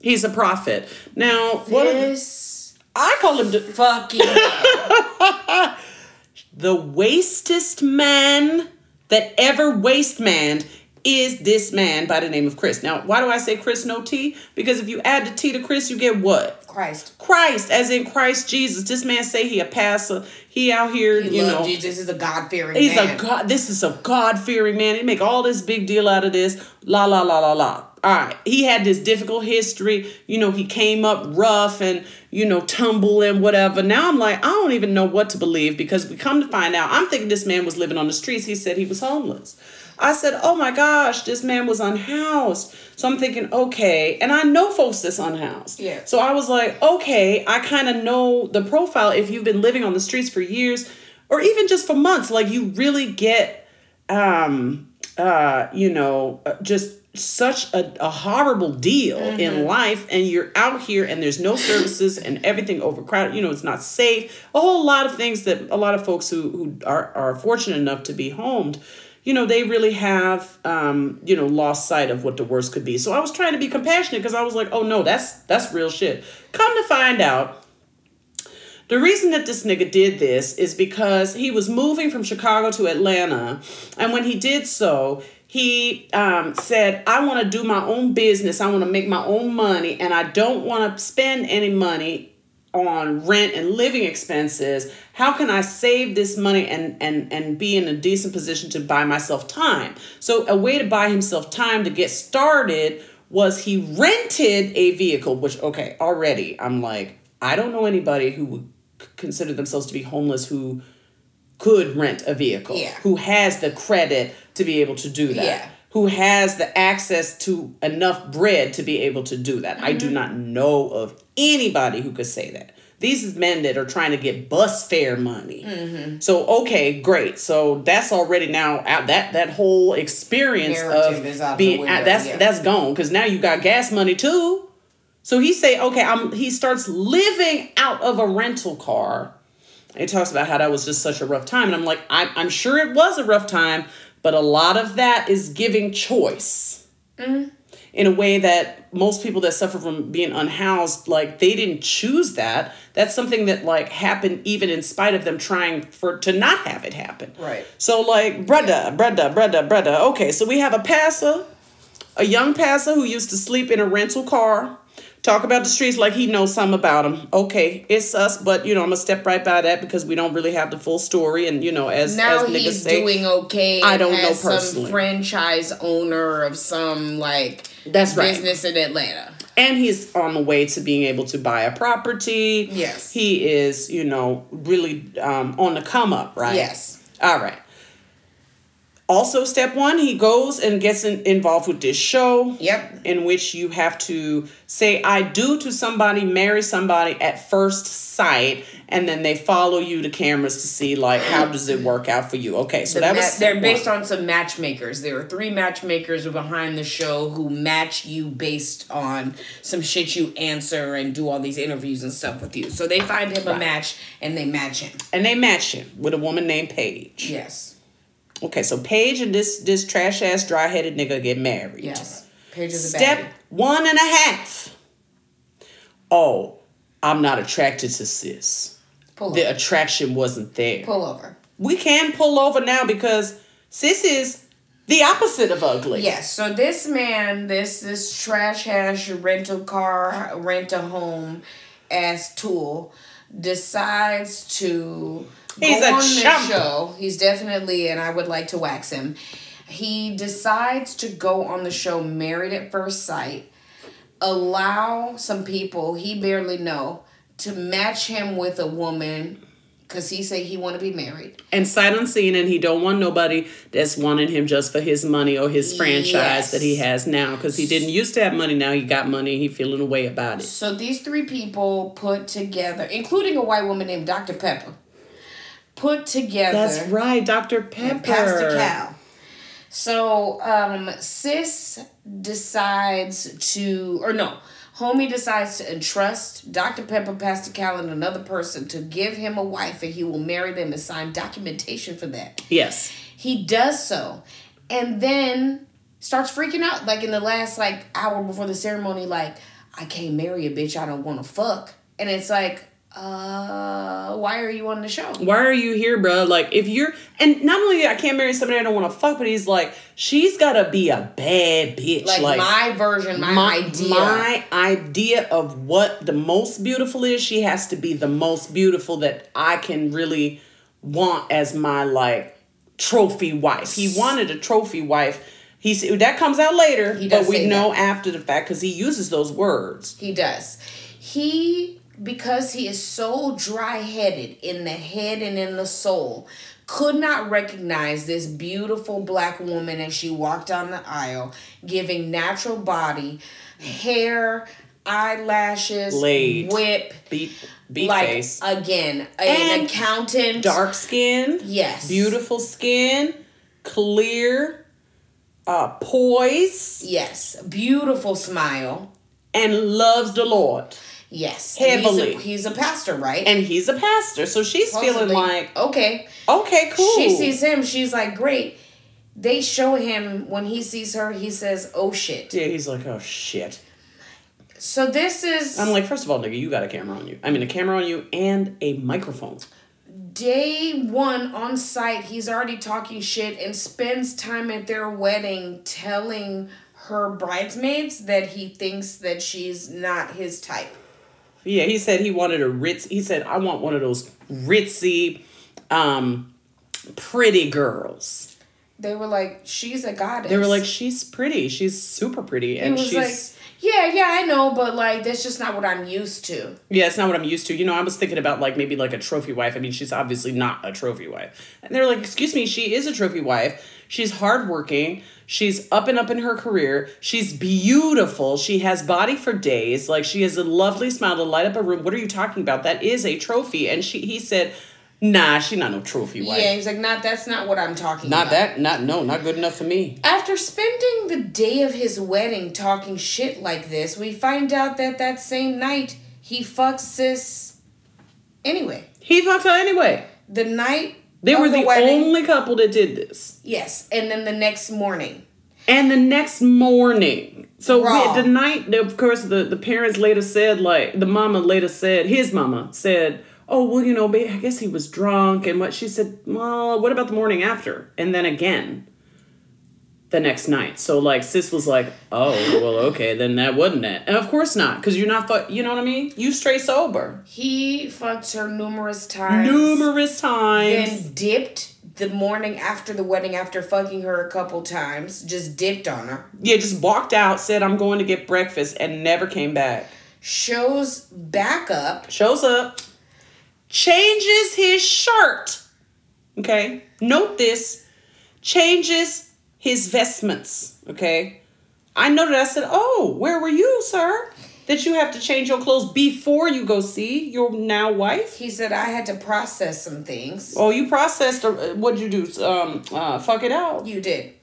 S1: He's a prophet. Now, what
S2: This
S1: I call him the,
S2: fucking
S1: the wastest man that ever waste man is this man by the name of Chris. Now, why do I say Chris no T? Because if you add the T to Chris, you get what?
S2: Christ.
S1: Christ, as in Christ Jesus. This man say he a pastor. He out here,
S2: He
S1: you know.
S2: Jesus. Is a God-fearing
S1: He's
S2: man.
S1: a God. This is a God fearing man. He make all this big deal out of this. La la la la la. All right. He had this difficult history. You know, he came up rough and you know tumble and whatever. Now I'm like, I don't even know what to believe because we come to find out. I'm thinking this man was living on the streets. He said he was homeless. I said, oh my gosh, this man was unhoused. So I'm thinking, okay, and I know folks that's unhoused.
S2: Yeah.
S1: So I was like, okay, I kind of know the profile if you've been living on the streets for years or even just for months. Like you really get, um, uh, you know, uh, just such a, a horrible deal in life and you're out here and there's no services and everything overcrowded you know it's not safe a whole lot of things that a lot of folks who, who are, are fortunate enough to be homed you know they really have um, you know lost sight of what the worst could be so i was trying to be compassionate because i was like oh no that's that's real shit come to find out the reason that this nigga did this is because he was moving from Chicago to Atlanta. And when he did so, he um, said, I want to do my own business. I want to make my own money. And I don't want to spend any money on rent and living expenses. How can I save this money and, and, and be in a decent position to buy myself time? So, a way to buy himself time to get started was he rented a vehicle, which, okay, already I'm like, I don't know anybody who would consider themselves to be homeless who could rent a vehicle,
S2: Yeah.
S1: who has the credit to be able to do that,
S2: Yeah.
S1: Who has the access to enough bread to be able to do that. I do
S2: Mm-hmm.
S1: not know of anybody who could say that. These men that are trying to get bus fare money.
S2: Mm-hmm.
S1: So okay, great. So that's already now out. That that whole experience
S2: Narrative
S1: of
S2: out
S1: being
S2: window,
S1: that's
S2: yeah.
S1: that's gone because now you got gas money too. So he say, okay, I'm he starts living out of a rental car. He talks about how that was just such a rough time. And I'm like, I'm, I'm sure it was a rough time, but a lot of that is giving choice. Mm. In a way that most people that suffer from being unhoused, like they didn't choose that. That's something that like happened even in spite of them trying for to not have it happen.
S2: Right.
S1: So like brother, brother, brother, brother. Okay, so we have a passer, a young passer who used to sleep in a rental car. Talk about the streets like he knows something about them. Okay, it's us, but you know I'm gonna step right by that because we don't really have the full story. And you know, as
S2: Now
S1: as niggas
S2: he's
S1: say,
S2: doing okay.
S1: I don't know personally.
S2: Some franchise owner of some like
S1: That's right.
S2: business in Atlanta.
S1: and he's on the way to being able to buy a property.
S2: Yes.
S1: he is. You know, really um, on the come up, right?
S2: Yes.
S1: All right. Also, step one, he goes and gets in, involved with this show.
S2: Yep.
S1: In which you have to say I do to somebody, marry somebody at first sight, and then they follow you to cameras to see like how does it work out for you. Okay, so
S2: The
S1: that
S2: ma-
S1: was
S2: they're based
S1: one.
S2: on some matchmakers. There are three matchmakers behind the show who match you based on some shit you answer and do all these interviews and stuff with you. So they find him a match and they match him.
S1: and they match him with a woman named Paige.
S2: Yes.
S1: Okay, so Paige and this this trash ass dry headed nigga get married.
S2: Yes. Paige is a
S1: Step
S2: baddie.
S1: one and a half. Oh, I'm not attracted to sis.
S2: Pull over.
S1: The
S2: over.
S1: attraction wasn't there.
S2: Pull over.
S1: We can pull over now because sis is the opposite of ugly.
S2: Yes. So this man, this this trash hash rental car, rent a home ass tool, decides to
S1: He's
S2: go
S1: a
S2: on this show. He's definitely, and I would like to wax him. He decides to go on the show Married at First Sight, allow some people he barely know to match him with a woman because he say he want to be married.
S1: And sight unseen, and he don't want nobody that's wanting him just for his money or his franchise
S2: Yes.
S1: that he has now. Because he didn't used to have money, now he got money. He feeling a way about it.
S2: So these three people put together, including a white woman named Dr. Pepper, put together
S1: That's right, Dr. Pepper.
S2: Pastor Cal. So um, Sis decides to, or no, Homie decides to entrust Dr. Pepper, Pastor Cal, and another person to give him a wife, and he will marry them and sign documentation for that.
S1: Yes.
S2: He does so, and then starts freaking out. Like in the last like hour before the ceremony, like I can't marry a bitch I don't want to fuck, and it's like, uh, why are you on the show?
S1: Why are you here, bro? Like, if you're, and not only I can't marry somebody I don't want to fuck, but he's like, she's gotta be a bad bitch.
S2: Like,
S1: Like,
S2: my version, my,
S1: my
S2: idea.
S1: my idea of what the most beautiful is, she has to be the most beautiful that I can really want as my like trophy wife. He wanted a trophy wife. He's that comes out later,
S2: He does
S1: but we know
S2: that.
S1: after the fact because he uses those words.
S2: He does. He because he is so dry-headed in the head and in the soul, could not recognize this beautiful black woman as she walked down the aisle, giving natural body, hair, eyelashes,
S1: Laid.
S2: whip,
S1: Beat beat
S2: like
S1: face,
S2: again, an
S1: And
S2: accountant,
S1: dark skin,
S2: Yes.
S1: beautiful skin, clear, uh, poise,
S2: Yes, beautiful smile.
S1: and loves the Lord.
S2: Yes,
S1: Heavily.
S2: He's a, he's a pastor, right?
S1: And he's a pastor, so she's feeling like,
S2: okay.
S1: okay, cool.
S2: She sees him. She's like, great. They show him when he sees her. He says, "Oh shit."
S1: Yeah, he's like, oh shit.
S2: So this is
S1: I'm like, first of all, nigga, you got a camera on you. I mean, a camera on you and a microphone.
S2: day one on site. He's already talking shit and spends time at their wedding telling her bridesmaids that he thinks that she's not his type.
S1: Yeah, he said he wanted a ritz. He said, I want one of those ritzy, um, pretty girls.
S2: They were like, "She's a goddess."
S1: They were like, she's pretty. She's super pretty, and she's
S2: like, "Yeah, yeah, I know, but like that's just not what I'm used to."
S1: yeah, it's not what I'm used to. You know, I was thinking about like maybe like a trophy wife. I mean, she's obviously not a trophy wife. And they're like, excuse me, she is a trophy wife. She's hardworking. She's up and up in her career. She's beautiful. She has body for days. Like she has a lovely smile to light up a room. What are you talking about? That is a trophy. And she he said, Nah, she not no trophy wife.
S2: Yeah, he's like, not that's not what I'm talking about.
S1: Not
S2: about.
S1: that. Not no. Not good enough for me.
S2: After spending the day of his wedding talking shit like this, we find out that that same night he fucks sis. Anyway,
S1: He fucks her anyway.
S2: the night
S1: They were the,
S2: wedding.
S1: only couple that did this.
S2: yes, and then the next morning.
S1: And the next morning, so we- the night, of course, the, the parents later said, like, the mama later said, his mama said, oh, well, you know, I guess he was drunk. And what she said, well, what about the morning after? And then again, the next night. So, like, sis was like, oh, well, okay, then that wasn't it. And of course not, because you're not, fu- you know what I mean? You straight sober.
S2: He fucked her numerous times.
S1: Numerous times.
S2: Then dipped the morning after the wedding after fucking her a couple times. Just dipped on her.
S1: yeah, just walked out, said, I'm going to get breakfast, and never came back.
S2: Shows back up.
S1: shows up, changes his shirt. Okay, note this changes his vestments. Okay, I noted, I said, Oh, where were you, sir? That you have to change your clothes before you go see your now wife?
S2: He said I had to process some things.
S1: Oh, you processed, uh, what'd you do? Um, uh, fuck it out.
S2: You did.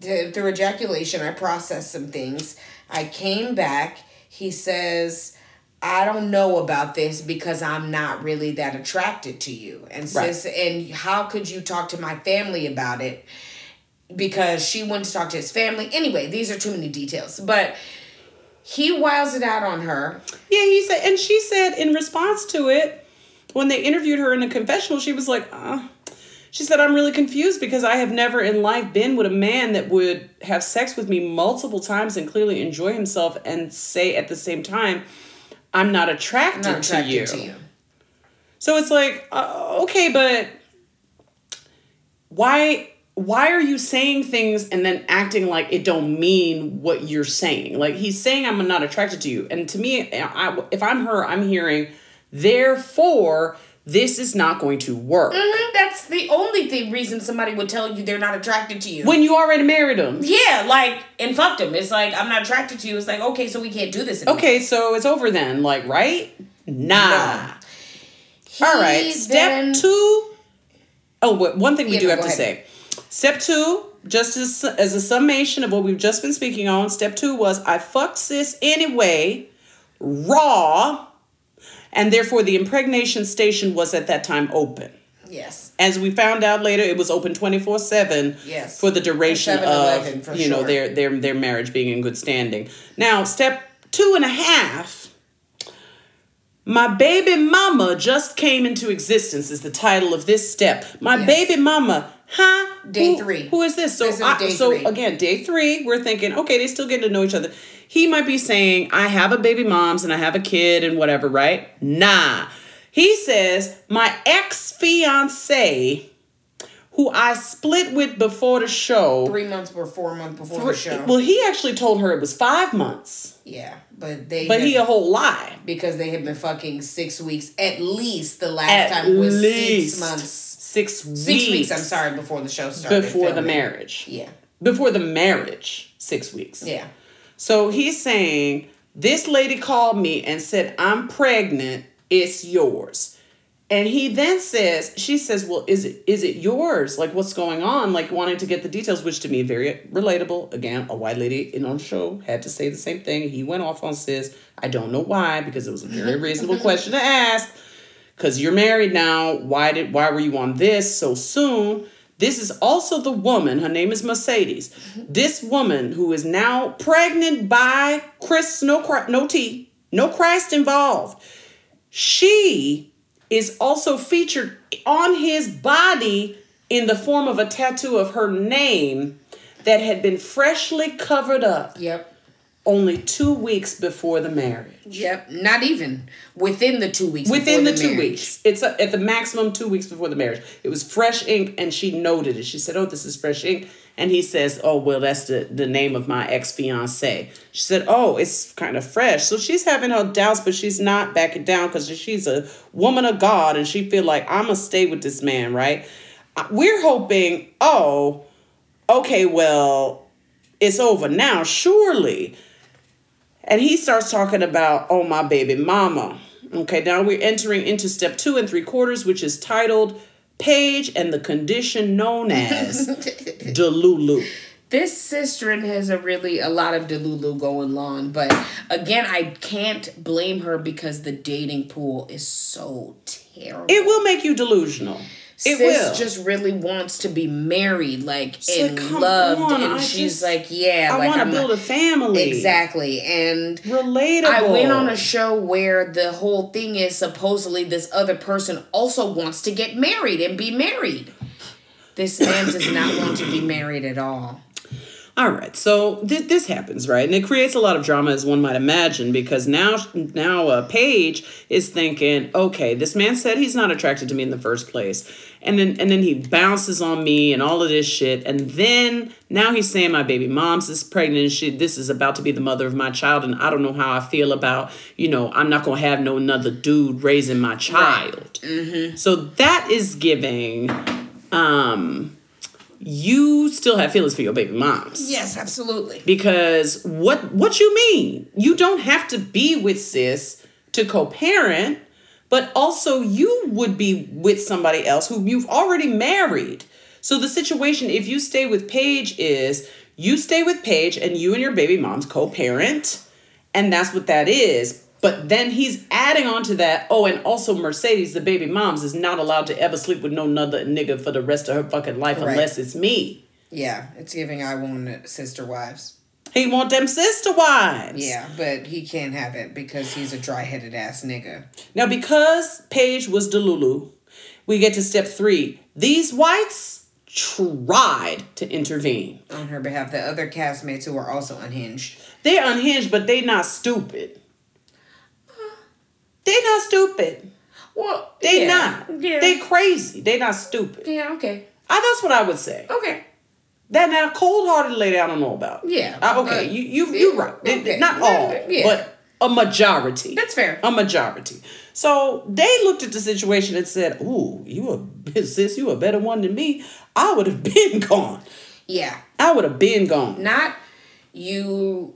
S2: Through ejaculation, I processed some things. I came back. He says, I don't know about this because I'm not really that attracted to you. And
S1: Right.
S2: sis, and how could you talk to my family about it? Because she went to talk to his family. Anyway, these are too many details. But he wiles it out on her.
S1: Yeah, he said, and she said in response to it, when they interviewed her in the confessional, she was like, uh, she said, I'm really confused because I have never in life been with a man that would have sex with me multiple times and clearly enjoy himself and say at the same time, I'm not attracted,
S2: I'm not attracted
S1: to, you.
S2: to you.
S1: So it's like, uh, okay, but why why are you saying things and then acting like it don't mean what you're saying? Like he's saying I'm not attracted to you, and to me, I, if I'm her, I'm hearing, therefore this is not going to work.
S2: Mhm, That's the only thing reason somebody would tell you they're not attracted to you.
S1: When you already married him.
S2: Yeah, like and fucked him. It's like I'm not attracted to you. It's like okay, so we can't do this. Anymore.
S1: Okay, so it's over then, like right? Nah.
S2: Nah.
S1: All right. Step two. Oh, wait, one thing we
S2: Yeah,
S1: do
S2: no,
S1: have to
S2: ahead.
S1: say. Step two, just as, as a summation of what we've just been speaking on, step two was I fucked sis anyway, raw, and therefore the impregnation station was at that time open.
S2: Yes.
S1: As we found out later, it was open twenty four seven.
S2: Yes.
S1: For the duration of
S2: 7-Eleven, for
S1: you know their their their marriage being in good standing. Now step two and a half. My baby mama just came into existence is the title of this step. My
S2: Yes.
S1: baby mama, huh?
S2: Day
S1: Who-
S2: three.
S1: Who is this? So
S2: This is
S1: I- so
S2: three.
S1: again, day three, we're thinking, okay, they still getting to know each other. He might be saying, I have a baby moms and I have a kid and whatever, right? Nah. He says, my ex fiance, who I split with before the show.
S2: Three months or four months before the show.
S1: Well, he actually told her it was five months,
S2: yeah, but they.
S1: but
S2: had-
S1: he a whole lie.
S2: because they had been fucking six weeks at least. The last
S1: At
S2: time was six months.
S1: Six weeks.
S2: Six weeks. I'm sorry. Before the show started.
S1: Before the marriage.
S2: Yeah.
S1: Before the marriage, six weeks.
S2: Yeah.
S1: So he's saying, This lady called me and said, I'm pregnant, it's yours. And he then says, she says, Well, is it is it yours? Like what's going on? Like wanting to get the details, which to me very relatable. Again, a white lady in on show had to say the same thing. He went off on sis. I don't know why, because it was a very reasonable question to ask. Cause you're married now. Why did why were you on this so soon? This is also the woman, her name is Mercedes. This woman who is now pregnant by Chris, no, no T, no Christ involved. She is also featured on his body in the form of a tattoo of her name that had been freshly covered up
S2: Yep.
S1: Only two weeks before the marriage.
S2: Yep. Not even within the two weeks.
S1: Within
S2: before
S1: the, two
S2: marriage.
S1: weeks. It's a, at the maximum two weeks before the marriage. It was fresh ink, and she noted it. She said, Oh, this is fresh ink. And he says, Oh, well, that's the, the name of my ex fiance. She said, Oh, it's kind of fresh. So she's having her doubts, but she's not backing down because she's a woman of God and she feel like I'm to stay with this man, right? We're hoping, oh, okay, well, it's over now, surely. And he starts talking about, oh, my baby mama. Okay, now we're entering into step two and three quarters, which is titled Paige and the condition known as Delulu.
S2: This sisterin has a really a lot of delulu going on, but again, I can't blame her because the dating pool is so terrible.
S1: It will make you delusional. It
S2: Sis
S1: will.
S2: just really wants to be married, like
S1: like,
S2: and
S1: come
S2: loved,
S1: on,
S2: and
S1: I
S2: she's
S1: just-
S2: like, yeah,
S1: I
S2: like
S1: want to build a family.
S2: exactly, and
S1: Relatable.
S2: I went on a show where the whole thing is supposedly this other person also wants to get married and be married. This man does not want to be married at all.
S1: All right, so th- this happens, right? And it creates a lot of drama, as one might imagine, because now, now uh, Paige is thinking, okay, this man said he's not attracted to me in the first place, and then and then he bounces on me and all of this shit, and then now he's saying my baby mom's is pregnant and shit. This is about to be the mother of my child, and I don't know how I feel about, you know, I'm not gonna have no another dude raising my child. So that is giving, um, you still have feelings for your baby moms
S2: Yes, absolutely.
S1: because what what you mean you don't have to be with sis to co-parent but also you would be with somebody else who you've already married so the situation if you stay with paige is you stay with paige and you and your baby moms co-parent and that's what that is but then he's adding on to that oh and also mercedes the baby moms is not allowed to ever sleep with no other nigga for the rest of her fucking life
S2: Right.
S1: unless it's me
S2: Yeah, it's giving I want sister wives.
S1: He want them sister wives
S2: Yeah, but he can't have it because he's a dry headed ass nigga.
S1: Now, because Paige was Delulu, we get to step three. These whites tried to intervene.
S2: On her behalf, the other castmates who are also unhinged.
S1: They're unhinged, but they not stupid. They not stupid.
S2: Well,
S1: They
S2: yeah,
S1: not.
S2: Yeah.
S1: They crazy. They not stupid.
S2: yeah, okay.
S1: I, that's what I would say.
S2: Okay.
S1: That now cold hearted lady I don't know about.
S2: Yeah,
S1: Uh, okay,
S2: but-
S1: you you you right.
S2: Okay.
S1: Not all,
S2: Yeah.
S1: but a majority.
S2: That's fair.
S1: A majority. So they looked at the situation and said, "Ooh, you a sis, you a better one than me. I would have been gone.
S2: Yeah.
S1: I would have been gone.
S2: Not you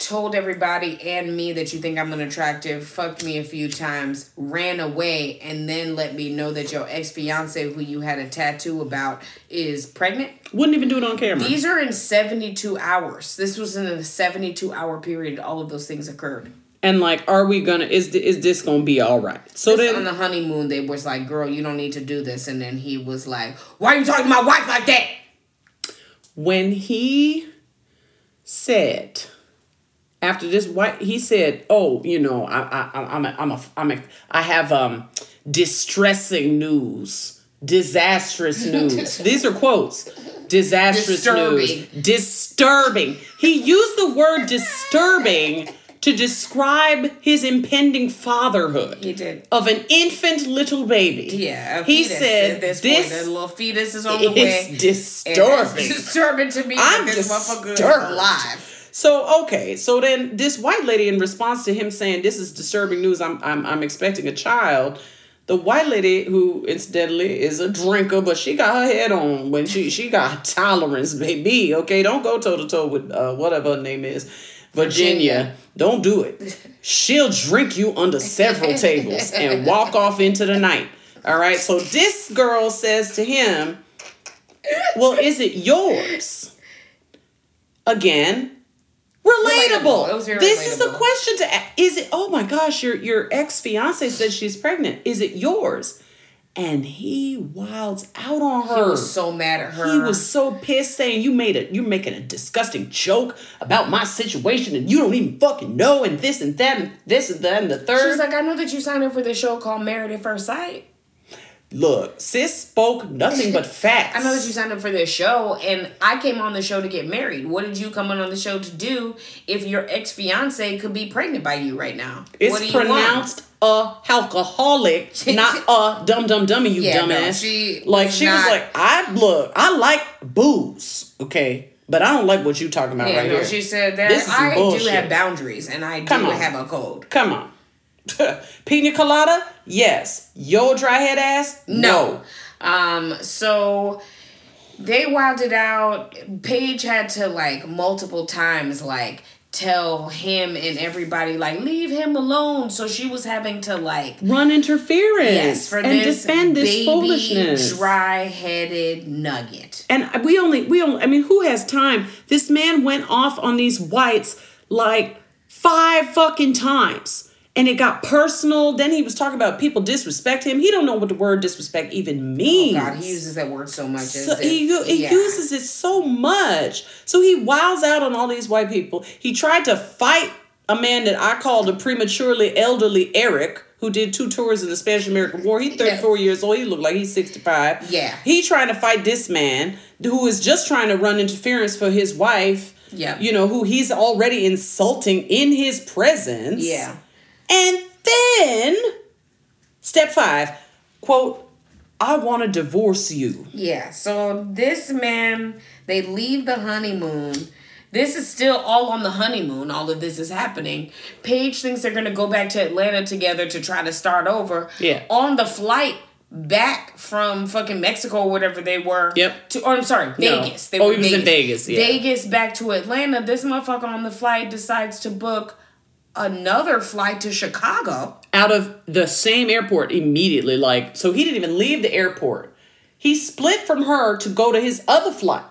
S2: told everybody and me that you think I'm unattractive, fucked me a few times, ran away, and then let me know that your ex fiance, who you had a tattoo about, is pregnant.
S1: Wouldn't even do it on camera.
S2: These are in 72 hours. This was in a 72 hour period. All of those things occurred.
S1: and like, are we gonna? Is is this gonna be all right? So then,
S2: on the honeymoon, they was like, "Girl, you don't need to do this," and then he was like, "Why are you talking to my wife like that?"
S1: when he said after this white he said oh you know i i i'm a, i'm a i'm a i have um distressing news disastrous news these are quotes disastrous news
S2: Disturbing.
S1: disturbing he used the word disturbing to describe his impending fatherhood
S2: He did.
S1: of an infant little baby
S2: Yeah,
S1: he said
S2: this,
S1: this
S2: point, little fetus is on the way. And
S1: disturbing
S2: it's disturbing to me
S1: I'm
S2: that this motherfucker is
S1: disturbed.
S2: alive.
S1: So okay, so then this white lady, in response to him saying, "This is disturbing news. I'm I'm I'm expecting a child." The white lady, who incidentally is a drinker, but she got her head on when she she got tolerance, baby. Okay, don't go toe to toe with uh, whatever her name is, Virginia.
S2: Virginia.
S1: Don't do it. She'll drink you under several tables and walk off into the night. All right. So this girl says to him, "Well, is it yours?" Again, relatable.
S2: Relatable. It was very
S1: this is a question to a- is it oh my gosh your your ex fiance says she's pregnant is it yours and he wilds out on her
S2: He was so mad at her.
S1: he was so pissed saying you made it you're making a disgusting joke about my situation and you don't even fucking know and this and that and this and that and the third
S2: She's like, I know that you signed up for this show called Married at First Sight.
S1: Look sis spoke nothing but facts
S2: I know that you signed up for this show, and I came on the show to get married. What did you come on the show to do if your ex fiance could be pregnant by you right now?
S1: it's
S2: what do you want?
S1: pronounced a alcoholic, not a dumb dumb dummy, you
S2: Yeah, no,
S1: dumbass.
S2: she
S1: like she was like, I look, I like booze, okay, but I don't like what you talking about
S2: Yeah,
S1: right
S2: no,
S1: here.
S2: she said that
S1: This is some
S2: I do have boundaries and I do
S1: Come on.
S2: have a code.
S1: Come on, pina colada, yes. Your dry head ass, no.
S2: Um, so they wilded out. Paige had to like multiple times like tell him and everybody like leave him alone. So she was having to like
S1: Run interference
S2: yes for
S1: and
S2: this
S1: defend this
S2: baby
S1: foolishness.
S2: dry headed nugget.
S1: And we only, we only, I mean, who has time? This man went off on these whites like five fucking times. And it got personal. Then he was talking about people disrespect him. He don't know what the word disrespect even means.
S2: Oh God, he uses that word so much.
S1: So he, he
S2: yeah.
S1: uses it so much. So he wows out on all these white people. He tried to fight a man that I called a prematurely elderly Eric, who did two tours in the Spanish American War. He's 34 years old. He looked like he's 65.
S2: Yeah.
S1: He trying to fight this man who is just trying to run interference for his wife.
S2: Yeah.
S1: You know, who he's already insulting in his presence.
S2: Yeah.
S1: And then, step five, quote, I want to divorce you.
S2: Yeah, so this man, they leave the honeymoon. This is still all on the honeymoon. All of this is happening. Paige thinks they're going to go back to Atlanta together to try to start over.
S1: Yeah.
S2: On the flight back from fucking Mexico or whatever they were.
S1: Yep.
S2: To, or I'm sorry, Vegas. They
S1: Oh,
S2: were
S1: he was in Vegas, yeah.
S2: Vegas back to Atlanta. This motherfucker on the flight decides to book another flight to Chicago.
S1: out of the same airport immediately. Like, so he didn't even leave the airport. He split from her to go to his other flight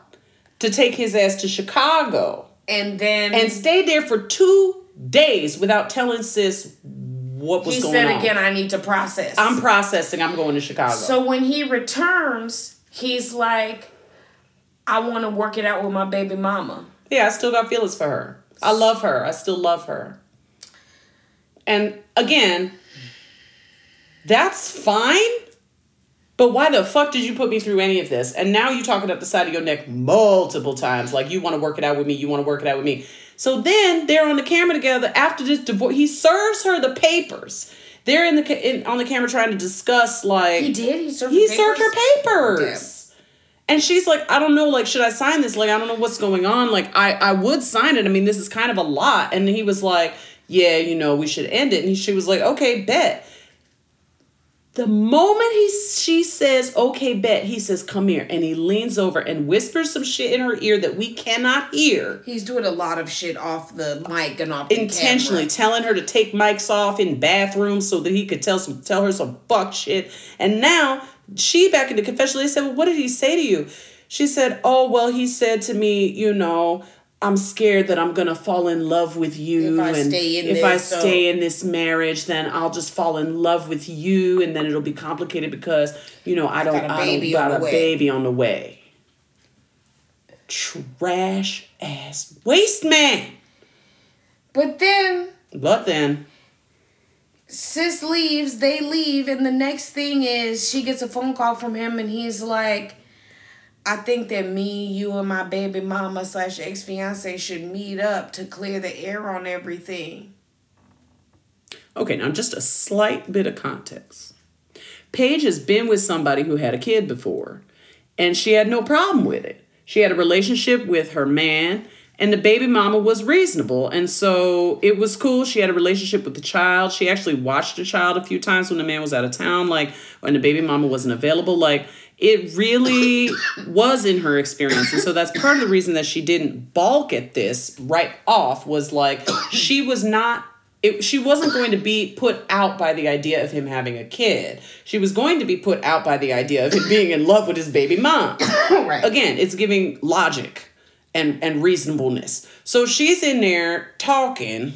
S1: to take his ass to Chicago
S2: And then
S1: and stayed there for two days without telling sis what was
S2: he
S1: going
S2: said
S1: on.
S2: again, I need to process.
S1: I'm processing. I'm going to Chicago.
S2: So when he returns, he's like, I want to work it out with my baby mama.
S1: yeah, I still got feelings for her. I love her. I still love her. And again, that's fine. But why the fuck did you put me through any of this? And now you talking up the side of your neck multiple times, like you want to work it out with me, you want to work it out with me. So then they're on the camera together after this divorce. He serves her the papers. They're in the ca- in, on the camera trying to discuss like
S2: He did. He served.
S1: he served her
S2: papers?
S1: papers. And she's like, I don't know, like, should I sign this? Like, I don't know what's going on. Like, I, I would sign it. I mean, this is kind of a lot. And he was like, Yeah, you know, we should end it. And she was like, Okay, bet. The moment he she says, Okay, bet, he says, Come here. And he leans over and whispers some shit in her ear that we cannot hear.
S2: He's doing a lot of shit off the mic and off
S1: Intentionally telling her to take mics off in bathrooms so that he could tell some tell her some fuck shit. And now she back in the confessional, they said, Well, what did he say to you? She said, Oh, well, he said to me, you know, I'm scared that I'm gonna fall in love with you.
S2: If I
S1: and
S2: stay in
S1: if I
S2: this, so-
S1: stay in this marriage, then I'll just fall in love with you, and then it'll be complicated because, you know, I don't
S2: got a
S1: I
S2: baby
S1: don't
S2: on
S1: got
S2: the
S1: a baby on the way. Trash ass waste man.
S2: But then
S1: But then
S2: sis leaves. They leave, and the next thing is she gets a phone call from him, and he's like. I think that me, you, and my baby mama slash ex fiance should meet up to clear the air on everything.
S1: Okay, now just a slight bit of context. Paige has been with somebody who had a kid before, and she had no problem with it. She had a relationship with her man, and the baby mama was reasonable, and so it was cool. She had a relationship with the child. She actually watched the child a few times when the man was out of town, like when the baby mama wasn't available. Like it really was in her experience, and so that's part of the reason that she didn't balk at this right off. Was like she was not it, she wasn't going to be put out by the idea of him having a kid. She was going to be put out by the idea of him being in love with his baby mom.
S2: right.
S1: Again, it's giving logic and, and reasonableness. So she's in there talking.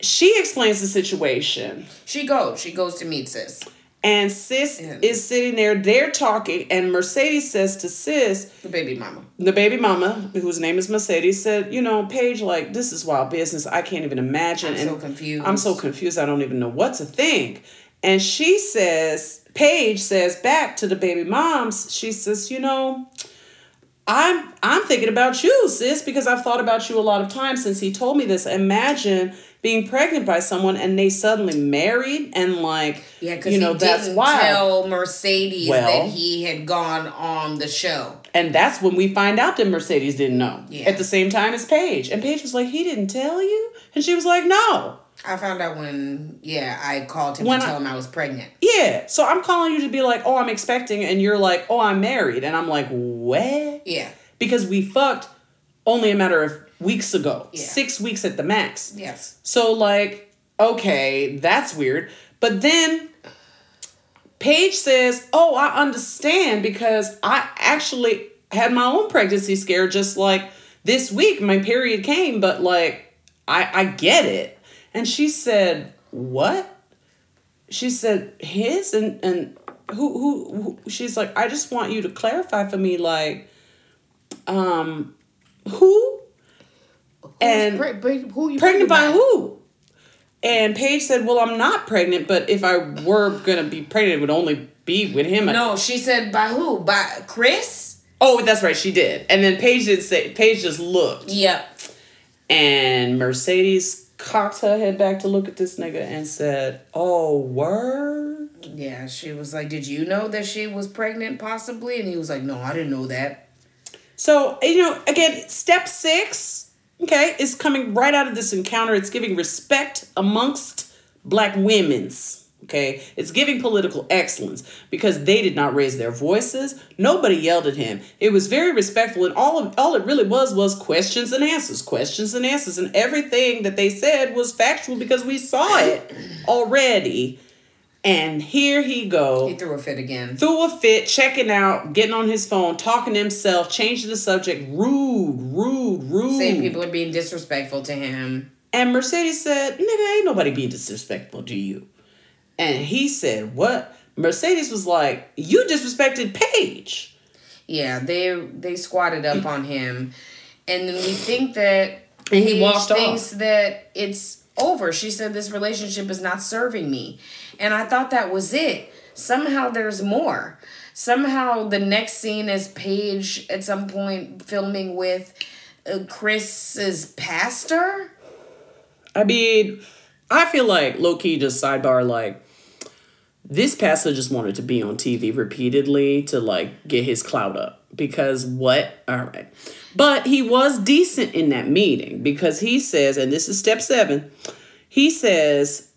S1: She explains the situation.
S2: She goes. She goes to meet sis.
S1: And sis is sitting there, they're talking, and Mercedes says to sis,
S2: The baby mama.
S1: the baby mama, whose name is Mercedes, said, You know, Paige, like, this is wild business. I can't even imagine.
S2: I'm
S1: and
S2: so confused.
S1: I'm so confused. I don't even know what to think. And she says, Paige says back to the baby moms, she says, You know, I'm I'm thinking about you, sis, because I've thought about you a lot of times since he told me this. Imagine being pregnant by someone and they suddenly married and like
S2: Yeah,
S1: you know
S2: he
S1: that's
S2: didn't
S1: wild.
S2: tell Mercedes
S1: Well-
S2: that he had gone on the show.
S1: And that's when we find out that Mercedes didn't know.
S2: Yeah.
S1: At the same time as Paige. And Paige was like, he didn't tell you? And she was like, no.
S2: I found out when, yeah, I called him
S1: When
S2: to
S1: I-
S2: tell him I was pregnant.
S1: Yeah. So I'm calling you to be like, oh, I'm expecting. And you're like, oh, I'm married. And I'm like, what?
S2: Yeah.
S1: Because we fucked only a matter of weeks ago,
S2: Yeah.
S1: six weeks at the max.
S2: Yes.
S1: So like, okay, that's weird. But then Paige says, "Oh, I understand because I actually had my own pregnancy scare just like this week. My period came, but like I I get it." And she said, "What?" She said, "His and and who who, who she's like, "I just want you to clarify for me like um who and
S2: Pre- pre- who you
S1: pregnant by who? And Paige said, "Well, I'm not pregnant, but if I were gonna be pregnant, it would only be with him."
S2: No, she said by who? By Chris?
S1: Oh, that's right, she did. And then Paige did say, Paige just looked,
S2: Yep.
S1: and Mercedes cocked her head back to look at this nigga and said, "Oh, word."
S2: Yeah, she was like, Did you know that she was pregnant possibly? And he was like, No, I didn't know that.
S1: So you know, again, step six, okay, it's coming right out of this encounter. It's giving respect amongst black women's. Okay, it's giving political excellence because they did not raise their voices. Nobody yelled at him. It was very respectful, and all of, all it really was was questions and answers, questions and answers, and everything that they said was factual because we saw it already. And here he go
S2: He threw a fit again.
S1: threw a fit, checking out, getting on his phone, talking to himself, changing the subject, rude, rude, rude.
S2: Saying people are being disrespectful to him.
S1: And Mercedes said, nigga, ain't nobody being disrespectful to you. And he said, what? Mercedes was like, you disrespected Paige.
S2: Yeah, they they squatted up on him. And then we think that
S1: And he
S2: Paige
S1: walked off.
S2: thinks that it's over. She said this relationship is not serving me. And I thought that was it. Somehow there's more. Somehow the next scene is Paige at some point filming with uh, Chris's pastor.
S1: I mean, I feel like low key just sidebar like this pastor just wanted to be on TV repeatedly to like get his clout up because what? All right. But he was decent in that meeting because he says, and this is step seven, he says,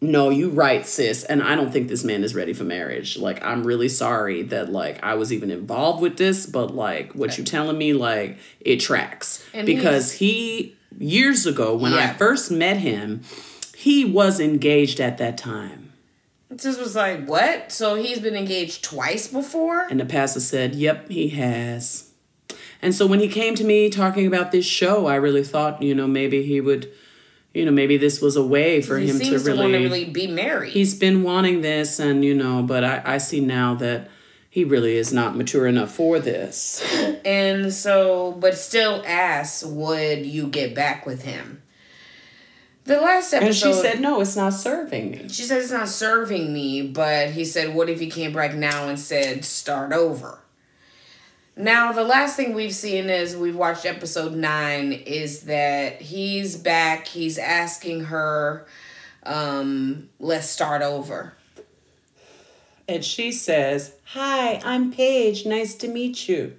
S1: No, you right, sis, and I don't think this man is ready for marriage. Like, I'm really sorry that like I was even involved with this, but like what you telling me, like, it tracks.
S2: And
S1: because he years ago when I first met him, he was engaged at that time.
S2: This was like, what? So he's been engaged twice before?
S1: And the pastor said, Yep, he has. And so when he came to me talking about this show, I really thought, you know, maybe he would, you know, maybe this was a way for
S2: He
S1: him to
S2: seems to, want
S1: really,
S2: to really be married.
S1: He's been wanting this, and, you know, but I, I see now that he really is not mature enough for this.
S2: And so, but still asks, would you get back with him? The last episode.
S1: And she said, No, it's not serving me.
S2: she said it's not serving me, but he said, what if he came back now and said, start over? Now, the last thing we've seen is we've watched episode nine is that he's back. He's asking her, um, let's start over.
S1: And she says, Hi, I'm Paige. Nice to meet you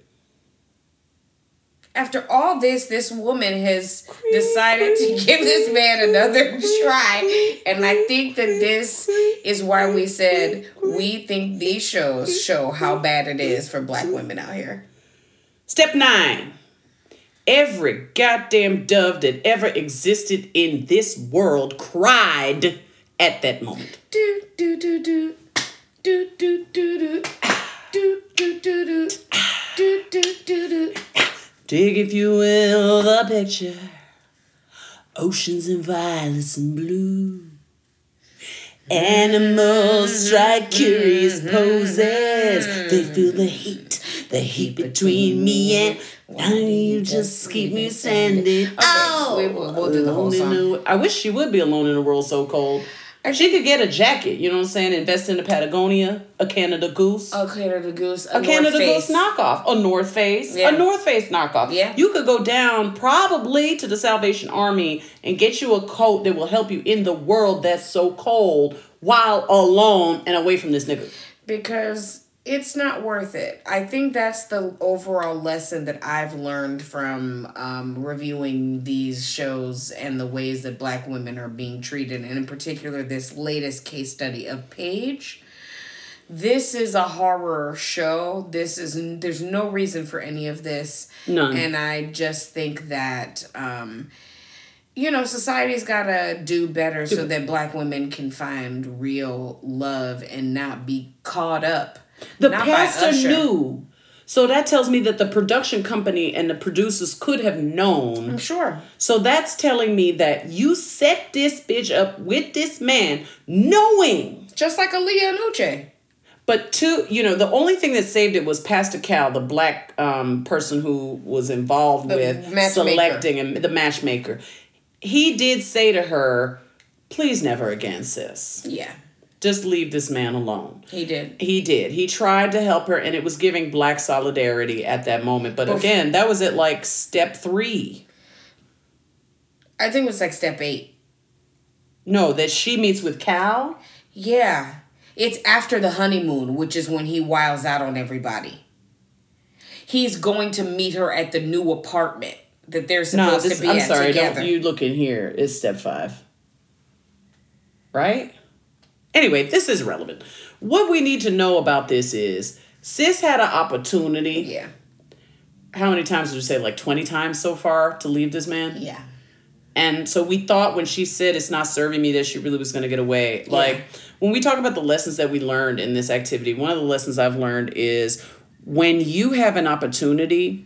S2: after all this, this woman has decided to give this man another try. And I think that this is why we said we think these shows show how bad it is for black women out here.
S1: Step nine every goddamn dove that ever existed in this world cried at that moment.
S2: Do, do, do, do. Do, do, do, do. Do, do, do, do.
S1: Dig, if you will, the picture. Oceans and violets and blue. Animals strike curious poses. They feel the heat, the heat between me and now you just keep me standing. oh,
S2: we will- we'll do the whole song.
S1: I wish she would be alone in a world so cold. She could get a jacket, you know what I'm saying? Invest in a Patagonia, a Canada Goose.
S2: A Canada Goose, a,
S1: A Canada Goose knockoff, a North Face,
S2: Yeah.
S1: a North Face knockoff.
S2: Yeah.
S1: You could go down probably to the Salvation Army and get you a coat that will help you in the world that's so cold while alone and away from this nigga.
S2: because it's not worth it. I think that's the overall lesson that I've learned from um, reviewing these shows and the ways that black women are being treated, and in particular, this latest case study of Paige. this is a horror show. This is there's no reason for any of this.
S1: None.
S2: And I just think that um you know, society's got to do better so that black women can find real love and not be caught up.
S1: The
S2: not
S1: pastor knew. So that tells me that the production company and the producers could have known.
S2: I'm sure.
S1: So that's telling me that you set this bitch up with this man knowing.
S2: Just like Aaliyah and Uche.
S1: But two, you know, the only thing that saved it was Pastor Cal, the black um, person who was involved with selecting and the matchmaker. He did say to her, "Please never again, sis.
S2: Yeah,
S1: Just leave this man alone."
S2: he did.
S1: He did. He tried to help her, and it was giving black solidarity at that moment. But
S2: Bef-
S1: again, that was at like step three.
S2: I think it was like step eight.
S1: No, that she meets with Cal.
S2: Yeah. It's after the honeymoon, which is when he wiles out on everybody. He's going to meet her at the new apartment that they're
S1: No,
S2: supposed
S1: this,
S2: to be
S1: No,
S2: I'm
S1: sorry.
S2: together.
S1: Don't you look in here. It's step five, right? Anyway, this is relevant. What we need to know about this is sis had an opportunity.
S2: yeah.
S1: How many times did you say? Like twenty times so far to leave this man.
S2: Yeah.
S1: And so we thought when she said it's not serving me that she really was going to get away. Like when we talk about the lessons that we learned in this activity, one of the lessons I've learned is when you have an opportunity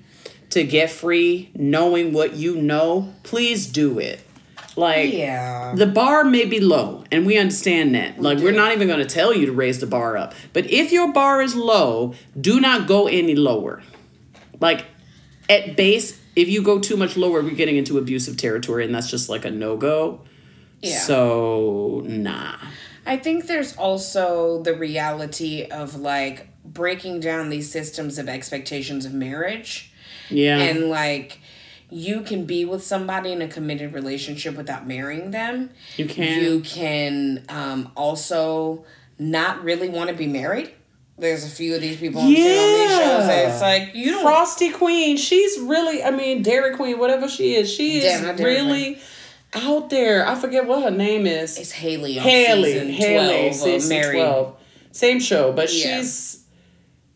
S1: to get free, knowing what you know, please do it. Like
S2: Yeah.
S1: the bar may be low, and we understand that. Like we're not even going to tell you to raise the bar up. But if your bar is low, do not go any lower. Like at base, if you go too much lower, we're getting into abusive territory, and that's just like a no go.
S2: Yeah.
S1: So nah.
S2: I think there's also the reality of like breaking down these systems of expectations of marriage
S1: Yeah.
S2: and like you can be with somebody in a committed relationship without marrying them.
S1: you can.
S2: You can um, also not really want to be married. There's a few of these people I'm on these shows that it's like you don't
S1: Frosty Queen, she's really, I mean, Dairy Queen, whatever she is, she is
S2: Damn, not Dairy
S1: really out there. I forget what her name is.
S2: It's Haley
S1: Haley, Haley,
S2: 12
S1: season
S2: of Married.
S1: 12. Same show, but
S2: Yeah.
S1: she's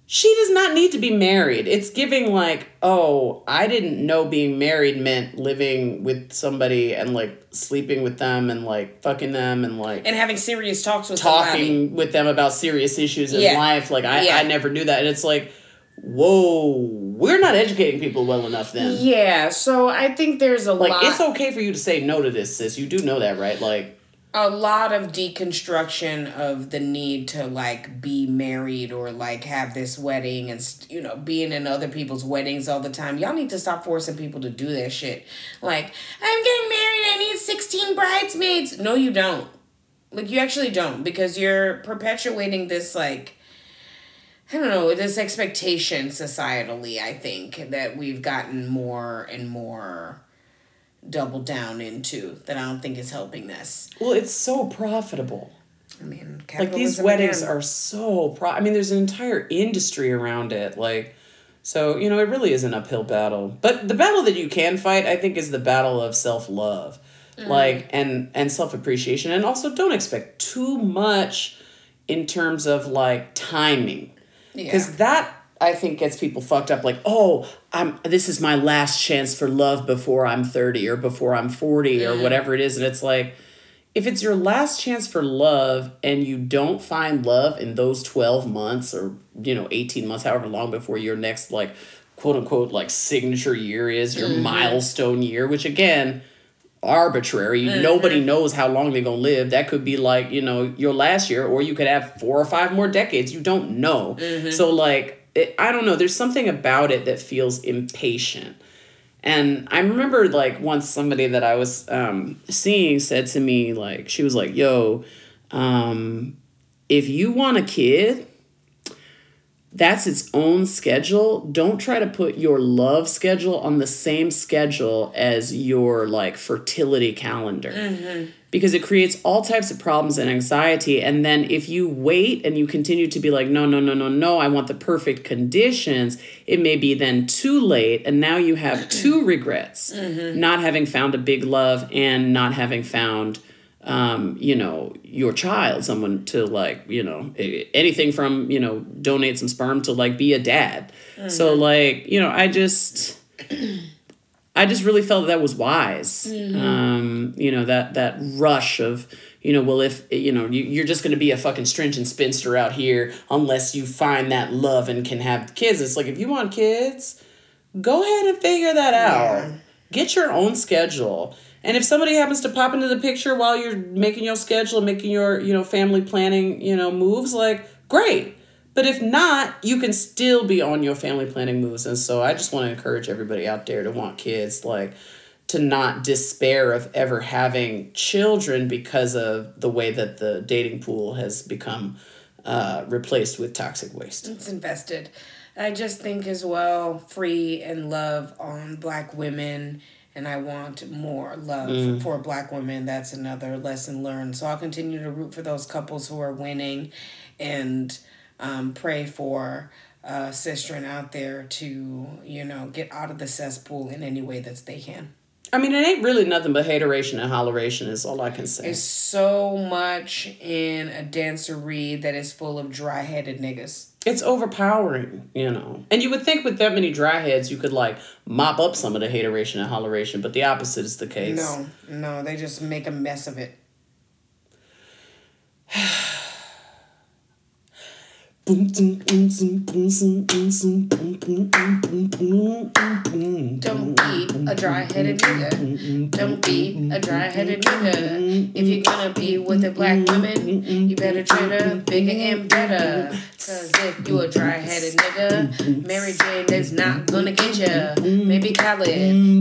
S1: she does not need to be married. It's giving like, oh, I didn't know being married meant living with somebody and like sleeping with them and like fucking them and like
S2: And having serious talks with somebody.
S1: talking with them about serious issues in
S2: Yeah.
S1: life. Like I,
S2: Yeah.
S1: I never knew that. And it's like, whoa, we're not educating people well enough then.
S2: Yeah, so I think there's a
S1: Like
S2: lot
S1: it's okay for you to say no to this, sis. You do know that, right? Like
S2: a lot of deconstruction of the need to like be married or like have this wedding and you know being in other people's weddings all the time. Y'all need to stop forcing people to do that shit. Like i'm getting married. I need 16 bridesmaids. No you don't. Like you actually don't because you're perpetuating this like I don't know, this expectation societally, I think, that we've gotten more and more doubled down into that I don't think is helping this.
S1: well, it's so profitable.
S2: I mean,
S1: like these weddings
S2: again.
S1: are so pro i mean there's an entire industry around it like so you know it really is an uphill battle but the battle that you can fight i think is the battle of self-love
S2: Mm.
S1: like and and self-appreciation and also don't expect too much in terms of like timing because
S2: Yeah.
S1: that i think gets people fucked up like oh i'm this is my last chance for love before i'm 30 or before i'm 40
S2: Mm.
S1: or whatever it is. And it's like if it's your last chance for love and you don't find love in those 12 months or you know 18 months however long before your next like quote unquote like signature year is your mm-hmm. milestone year which again arbitrary. Mm-hmm. Nobody knows how long they're going to live. That could be like you know your last year or you could have four or five more decades. You don't know. Mm-hmm. So like it, i don't know there's something about it that feels impatient and I remember like once somebody that I was um, seeing said to me, like, she was like, yo, um, if you want a kid, that's its own schedule. Don't try to put your love schedule on the same schedule as your like fertility calendar. Because it creates all types of problems and anxiety. And then if you wait and you continue to be like, no, no, no, no, no, I want the perfect conditions, it may be then too late. And now you have two regrets not having found a big love and not having found um, you know, your child, someone to like, you know, anything from, you know, donate some sperm to like be a dad. Mm-hmm. So like, you know, I just I just really felt that, that was wise. Mm-hmm. Um, you know, that that rush of, you know, well if you know, you, you're just gonna be a fucking stringent spinster out here unless you find that love and can have kids. It's like if you want kids, go ahead and figure that out. Yeah. Get your own schedule and if somebody happens to pop into the picture while you're making your schedule and making your, you know, family planning, you know, moves, like, great. But if not, you can still be on your family planning moves. And so I just want to encourage everybody out there to want kids, like, to not despair of ever having children because of the way that the dating pool has become uh, replaced with toxic waste.
S2: It's invested. I just think as well, free and love on black women and I want more love mm. for black women. That's another lesson learned. So I'll continue to root for those couples who are winning and um, pray for uh, sistren out there to, you know, get out of the cesspool in any way that they can.
S1: I mean, it ain't really nothing but hateration and holleration is all I can say.
S2: There's so much in a dancery that is full of dry-headed niggas.
S1: It's overpowering, you know. And you would think with that many dry heads, you could like mop up some of the hateration and holleration, but the opposite is the case.
S2: No, no, they just make a mess of it. Don't be a dry headed nigga. Don't be a dry headed nigga. If you're gonna be with a black woman, you better treat her bigger and better. Cause if you a dry headed nigga, Mary Jane is not gonna get ya. Maybe Khaled,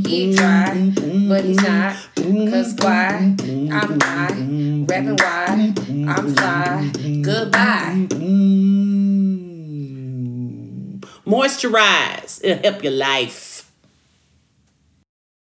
S2: he dry, but he's not. Cause why? I'm high, rapping why? I'm fly. Goodbye.
S1: Moisturize. It'll help your life.